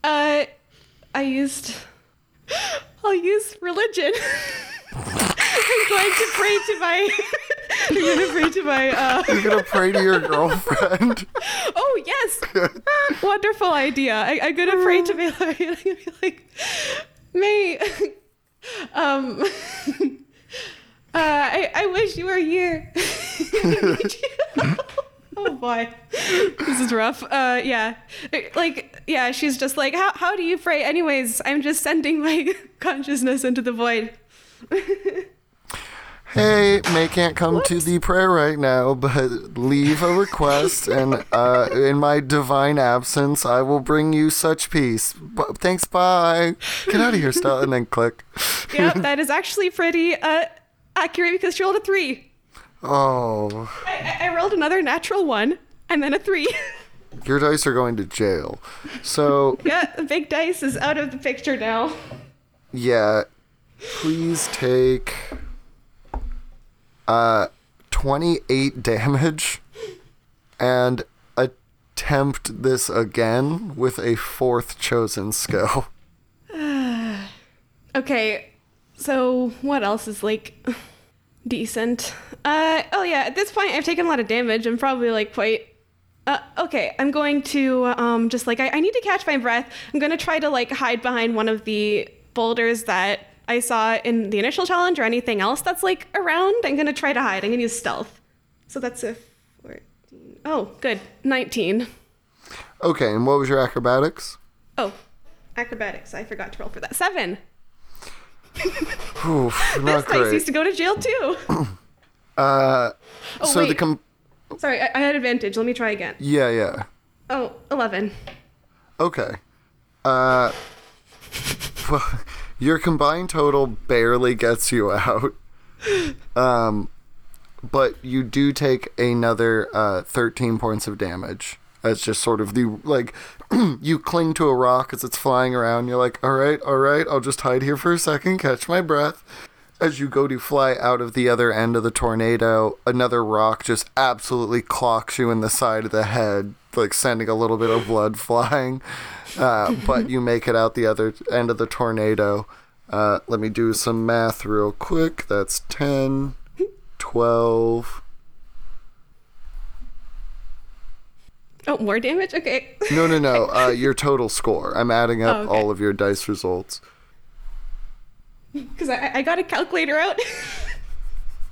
Speaker 3: Uh, I used. I'll use religion. I'm going to pray to my. I'm going to pray to my. Uh,
Speaker 1: You're gonna pray to your girlfriend.
Speaker 3: oh yes, wonderful idea. I, I'm going to pray to my. I'm going to be like, May. Um. Uh, I, I wish you were here. oh boy, this is rough. Uh, yeah, like yeah, she's just like, how how do you pray? Anyways, I'm just sending my consciousness into the void.
Speaker 1: Hey, May can't come to the prayer right now, but leave a request, and uh, in my divine absence, I will bring you such peace. B- thanks, bye. Get out of here, Stella, and then click.
Speaker 3: Yeah, that is actually pretty uh accurate because she rolled a three.
Speaker 1: Oh,
Speaker 3: I, I I rolled another natural one and then a three.
Speaker 1: your dice are going to jail. So,
Speaker 3: yeah, the big dice is out of the picture now.
Speaker 1: yeah, please take uh 28 damage and attempt this again with a fourth chosen skill.
Speaker 3: Okay, so what else is like decent? Uh oh yeah, at this point I've taken a lot of damage. I'm probably like quite uh, okay, I'm going to um just like I, I need to catch my breath. I'm gonna try to like hide behind one of the boulders that I saw in the initial challenge or anything else that's like around. I'm gonna try to hide. I'm gonna use stealth. So that's a 14. Oh, good. 19.
Speaker 1: Okay, and what was your acrobatics?
Speaker 3: Oh, acrobatics. I forgot to roll for that. Seven.
Speaker 1: Oof,
Speaker 3: This
Speaker 1: not
Speaker 3: dice used to go to jail too.
Speaker 1: Uh,
Speaker 3: Oh,
Speaker 1: so the com-
Speaker 3: Sorry, I, I had advantage. Let me try again.
Speaker 1: yeah, yeah.
Speaker 3: Oh, 11.
Speaker 1: Okay. Uh, well, your combined total barely gets you out. Um, but you do take another uh, 13 points of damage. That's just sort of the like you cling to a rock as it's flying around. You're like, all right, all right, I'll just hide here for a second, catch my breath, as you go to fly out of the other end of the tornado, another rock just absolutely clocks you in the side of the head, like sending a little bit of blood flying. Uh, but you make it out the other end of the tornado. Uh, let me do some math real quick. That's 10, 12.
Speaker 3: Oh, more damage? Okay.
Speaker 1: No, no, no. Uh, your total score. I'm adding up
Speaker 3: Oh, okay.
Speaker 1: all of your dice results.
Speaker 3: Because I, I got a calculator out.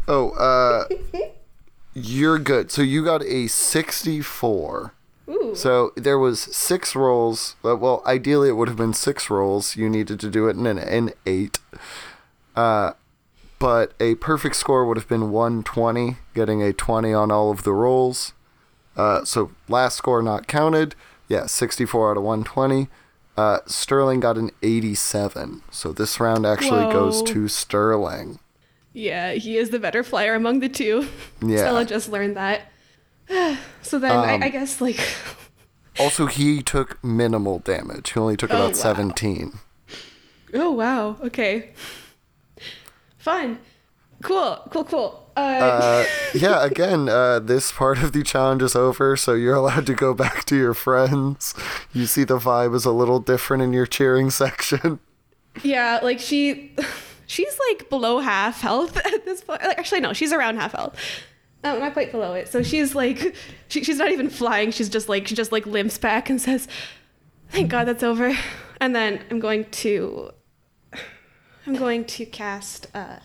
Speaker 1: Oh, uh, you're good. So you got a 64.
Speaker 3: Ooh.
Speaker 1: So there was six rolls. Well, ideally it would have been six rolls. You needed to do it in an, an eight. Uh, but a perfect score would have been 120, getting a 20 on all of the rolls. Uh, so last score not counted. Yeah, 64 out of 120. Uh, Sterling got an 87. So this round actually goes to Sterling.
Speaker 3: Yeah, he is the better flyer among the two.
Speaker 1: Yeah.
Speaker 3: Stella just learned that. so then I,
Speaker 1: Um,
Speaker 3: I guess like
Speaker 1: Also, he took minimal damage. He only took
Speaker 3: Oh,
Speaker 1: about
Speaker 3: wow.
Speaker 1: 17.
Speaker 3: Oh wow, okay. Fun. Cool, cool, cool. Uh,
Speaker 1: Uh, yeah, again, uh, this part of the challenge is over, so you're allowed to go back to your friends. You see the vibe is a little different in your cheering section.
Speaker 3: yeah, like she she's like below half health at this point. Like, actually no, she's around half health. Um, not quite below it. So she's like she, she's not even flying, she's just like she just like limps back and says, Thank God that's over. And then I'm going to I'm going to cast uh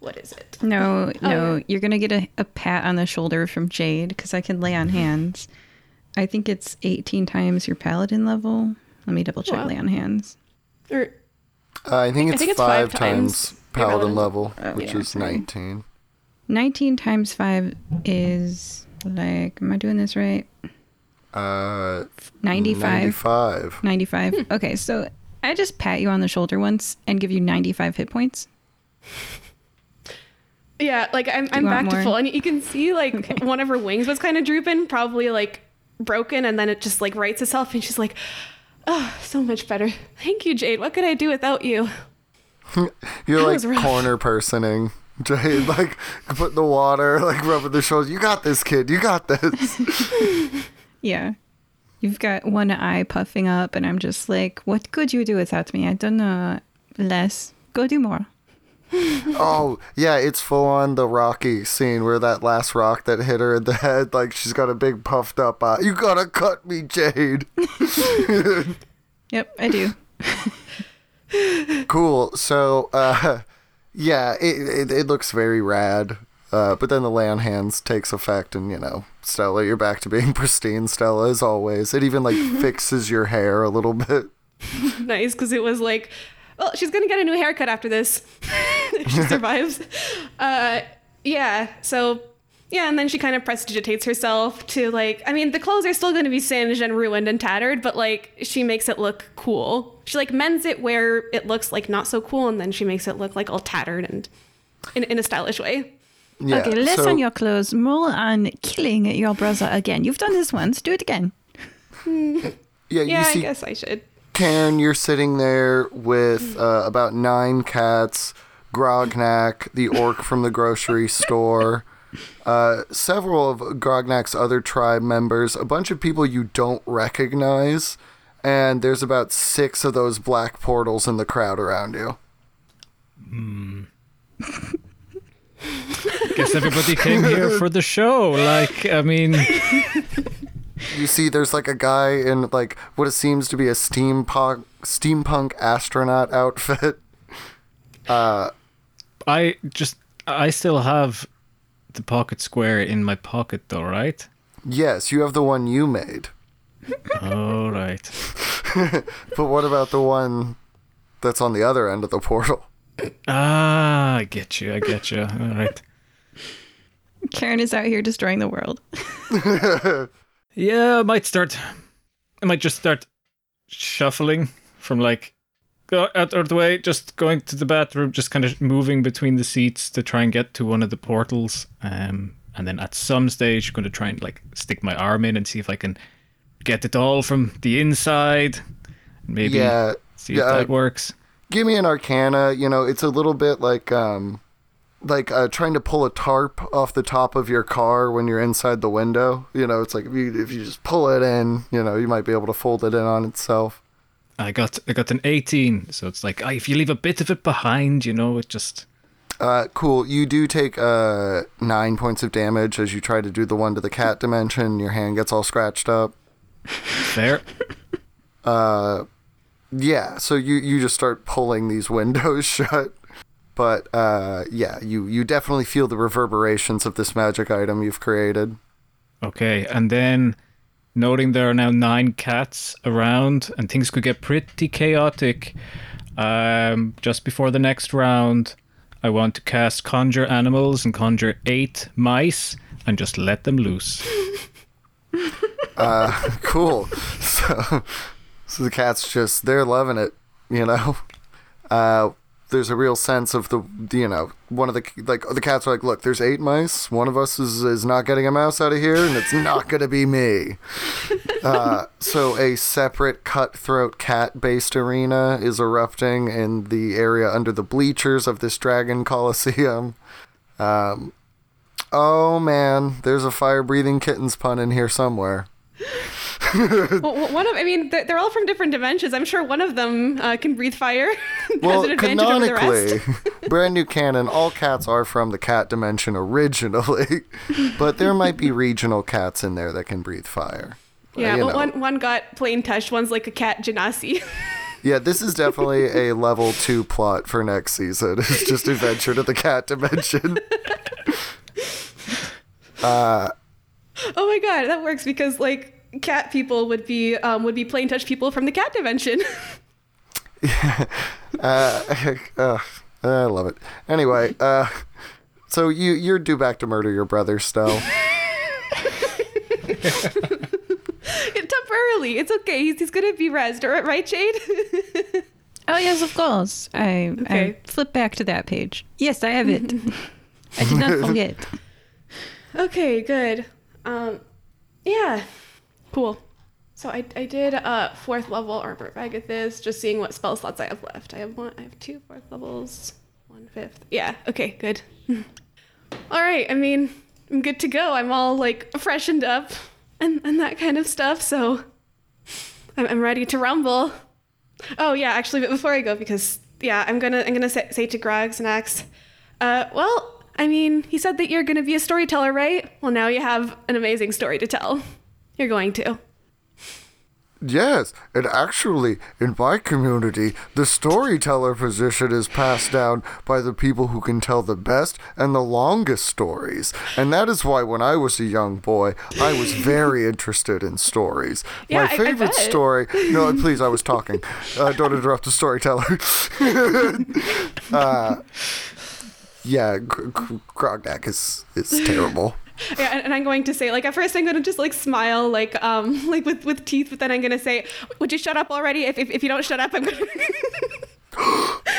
Speaker 3: what is it?
Speaker 4: No, no,
Speaker 3: yeah.
Speaker 4: you're gonna get a, a pat on the shoulder from Jade because I can lay on hands. I think it's 18 times your paladin level. Let me double check
Speaker 3: Wow.
Speaker 4: lay on hands.
Speaker 3: Or
Speaker 1: Uh, I think it's,
Speaker 3: think it's
Speaker 1: five,
Speaker 3: five
Speaker 1: times,
Speaker 3: times
Speaker 1: paladin
Speaker 3: paladin
Speaker 1: level,
Speaker 4: Oh,
Speaker 1: which
Speaker 4: yeah,
Speaker 1: is
Speaker 4: sorry.
Speaker 1: 19.
Speaker 4: 19 times 5 is like, am I doing this right?
Speaker 1: Uh,
Speaker 4: 95.
Speaker 1: 95.
Speaker 4: 95. Okay, so I just pat you on the shoulder once and give you 95 hit points.
Speaker 3: Yeah, like I'm, I'm
Speaker 4: want
Speaker 3: back to full, and you can see like
Speaker 4: Okay.
Speaker 3: one of her wings was kind of drooping, probably like broken, and then it just like rights itself, and she's like, "Oh, so much better. Thank you, Jade. What could I do without you?"
Speaker 1: You're
Speaker 3: That
Speaker 1: like corner personing. Jade, like, put the water, like, rubbing the shoulders. You got this, kid. You got this.
Speaker 4: Yeah. You've got one eye puffing up, and I'm just like, what could you do without me? I don't know. Less. Go do more.
Speaker 1: Oh, yeah, it's full on the Rocky scene where that last rock that hit her in the head, like she's got a big puffed up eye. You gotta cut me, Jade.
Speaker 4: Yep, I do.
Speaker 1: cool. So, uh, yeah, it, it, it looks very rad. Uh, but then the lay on hands takes effect, and you know, Stella, you're back to being pristine, Stella, as always. It even like fixes your hair a little bit.
Speaker 3: nice, because it was like, well, she's gonna get a new haircut after this. she survives. Uh, yeah. So. Yeah, and then she kind of prestidigitates herself to like, I mean, the clothes are still going to be singed and ruined and tattered, but like, she makes it look cool. She like mends it where it looks like not so cool, and then she makes it look like all tattered and in, in a stylish way.
Speaker 1: Yeah,
Speaker 4: okay, less
Speaker 1: so-
Speaker 4: on your clothes, more on killing your brother again. You've done this once. Do it again.
Speaker 1: Yeah,
Speaker 3: Yeah,
Speaker 1: you
Speaker 3: I guess I should.
Speaker 1: Karen, you're sitting there with uh, about nine cats, Grognak, the orc from the grocery store, uh, several of Grognak's other tribe members, a bunch of people you don't recognize, and there's about six of those black portals in the crowd around you.
Speaker 2: Guess everybody came here for the show. Like, I mean,
Speaker 1: You see, there's like a guy in like what it seems to be a steampunk steampunk astronaut outfit.
Speaker 2: I just, I still have the pocket square in my pocket, though, right?
Speaker 1: Yes, you have the one you made.
Speaker 2: All right.
Speaker 1: But what about the one that's on the other end of the portal?
Speaker 2: Ah, I get you. I get you. All right.
Speaker 4: Karen is out here destroying the world.
Speaker 2: Yeah, I might start. I might just start shuffling from like go out of the way, just going to the bathroom, just kind of moving between the seats to try and get to one of the portals. Um, and then at some stage, I'm going to try and like stick my arm in and see if I can get it all from the inside. Maybe
Speaker 1: Yeah,
Speaker 2: see if
Speaker 1: yeah,
Speaker 2: that works.
Speaker 1: give me an arcana. You know, it's a little bit like um like uh, trying to pull a tarp off the top of your car when you're inside the window. You know, it's like if you if you just pull it in, you know, you might be able to fold it in on itself.
Speaker 2: I got I got an 18, so it's like ah, if you leave a bit of it behind, you know, it just
Speaker 1: Uh, cool. You do take uh nine points of damage as you try to do the one to the cat dimension. Your hand gets all scratched up.
Speaker 2: fair.
Speaker 1: Yeah, so you you just start pulling these windows shut. But uh, yeah, you you definitely feel the reverberations of this magic item you've created.
Speaker 2: Okay, and then noting there are now nine cats around and things could get pretty chaotic. Um, just before the next round, I want to cast Conjure Animals and conjure eight mice and just let them loose.
Speaker 1: Cool. So, so the cats just they're loving it, you know. Uh, there's a real sense of the you know one of the like the cats are like, look, there's eight mice. One of us is is not getting a mouse out of here, and it's not gonna be me. Uh, so a separate cutthroat cat-based arena is erupting in the area under the bleachers of this dragon coliseum. Um, oh man, there's a fire-breathing kittens pun in here somewhere.
Speaker 3: Well, one of, I mean, they're, all from different dimensions. I'm sure one of them uh, can breathe fire.
Speaker 1: Well,
Speaker 3: has an advantage over the
Speaker 1: canonically, brand new canon, all cats are from the cat dimension originally, but there might be regional cats in there that can breathe fire. Uh,
Speaker 3: Yeah, well,
Speaker 1: know.
Speaker 3: one one got plane touched. One's like a cat genasi.
Speaker 1: Yeah, this is definitely a level two plot for next season. It's just adventure to the cat dimension.
Speaker 3: Oh my god, that works because like cat people would be um, would be plane touch people from the cat dimension.
Speaker 1: Uh, uh, I love it. Anyway, uh, so you you're due back to murder your brother, Stell.
Speaker 3: Temporarily, it's okay. He's, he's gonna be rezzed, right, right, Jade?
Speaker 4: Oh yes, of course. I
Speaker 3: Okay.
Speaker 4: I flip back to that page. Yes, I have it. I did not forget.
Speaker 3: okay, good. Um, yeah, cool. So I, I did uh fourth level armor Agathys, just seeing what spell slots I have left. I have one, I have two fourth levels, one fifth. Yeah, okay, good. all right, I mean, I'm good to go. I'm all like freshened up and, and that kind of stuff, so I'm, I'm ready to rumble. Oh yeah, actually, but before I go, because yeah, I'm gonna I'm gonna say, say to Grognak. Uh, well, I mean, he said that you're gonna be a storyteller, right? Well, now you have an amazing story to tell. You're going to.
Speaker 1: Yes, and actually, in my community, the storyteller position is passed down by the people who can tell the best and the longest stories. And that is why, when I was a young boy, I was very interested in stories.
Speaker 3: Yeah,
Speaker 1: my
Speaker 3: I- I
Speaker 1: favorite story. No, please, I was talking. Uh, don't interrupt the storyteller. uh, yeah, Gr- Gr- Grognak is is terrible.
Speaker 3: Yeah, and, I'm going to say, like, at first I'm gonna just like smile, like, um, like with with teeth, but then I'm gonna say, "Would you shut up already? If if, if you don't shut up, I'm gonna."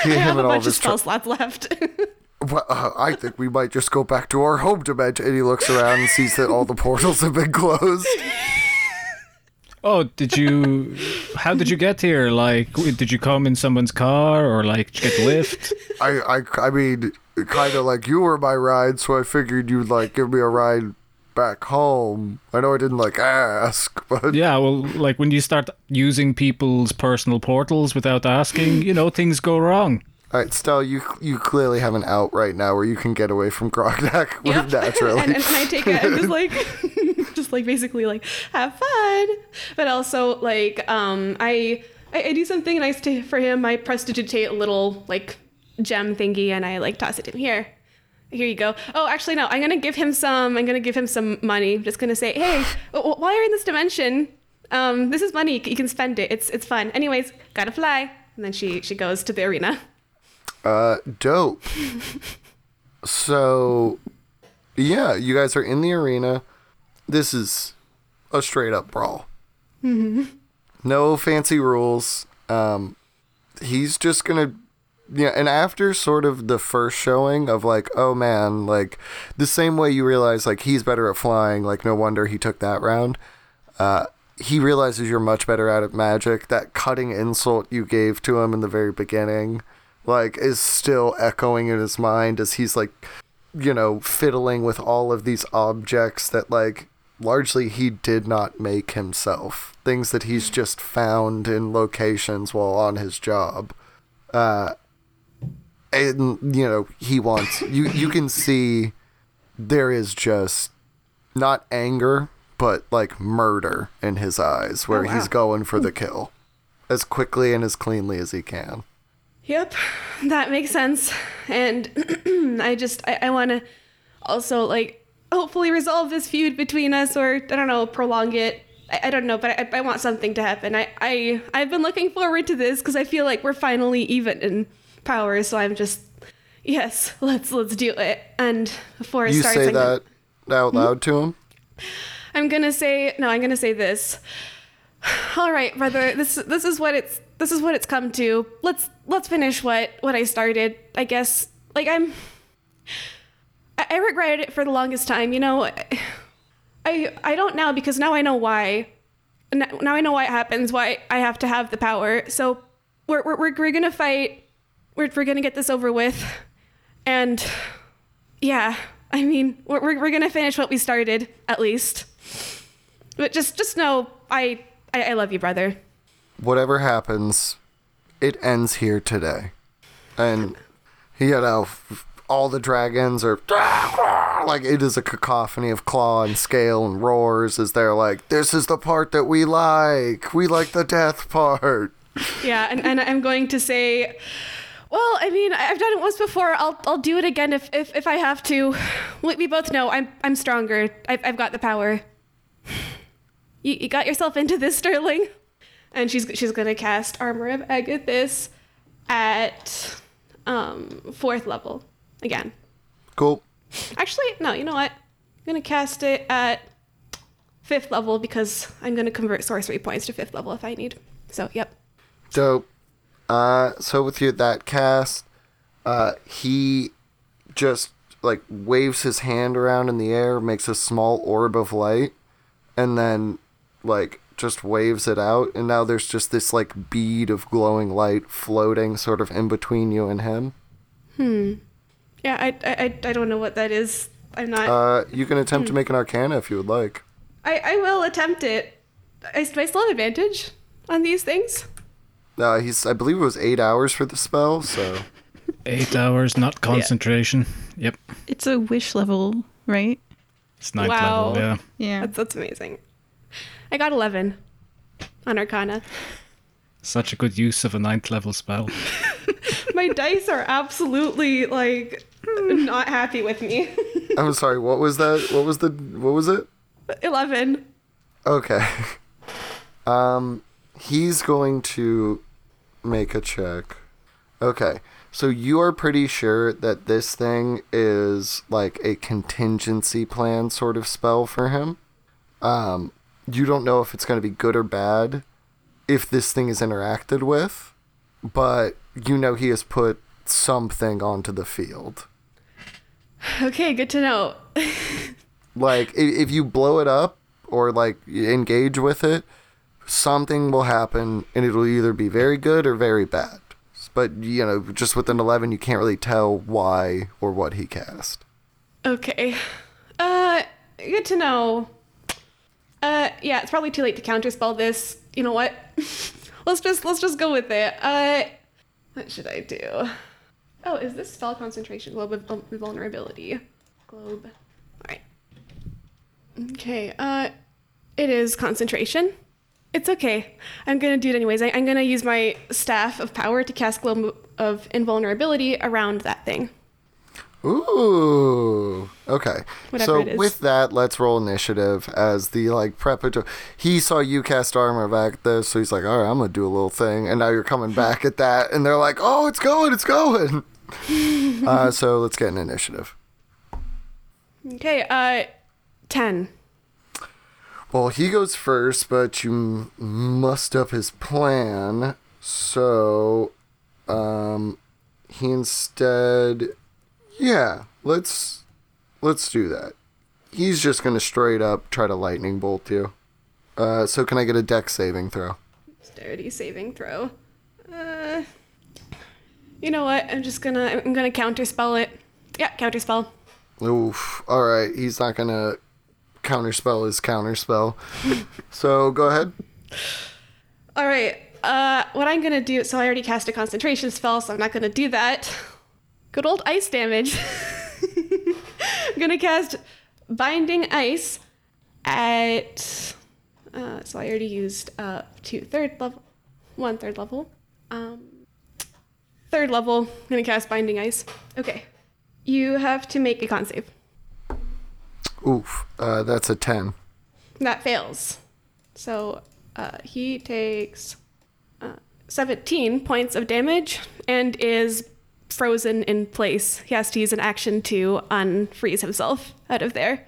Speaker 1: He,
Speaker 3: I have a bunch of spell
Speaker 1: tr-
Speaker 3: slots left.
Speaker 1: Well, uh, I think we might just go back to our home dimension. And he looks around and sees that all the portals have been closed.
Speaker 2: Oh, did you? How did you get here? Like, did you come in someone's car or like did you get the lift?
Speaker 1: I, I, I mean, kind of like you were my ride, so I figured you'd like give me a ride back home. I know I didn't like ask, but
Speaker 2: Yeah, well, like when you start using people's personal portals without asking, you know, things go wrong.
Speaker 1: All right, Stell, you you clearly have an out right now where you can get away from Grognak
Speaker 3: Yep.
Speaker 1: naturally.
Speaker 3: and, and, and I take it and just like just like basically like have fun. But also like um I I, I do something nice to for him. I prestidigitate a little like gem thingy and I like toss it in here. Here you go. Oh, actually no. I'm gonna give him some. I'm gonna give him some money. I'm just gonna say, hey, while you're in this dimension, um, this is money. You can spend it. It's it's fun. Anyways, gotta fly. And then she she goes to the arena.
Speaker 1: Uh, dope. So, yeah, you guys are in the arena. This is a straight up brawl. No fancy rules. Um, he's just gonna, yeah. And after sort of the first showing of like, oh man, like the same way you realize like he's better at flying. Like no wonder he took that round. Uh, he realizes you're much better at it magic. That cutting insult you gave to him in the very beginning, like, is still echoing in his mind as he's like, you know, fiddling with all of these objects that like largely he did not make himself. Things that he's just found in locations while on his job. Uh and you know, he wants you you can see there is just not anger, but like murder in his eyes where
Speaker 3: Oh, wow.
Speaker 1: he's going for the kill as quickly and as cleanly as he can.
Speaker 3: Yep, that makes sense. And I just, I, I want to also, like, hopefully resolve this feud between us or, I don't know, prolong it. I, I don't know, but I, I want something to happen. I, I, I've been looking forward to this because I feel like we're finally even in power. So I'm just, yes, let's, let's do it. And before it
Speaker 1: You
Speaker 3: starts,
Speaker 1: say
Speaker 3: I'm gonna-
Speaker 1: that out hmm? loud to him?
Speaker 3: I'm gonna say no. I'm gonna say this. All right, brother. This this is what it's this is what it's come to. Let's let's finish what what I started. I guess like I'm. I, I regretted it for the longest time. You know, I I don't now because now I know why. Now I know why it happens. Why I have to have the power. So we're we're we're, we're gonna fight. We're we're gonna get this over with, and yeah. I mean, we're, we're, we're gonna finish what we started, at least. But just just know, I, I I love you, brother.
Speaker 1: Whatever happens, it ends here today. And, you know, all the dragons are like, it is a cacophony of claw and scale and roars as they're like, this is the part that we like. We like the death part.
Speaker 3: Yeah, and, and I'm going to say, well, I mean, I've done it once before. I'll I'll do it again if if, if I have to. We, we both know I'm I'm stronger. I've I've got the power. You, you got yourself into this, Sterling. And she's she's gonna cast Armor of Agathys at um fourth level again.
Speaker 1: Cool.
Speaker 3: Actually, no, you know what? I'm gonna cast it at fifth level because I'm gonna convert sorcery points to fifth level if I need. So, yep.
Speaker 1: Dope. Uh, so with you that cast, uh, he just like waves his hand around in the air, makes a small orb of light, and then like just waves it out, and now there's just this like bead of glowing light floating sort of in between you and him. Hmm.
Speaker 3: Yeah, I, I, I- I don't know what that is. I'm not.
Speaker 1: Uh, you can attempt to make an Arcana if you would like.
Speaker 3: I, I will attempt it. I, do I still have advantage on these things?
Speaker 1: Uh, he's I believe it was eight hours for the spell, so
Speaker 2: Eight hours, not concentration. Yeah. Yep.
Speaker 4: It's a wish level, right?
Speaker 2: It's ninth
Speaker 3: Wow.
Speaker 2: level, yeah.
Speaker 4: Yeah.
Speaker 3: That's, that's amazing. I got 11 on Arcana.
Speaker 2: Such a good use of a ninth level spell.
Speaker 3: My dice are absolutely, like, not happy with me.
Speaker 1: I'm sorry. What was that? What was the? What was it?
Speaker 3: 11.
Speaker 1: Okay. Um, he's going to make a check. Okay. So you are pretty sure that this thing is like a contingency plan sort of spell for him. Um, you don't know if it's going to be good or bad if this thing is interacted with, but you know he has put something onto the field.
Speaker 3: Okay, good to know.
Speaker 1: like if you blow it up or like engage with it something will happen and it'll either be very good or very bad but you know just with an 11 you can't really tell why or what he cast
Speaker 3: Okay. Uh, good to know. Uh, yeah, it's probably too late to counterspell this. You know what? let's just let's just go with it. Uh, what should I do? Oh, is this spell concentration globe of vul- vulnerability? Globe. All right. Okay. Uh, it is concentration. It's okay. I'm gonna do it anyways. I, I'm gonna use my staff of power to cast globe of invulnerability around that thing.
Speaker 1: Ooh okay
Speaker 3: Whatever
Speaker 1: so with that let's roll initiative as the like preparatory he saw you cast armor back there so he's like all right i'm gonna do a little thing and now you're coming back at that and they're like oh it's going it's going uh, so let's get an initiative
Speaker 3: Okay. Uh, ten.
Speaker 1: Well, he goes first, but you must up his plan. So, um, he instead, yeah, let's let's do that. He's just gonna straight up try to lightning bolt you. Uh, so can I get a Dex saving throw?
Speaker 3: Dexterity saving throw. Uh, you know what? I'm just gonna I'm gonna counterspell it. Yeah, counterspell.
Speaker 1: Oof. All right. He's not gonna counterspell his counterspell. so go ahead.
Speaker 3: All right. Uh, what I'm gonna do? So I already cast a concentration spell, so I'm not gonna do that. Good old ice damage. I'm gonna cast binding ice at. Uh, so I already used uh two third level, one third level. Um, third level. I'm gonna cast binding ice. Okay. You have to make a con save.
Speaker 1: Oof. Uh, that's a ten.
Speaker 3: That fails. So uh, he takes uh, 17 points of damage and is frozen in place. He has to use an action to unfreeze himself out of there.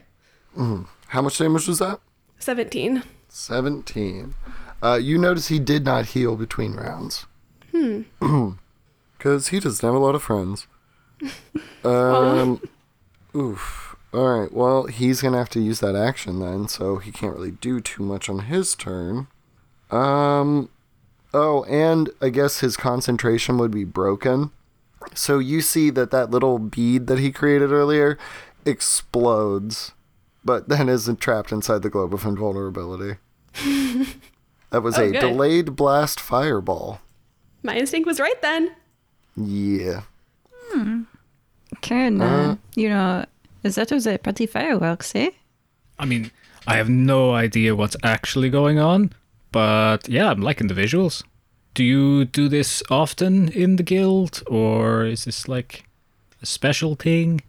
Speaker 1: How much damage was that?
Speaker 3: 17.
Speaker 1: 17. Uh, you notice he did not heal between rounds. Hmm. Because he doesn't have a lot of friends. Um, oof. Alright, well, he's going to have to use that action then, so he can't really do too much on his turn. Um, oh, and I guess his concentration would be broken. So you see that that little bead that he created earlier explodes, but then isn't trapped inside the globe of invulnerability. that was
Speaker 3: Oh,
Speaker 1: a
Speaker 3: good.
Speaker 1: delayed blast fireball.
Speaker 3: My instinct was right then.
Speaker 1: Yeah. Hmm.
Speaker 4: Karen, uh, you know, is that was a pretty fireworks, eh?
Speaker 2: I mean, I have no idea what's actually going on, but yeah, I'm liking the visuals. Do you do this often in the guild, or is this like a special thing?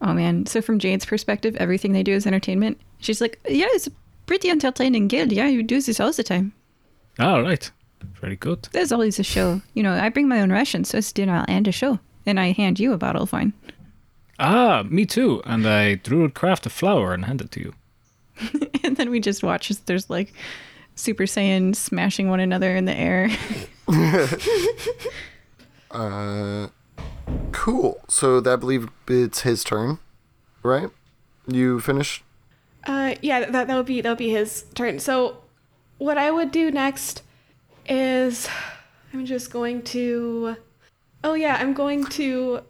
Speaker 4: Oh man. So from Jane's perspective, everything they do is entertainment. She's like, yeah, it's a pretty entertaining guild. Yeah, you do this all the time.
Speaker 2: All right, very good.
Speaker 4: There's always a show. You know, I bring my own rations, so it's dinner and a show. And I hand you a bottle of wine.
Speaker 2: Ah, me too. And I druid craft a flower and hand it to you.
Speaker 4: and then we just watch as there's like Super Saiyan smashing one another in the air.
Speaker 1: Uh, cool. So that I believe it's his turn, right? You finished?
Speaker 3: Uh, yeah, that, that would be that would be his turn. So, what I would do next is I'm just going to. Oh yeah, I'm going to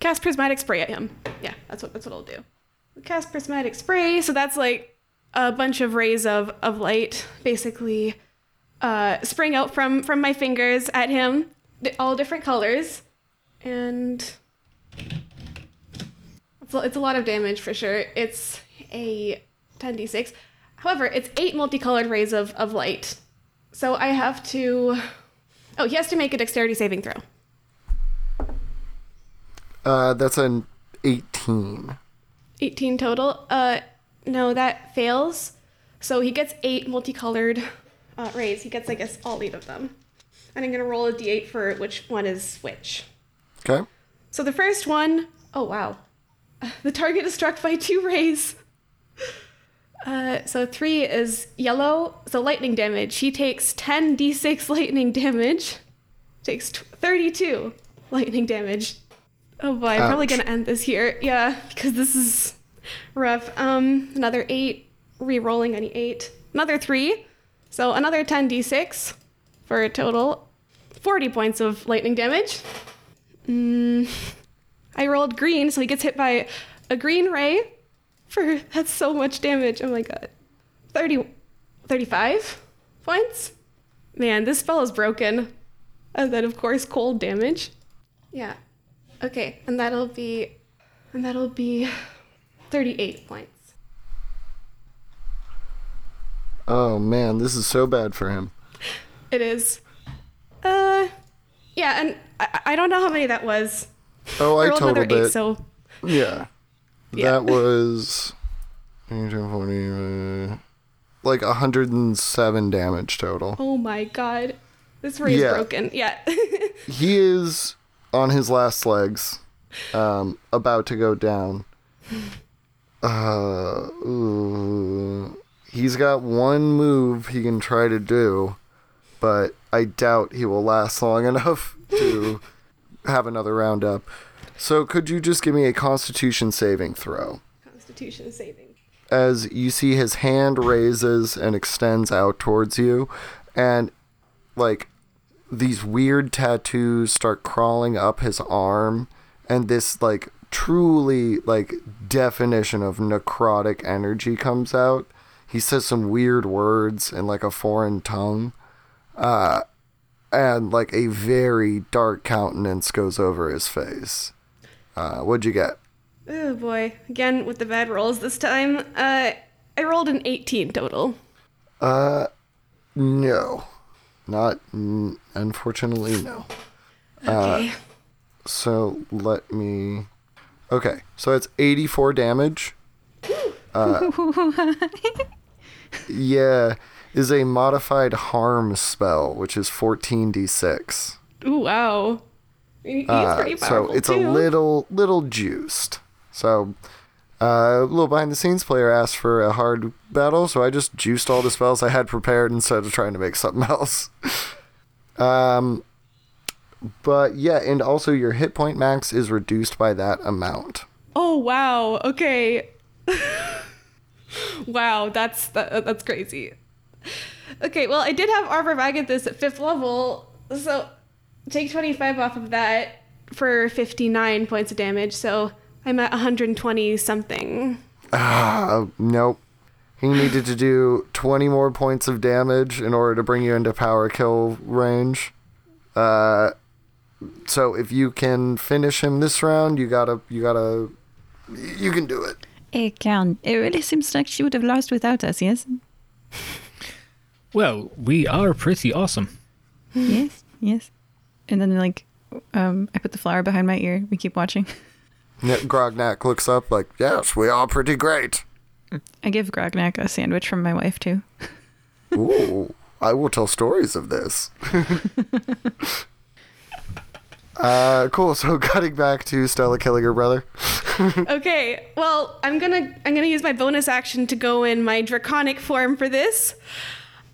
Speaker 3: cast prismatic spray at him. Yeah, that's what that's what I'll do. Cast prismatic spray. So that's like a bunch of rays of of light, basically, uh, spring out from from my fingers at him, all different colors, and it's a, it's a lot of damage for sure. It's a 10d6. However, it's eight multicolored rays of, of light. So I have to. Oh, he has to make a dexterity saving throw.
Speaker 1: Uh, that's an 18.
Speaker 3: 18 total. Uh, no, that fails. So he gets eight multicolored uh, rays. He gets, I guess, all eight of them. And I'm gonna roll a d8 for which one is which.
Speaker 1: Okay.
Speaker 3: So the first one, oh wow. The target is struck by two rays. Uh, so three is yellow, so lightning damage. He takes 10 d6 lightning damage. Takes t- 32 lightning damage. Oh boy, I'm probably gonna end this here. Yeah, because this is rough. Um, another eight, re-rolling any eight. Another three, so another 10 d6 for a total 40 points of lightning damage. Mm, I rolled green, so he gets hit by a green ray for that's so much damage. Oh my god. 30 35 points? Man, this spell is broken. And then of course cold damage. Yeah. Okay, and that'll be and that'll be 38 points.
Speaker 1: Oh man, this is so bad for him.
Speaker 3: It is. Uh yeah, and I, I don't know how many that was.
Speaker 1: Oh, I totaled
Speaker 3: eight,
Speaker 1: it.
Speaker 3: so
Speaker 1: Yeah.
Speaker 3: Yeah.
Speaker 1: That was 18, 40, uh, like 107 damage total.
Speaker 3: oh my god. This ray is
Speaker 1: Yeah.
Speaker 3: broken. Yeah.
Speaker 1: He is on his last legs, um, about to go down. Uh, ooh. he's got one move he can try to do, but I doubt he will last long enough to have another round up. So, could you just give me a Constitution saving throw?
Speaker 3: Constitution saving.
Speaker 1: as you see his hand raises and extends out towards you, and like these weird tattoos start crawling up his arm, and this like truly like definition of necrotic energy comes out. He says some weird words in like a foreign tongue. Uh, and like a very dark countenance goes over his face. Uh, what'd you get?
Speaker 3: Oh boy. Again with the bad rolls this time. Uh I rolled an 18 total.
Speaker 1: Uh, no, not n- unfortunately. No.
Speaker 3: Okay.
Speaker 1: So let me. Okay, so it's 84 damage. Uh, yeah, is a modified harm spell, which is 14d6.
Speaker 3: Ooh, wow. He- He's
Speaker 1: Uh,
Speaker 3: pretty
Speaker 1: so it's
Speaker 3: too.
Speaker 1: a little little juiced. So uh, a little behind the scenes player asked for a hard battle, so I just juiced all the spells I had prepared instead of trying to make something else. um, but yeah, and also your hit point max is reduced by that amount.
Speaker 3: Oh wow. Okay. wow, that's that, that's crazy. Okay, well I did have Armor of Agathys at fifth level, so take 25 off of that for 59 points of damage. So I'm at 120 something.
Speaker 1: Uh, nope. He needed to do 20 more points of damage in order to bring you into power kill range. Uh, so if you can finish him this round, you gotta, you gotta, you can do it.
Speaker 4: It can. it really seems like she would have lost without us, yes?
Speaker 2: Well, we are pretty awesome.
Speaker 4: yes, yes. And then, like, um, I put the flower behind my ear. We keep watching.
Speaker 1: Grognak looks up like, yes, we are pretty great.
Speaker 4: I give Grognak a sandwich from my wife, too.
Speaker 1: Ooh, I will tell stories of this. uh, cool. So cutting back to Stella killing her brother.
Speaker 3: Okay, well, I'm gonna I'm gonna use my bonus action to go in my draconic form for this.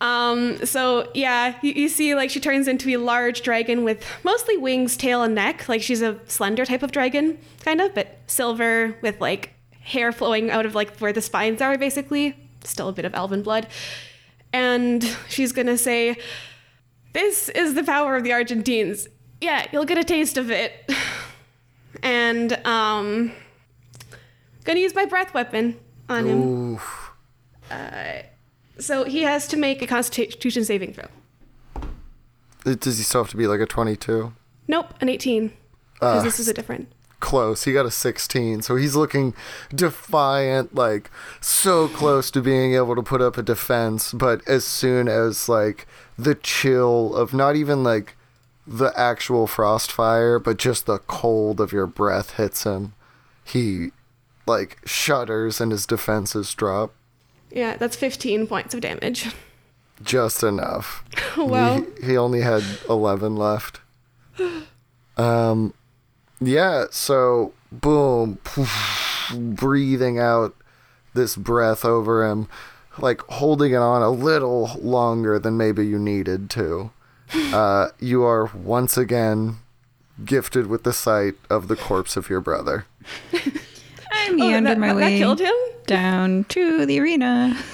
Speaker 3: Um, so yeah, you, you see, like she turns into a large dragon with mostly wings, tail, and neck. Like she's a slender type of dragon, kind of, but silver with like hair flowing out of like where the spines are, basically. Still a bit of elven blood. And she's gonna say, "This is the power of the Argentines. Yeah, you'll get a taste of it." And um, Gonna use my breath weapon on him.
Speaker 1: Oof.
Speaker 3: So he has to make a constitution saving throw.
Speaker 1: Does he still have to be like a 22?
Speaker 3: Nope, an 18. Because
Speaker 1: Ah.
Speaker 3: this is a different.
Speaker 1: Close. He got a 16. So he's looking defiant, like so close to being able to put up a defense. But as soon as like the chill of not even like the actual frost fire, but just the cold of your breath hits him, he like shudders and his defenses drop
Speaker 3: Yeah, that's 15 points of damage.
Speaker 1: just enough.
Speaker 3: wow.
Speaker 1: He, he only had 11 left. Um, yeah, so boom, poof, breathing out this breath over him, like holding it on a little longer than maybe you needed to. Uh, you are once again gifted with the sight of the corpse of your brother.
Speaker 4: I
Speaker 3: Oh,
Speaker 4: meandered
Speaker 3: that,
Speaker 4: my
Speaker 3: that- that
Speaker 4: way
Speaker 3: killed him?
Speaker 4: down to the arena.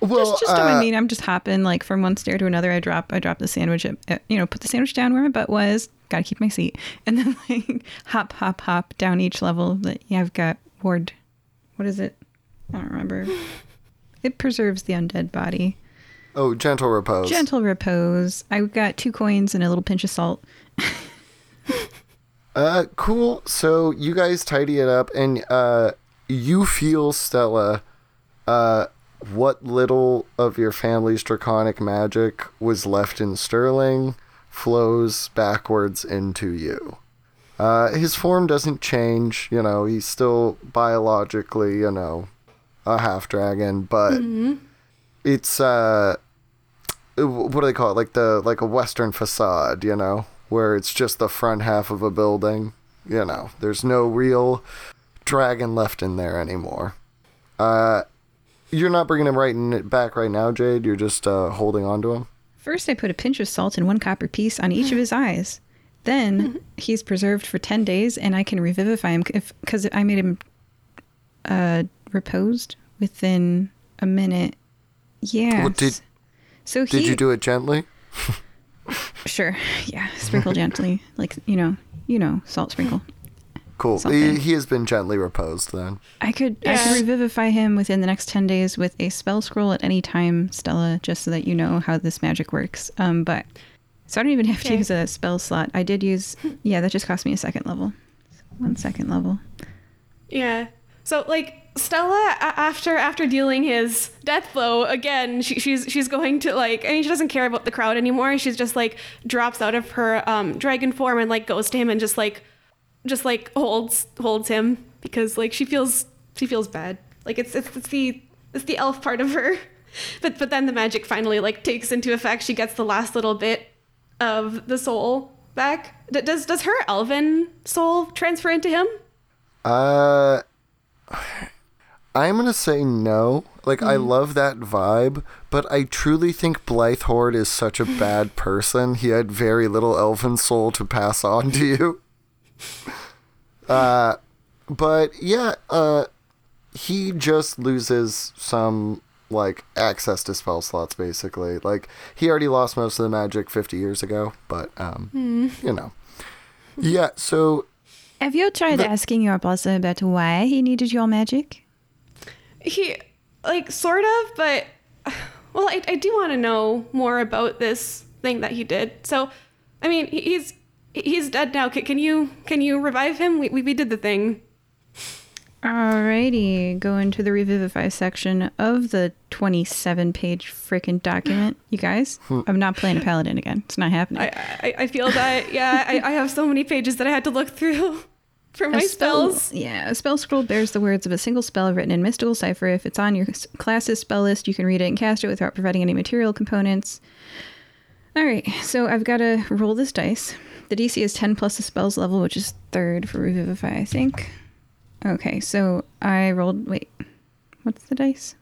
Speaker 1: Well,
Speaker 4: just, just I
Speaker 1: uh,
Speaker 4: mean, I'm just hopping like from one stair to another. I drop, I drop the sandwich, at, at- you know, put the sandwich down where my butt was. Got to keep my seat, and then like hop, hop, hop down each level. That yeah, I've got ward. What is it? I don't remember. It preserves the undead body.
Speaker 1: Oh, gentle repose.
Speaker 4: Gentle repose. I've got two coins and a little pinch of salt.
Speaker 1: Uh, cool. So you guys tidy it up, and uh, you feel Stella. Uh, what little of your family's draconic magic was left in Sterling flows backwards into you. Uh, his form doesn't change. You know, he's still biologically, you know, a half dragon, but it's uh, what do they call it? Like the like a western facade, you know, where it's just the front half of a building. You know, there's no real dragon left in there anymore. Uh, you're not bringing him right in, back right now, Jade. You're just uh, holding on to him.
Speaker 4: First, I put a pinch of salt and one copper piece on each of his eyes. Then he's preserved for ten days, and I can revivify him if because I made him uh, reposed within a minute. Yeah.
Speaker 1: Well, did-
Speaker 4: so
Speaker 1: Did you do it gently?
Speaker 4: Sure. Yeah. Sprinkle gently, like you know, you know, salt sprinkle.
Speaker 1: Cool. He, he has been gently reposed then.
Speaker 4: I could I could revivify him within the next ten days with a spell scroll at any time, Stella, just so that you know how this magic works. Um, but so I don't even have to use a spell slot. I did use yeah, that just cost me a second level. One second level.
Speaker 3: Yeah. So like Stella, after after dealing his death blow again, she, she's she's going to like. I mean, she doesn't care about the crowd anymore. She's just like drops out of her um, dragon form and like goes to him and just like, just like holds holds him because like she feels she feels bad. Like it's it's, it's the it's the elf part of her. But but then the magic finally like takes into effect. She gets the last little bit of the soul back. D- does does her elven soul transfer into him?
Speaker 1: Uh, I'm gonna say no. Like I love that vibe, but I truly think Blythe Horde is such a bad person. He had very little elven soul to pass on to you. Uh, but yeah, uh, he just loses some like access to spell slots basically. Like he already lost most of the magic 50 years ago, but um, you know. Yeah, so
Speaker 4: Have you tried
Speaker 1: The-
Speaker 4: asking your boss about why he needed your magic?
Speaker 3: He, like, sort of, but well, I, I do want to know more about this thing that he did. So, I mean, he's he's dead now. Can, can you can you revive him? We, we we did the thing.
Speaker 4: Alrighty, go into the revivify section of the 27 page freaking document. You guys, I'm not playing a paladin again. It's not happening.
Speaker 3: I I, I feel that yeah. I, I have so many pages that I had to look through for my
Speaker 4: spell-
Speaker 3: spells.
Speaker 4: Yeah, a spell scroll bears the words of a single spell written in mystical cipher. If it's on your class's spell list, you can read it and cast it without providing any material components. All right, so I've got to roll this dice. The DC is 10 plus the spell's level, which is third for Revivify, I think. Okay, so I rolled. Wait, what's the dice?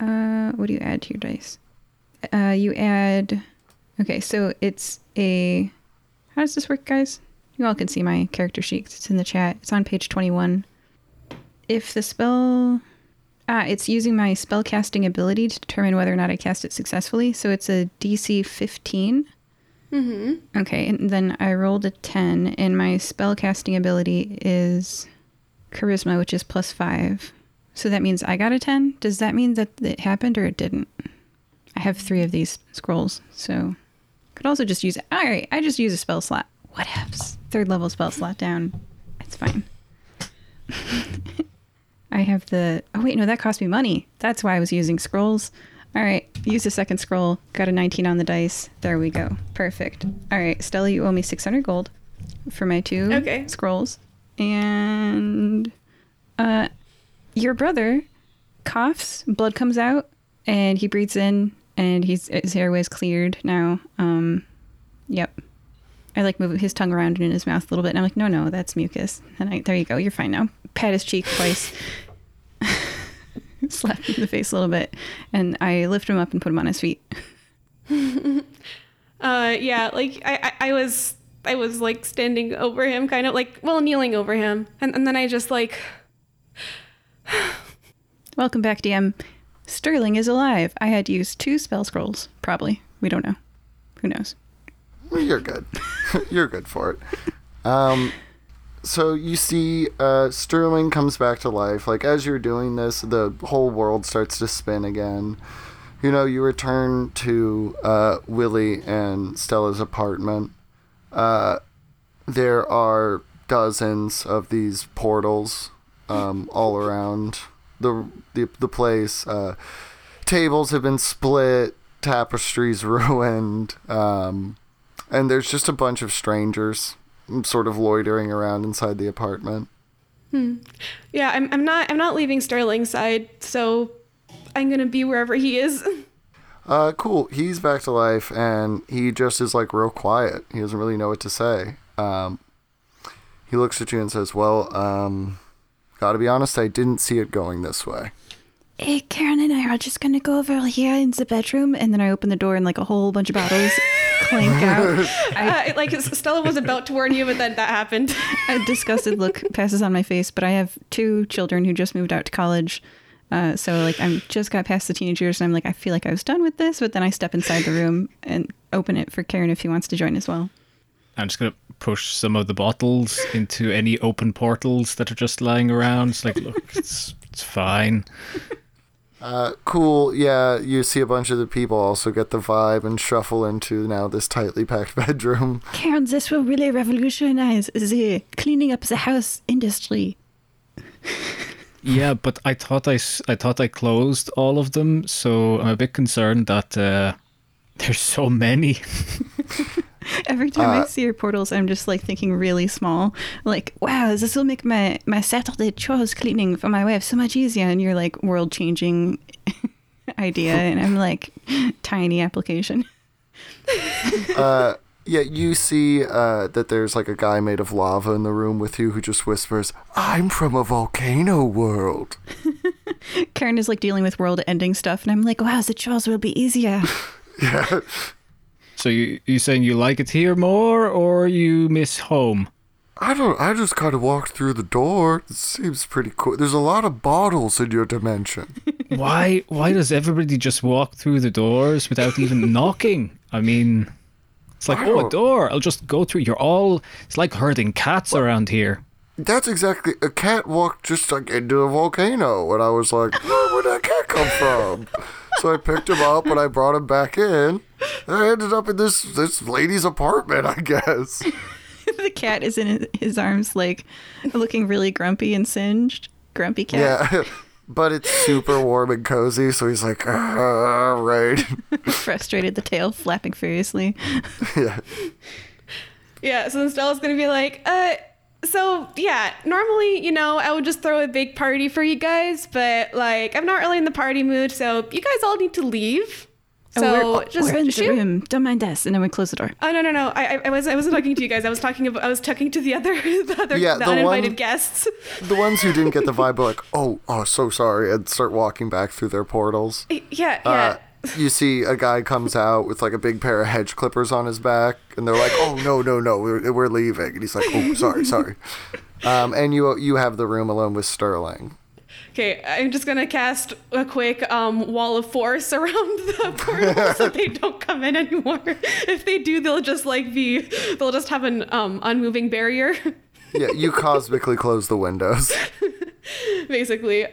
Speaker 4: Uh, what do you add to your dice? Uh, you add. Okay, so it's a. How does this work, guys? You all can see my character sheet. It's in the chat. It's on page 21. If the spell. Ah, it's using my spell casting ability to determine whether or not I cast it successfully. So it's a DC 15. Mm-hmm. Okay, and then I rolled a 10, and my spell casting ability is charisma, which is plus 5. So that means I got a 10. Does that mean that it happened or it didn't? I have three of these scrolls, so could also just use. All right, I just use a spell slot. What happens? Third level spell slot down. It's fine. I have the. Oh wait, no, that cost me money. That's why I was using scrolls. All right, use the second scroll. Got a 19 on the dice. There we go. Perfect. All right, Stella, you owe me 600 gold for my two
Speaker 3: Okay.
Speaker 4: scrolls, and uh, your brother coughs, blood comes out, and he breathes in, and he's his airway's cleared now. Um, yep. I like move his tongue around and in his mouth a little bit, and I'm like, no, no, that's mucus. And I, there you go, you're fine now. Pat his cheek twice, slap him in the face a little bit, and I lift him up and put him on his feet.
Speaker 3: Uh, yeah, like I, I, I was, I was like standing over him, kind of like, well, kneeling over him, and, and then I just like,
Speaker 4: Welcome back, DM. Sterling is alive. I had used two spell scrolls, probably. We don't know. Who knows?
Speaker 1: You're good. You're good for it. Um, so you see, uh, Sterling comes back to life. Like as you're doing this, the whole world starts to spin again. You know, you return to uh, Willie and Stella's apartment. Uh, there are dozens of these portals um, all around the the, the place. Uh, tables have been split, tapestries ruined. Um, and there's just a bunch of strangers sort of loitering around inside the apartment.
Speaker 3: yeah, I'm, I'm not, I'm not leaving Sterling's side, so I'm gonna be wherever he is.
Speaker 1: Uh, cool. He's back to life, and he just is like real quiet. He doesn't really know what to say. Um, he looks at you and says, "Well, um, gotta be honest, I didn't see it going this way."
Speaker 4: Hey, Karen and I are just gonna go over here in the bedroom, and then I open the door and like a whole bunch of bottles clank out. I,
Speaker 3: uh, like Stella was about to warn you, but then that happened.
Speaker 4: a disgusted look passes on my face, but I have two children who just moved out to college. Uh, so like I'm just got past the teenage years and I'm like I feel like I was done with this, but then I step inside the room and open it for Karen if he wants to join as well.
Speaker 2: I'm just gonna push some of the bottles into any open portals that are just lying around. It's like, look, it's it's fine.
Speaker 1: Uh, cool. Yeah, you see a bunch of the people also get the vibe and shuffle into now this tightly packed bedroom.
Speaker 4: Karen, this will really revolutionize the cleaning up the house industry.
Speaker 2: Yeah, but I thought I, s- I thought I closed all of them, so I'm a bit concerned that uh, there's so many.
Speaker 4: Every time
Speaker 1: Uh,
Speaker 4: I see your portals, I'm just like thinking really small. Like, wow, this will make my my Saturday chores cleaning for my wife so much easier. And you're like world changing idea, and I'm like tiny application.
Speaker 1: Uh, yeah, you see uh, that there's like a guy made of lava in the room with you who just whispers, I'm from a volcano world.
Speaker 4: Karen is like dealing with world ending stuff, and I'm like, wow, the chores will be easier.
Speaker 1: Yeah.
Speaker 2: So you you saying you like it here more, or you miss home?
Speaker 1: I don't, I just kind of walked through the door. It seems pretty cool. There's a lot of bottles in your dimension.
Speaker 2: Why why does everybody just walk through the doors without even knocking? I mean, it's like
Speaker 1: I
Speaker 2: oh a door. I'll just go through. You're all. It's like herding cats around here.
Speaker 1: That's exactly, a cat walked just like into a volcano. And I was like, where would that cat come from? So I picked him up and I brought him back in. And I ended up in this, this lady's apartment, I guess.
Speaker 4: the cat is in his arms, like looking really grumpy and singed. Grumpy cat,
Speaker 1: Yeah. But it's super warm and cozy, so he's like, ah, right.
Speaker 4: frustrated, the tail flapping furiously.
Speaker 1: yeah.
Speaker 3: Yeah, so then Stella's gonna be like, uh, so yeah, normally, you know, I would just throw a big party for you guys, but like, I'm not really in the party mood, so you guys all need to leave. So
Speaker 4: oh, we're,
Speaker 3: just
Speaker 4: we're in the room. Don't mind us. And then we close the door.
Speaker 3: Oh no no no! I, I I was I wasn't talking to you guys. I was talking about I was talking to the other the other
Speaker 1: Yeah,
Speaker 3: the,
Speaker 1: the
Speaker 3: uninvited
Speaker 1: one-
Speaker 3: guests.
Speaker 1: The ones who didn't get the vibe are like, oh, oh, so sorry, and start walking back through their portals.
Speaker 3: Yeah yeah.
Speaker 1: Uh, you see a guy comes out with like a big pair of hedge clippers on his back, and they're like, "Oh no, no, no, we're, we're leaving." And he's like, "Oh, sorry, sorry." Um, and you you have the room alone with Sterling.
Speaker 3: Okay, I'm just gonna cast a quick um, wall of force around the portal so they don't come in anymore. If they do, they'll just like be, they'll just have an um, unmoving barrier,
Speaker 1: Yeah, you cosmically close the windows.
Speaker 3: basically.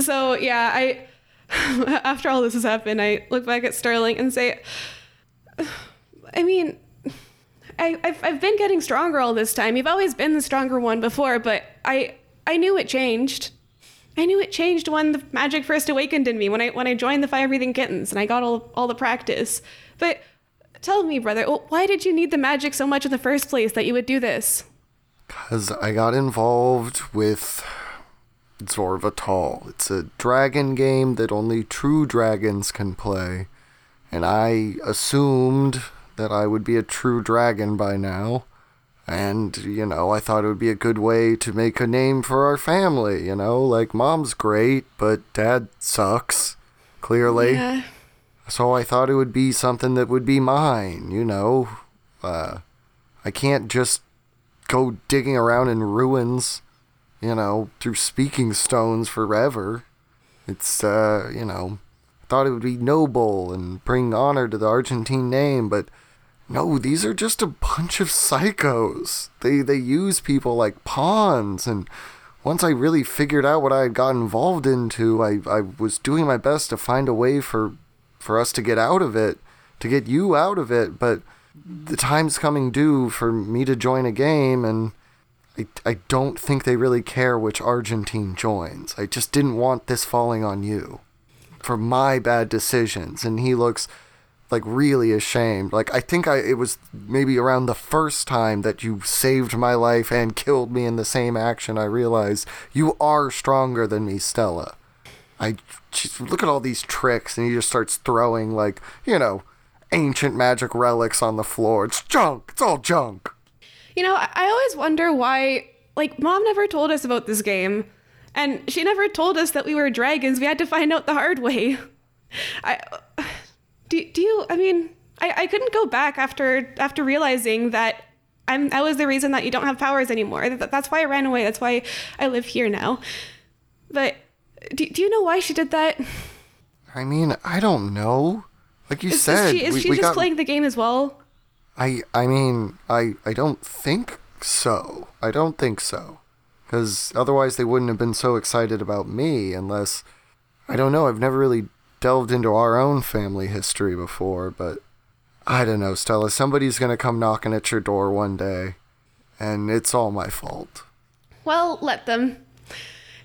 Speaker 3: So yeah, I after all this has happened, I look back at Sterling and say, I mean, I, I've, I've been getting stronger all this time. You've always been the stronger one before, but I I knew it changed. I knew it changed when the magic first awakened in me when I when I joined the fire breathing kittens and I got all all the practice. But tell me, brother, why did you need the magic so much in the first place that you would do this?
Speaker 1: Because I got involved with Zorvatal. It's a dragon game that only true dragons can play. And I assumed that I would be a true dragon by now. And, you know, I thought it would be a good way to make a name for our family, you know? Like, mom's great, but dad sucks, clearly.
Speaker 3: Yeah.
Speaker 1: So I thought it would be something that would be mine, you know. Uh, I can't just go digging around in ruins, you know, through speaking stones forever. It's, uh, you know, thought it would be noble and bring honor to the Argentine name, but no, these are just a bunch of psychos. They they use people like pawns and once I really figured out what I had got involved into, I, I was doing my best to find a way for for us to get out of it, to get you out of it, but the time's coming due for me to join a game and I, I don't think they really care which Argentine joins. I just didn't want this falling on you for my bad decisions. And he looks like really ashamed. Like I think I it was maybe around the first time that you saved my life and killed me in the same action. I realized you are stronger than me, Stella. I just look at all these tricks, and he just starts throwing like you know ancient magic relics on the floor. It's junk. It's all junk.
Speaker 3: You know, I, always wonder why, like, mom never told us about this game. And she never told us that we were dragons. We had to find out the hard way. I. Do, do you. I mean, I, I couldn't go back after after realizing that I'm that was the reason that you don't have powers anymore. That, that's why I ran away. That's why I live here now. But do, do you know why she did that?
Speaker 1: I mean, I don't know. Like you
Speaker 3: Is,
Speaker 1: said,
Speaker 3: is she, is
Speaker 1: we,
Speaker 3: she just
Speaker 1: got.
Speaker 3: playing the game as well?
Speaker 1: I I mean, I I don't think so. I don't think so. Cuz otherwise they wouldn't have been so excited about me unless I don't know, I've never really delved into our own family history before, but I don't know, Stella, somebody's going to come knocking at your door one day and it's all my fault.
Speaker 3: Well, let them.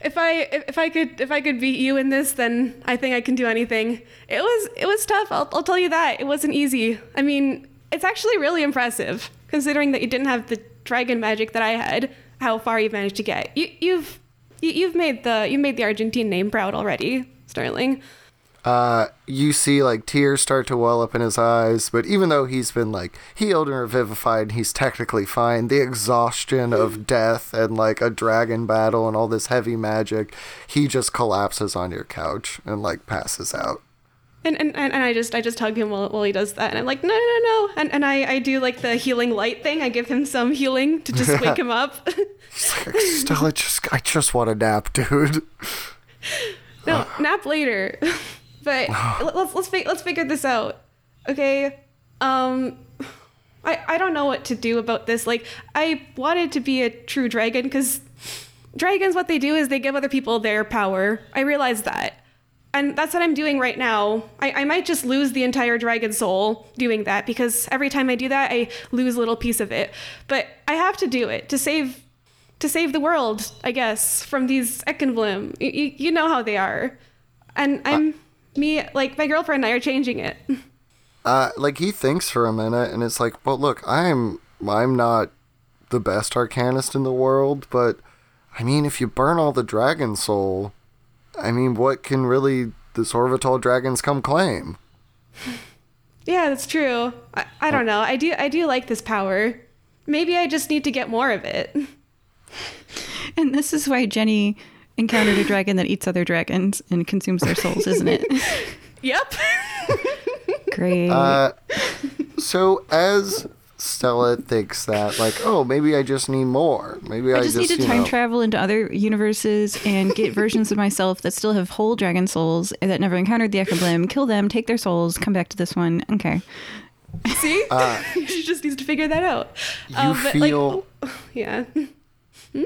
Speaker 3: If I if, I could if I could beat you in this, then I think I can do anything. It was it was tough. I'll I'll tell you that it wasn't easy. I mean, it's actually really impressive considering that you didn't have the dragon magic that I had. How far you've managed to get. You you've you, you've made the you made the Argentine name proud already, Sterling.
Speaker 1: Uh, you see like tears start to well up in his eyes, but even though he's been like healed and revivified, and he's technically fine. The exhaustion of death and like a dragon battle and all this heavy magic, he just collapses on your couch and like passes out.
Speaker 3: And, and, and I just I just hug him while, while he does that and I'm like no no no no and and I, I do like the healing light thing I give him some healing to just wake him up
Speaker 1: Stella, just I just want a nap, dude.
Speaker 3: No, nap later. but let- let's let's let's figure this out. Okay? Um I I don't know what to do about this. Like I wanted to be a true dragon cuz dragons what they do is they give other people their power. I realize that. And that's what I'm doing right now. I, I might just lose the entire dragon soul doing that because every time I do that, I lose a little piece of it. But I have to do it to save to save the world, I guess, from these Ekenblim. You, you, you know how they are. And I'm me like my girlfriend and I are changing it.
Speaker 1: Uh, like he thinks for a minute, and it's like, well, look, I'm I'm not the best arcanist in the world, but I mean, if you burn all the dragon soul, I mean, what can really the Sorvital dragons come claim?
Speaker 3: Yeah, that's true. I, I don't know. I do I do like this power. Maybe I just need to get more of it.
Speaker 4: And this is why Jenny encountered a dragon that eats other dragons and consumes their souls, isn't it?
Speaker 3: Yep.
Speaker 4: Great.
Speaker 1: Uh, so as Stella thinks that, like, oh, maybe I just need more. Maybe I,
Speaker 4: I just need to time
Speaker 1: know,
Speaker 4: travel into other universes and get versions of myself that still have whole dragon souls that never encountered the Ekablim, kill them, take their souls, come back to this one. Okay.
Speaker 3: See? Uh, she just needs to figure that out.
Speaker 1: You
Speaker 3: Um, but, like,
Speaker 1: feel oh,
Speaker 3: yeah. Hmm?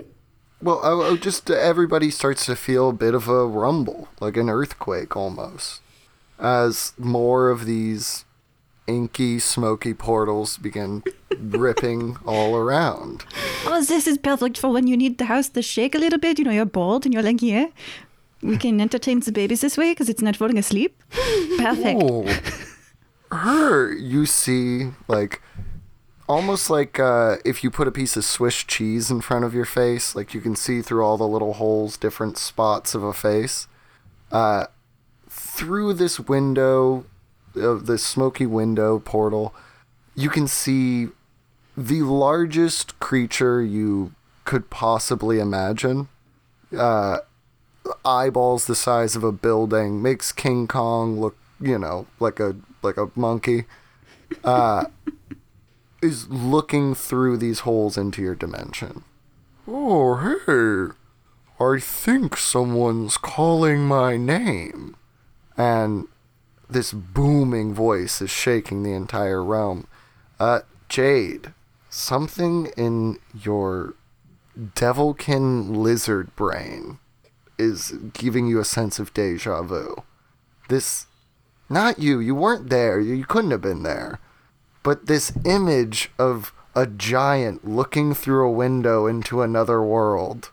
Speaker 1: well. Oh, oh, just uh, everybody starts to feel a bit of a rumble, like an earthquake almost, as more of these inky, smoky portals begin ripping all around.
Speaker 4: Oh, this is perfect for when you need the house to shake a little bit. You know, you're bored and you're like, yeah, we can entertain the babies this way because it's not falling asleep. Perfect.
Speaker 1: Oh, her, you see, like, almost like uh, if you put a piece of Swiss cheese in front of your face, like you can see through all the little holes, different spots of a face. Uh, through this window, of this smoky window portal, you can see the largest creature you could possibly imagine. Uh, eyeballs the size of a building makes King Kong look, you know, like a like a monkey. Uh, is looking through these holes into your dimension. Oh, hey. I think someone's calling my name. And this booming voice is shaking the entire realm. Uh, Jade, something in your devilkin lizard brain is giving you a sense of deja vu. This, not you, you weren't there, you, couldn't have been there. But this image of a giant looking through a window into another world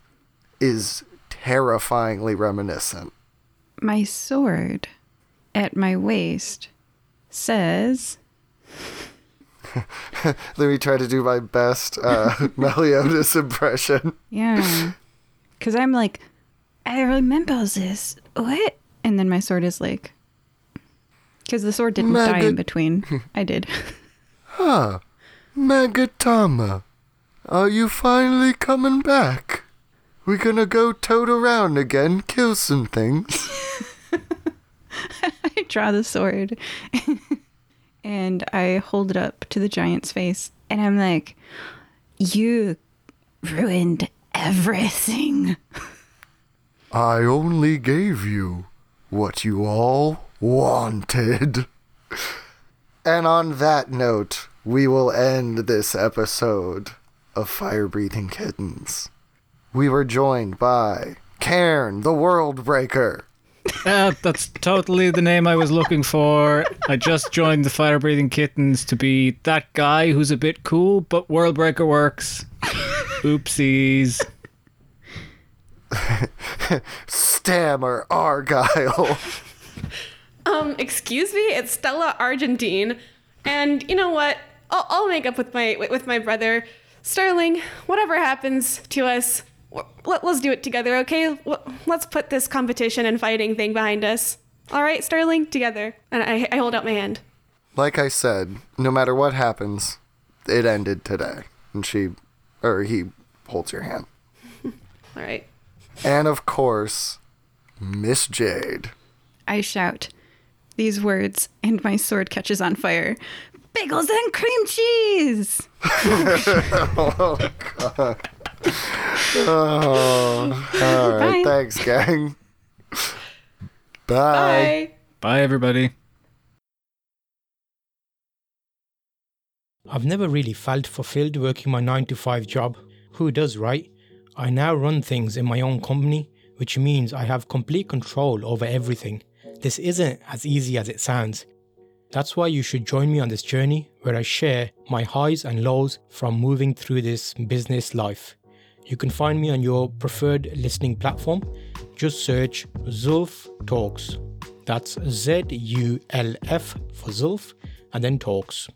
Speaker 1: is terrifyingly reminiscent.
Speaker 4: My sword at my waist says,
Speaker 1: Let me try to do my best uh, Meliodas impression.
Speaker 4: yeah. Because I'm like, I remember this. What? And then my sword is like, because the sword didn't die in between. I did.
Speaker 1: Ah, Magatama, are you finally coming back? We're gonna go toad around again, kill some things?
Speaker 4: I draw the sword and I hold it up to the giant's face and I'm like, You ruined everything.
Speaker 1: I only gave you what you all wanted. And on that note, we will end this episode of Fire Breathing Kittens. We were joined by Cairn, the World Breaker.
Speaker 2: Yeah, that's totally the name I was looking for. I just joined the Fire Breathing Kittens to be that guy who's a bit cool, but Worldbreaker works. Oopsies.
Speaker 1: Stammer Argyle.
Speaker 3: Um, excuse me, it's Stella Argentine, and you know what? I'll, I'll make up with my with with my brother, Sterling. Whatever happens to us, w- let, let's do it together, okay? Let's put this competition and fighting thing behind us. All right, Sterling, together. And I, I hold out my hand.
Speaker 1: like I said, no matter what happens, it ended today. And she, or he, holds your hand.
Speaker 3: All right.
Speaker 1: And of course, Miss Jade.
Speaker 4: I shout these words, and my sword catches on fire. Bagels and cream cheese!
Speaker 1: Oh, Oh, all right.
Speaker 4: Bye.
Speaker 1: Thanks, gang. Bye.
Speaker 3: Bye.
Speaker 2: Bye, everybody.
Speaker 5: I've never really felt fulfilled working my 9 to 5 job. Who does, right? I now run things in my own company, which means I have complete control over everything. This isn't as easy as it sounds. That's why you should join me on this journey where I share my highs and lows from moving through this business life. You can find me on your preferred listening platform. Just search Zulf Talks. That's Z U L F for Zulf and then Talks.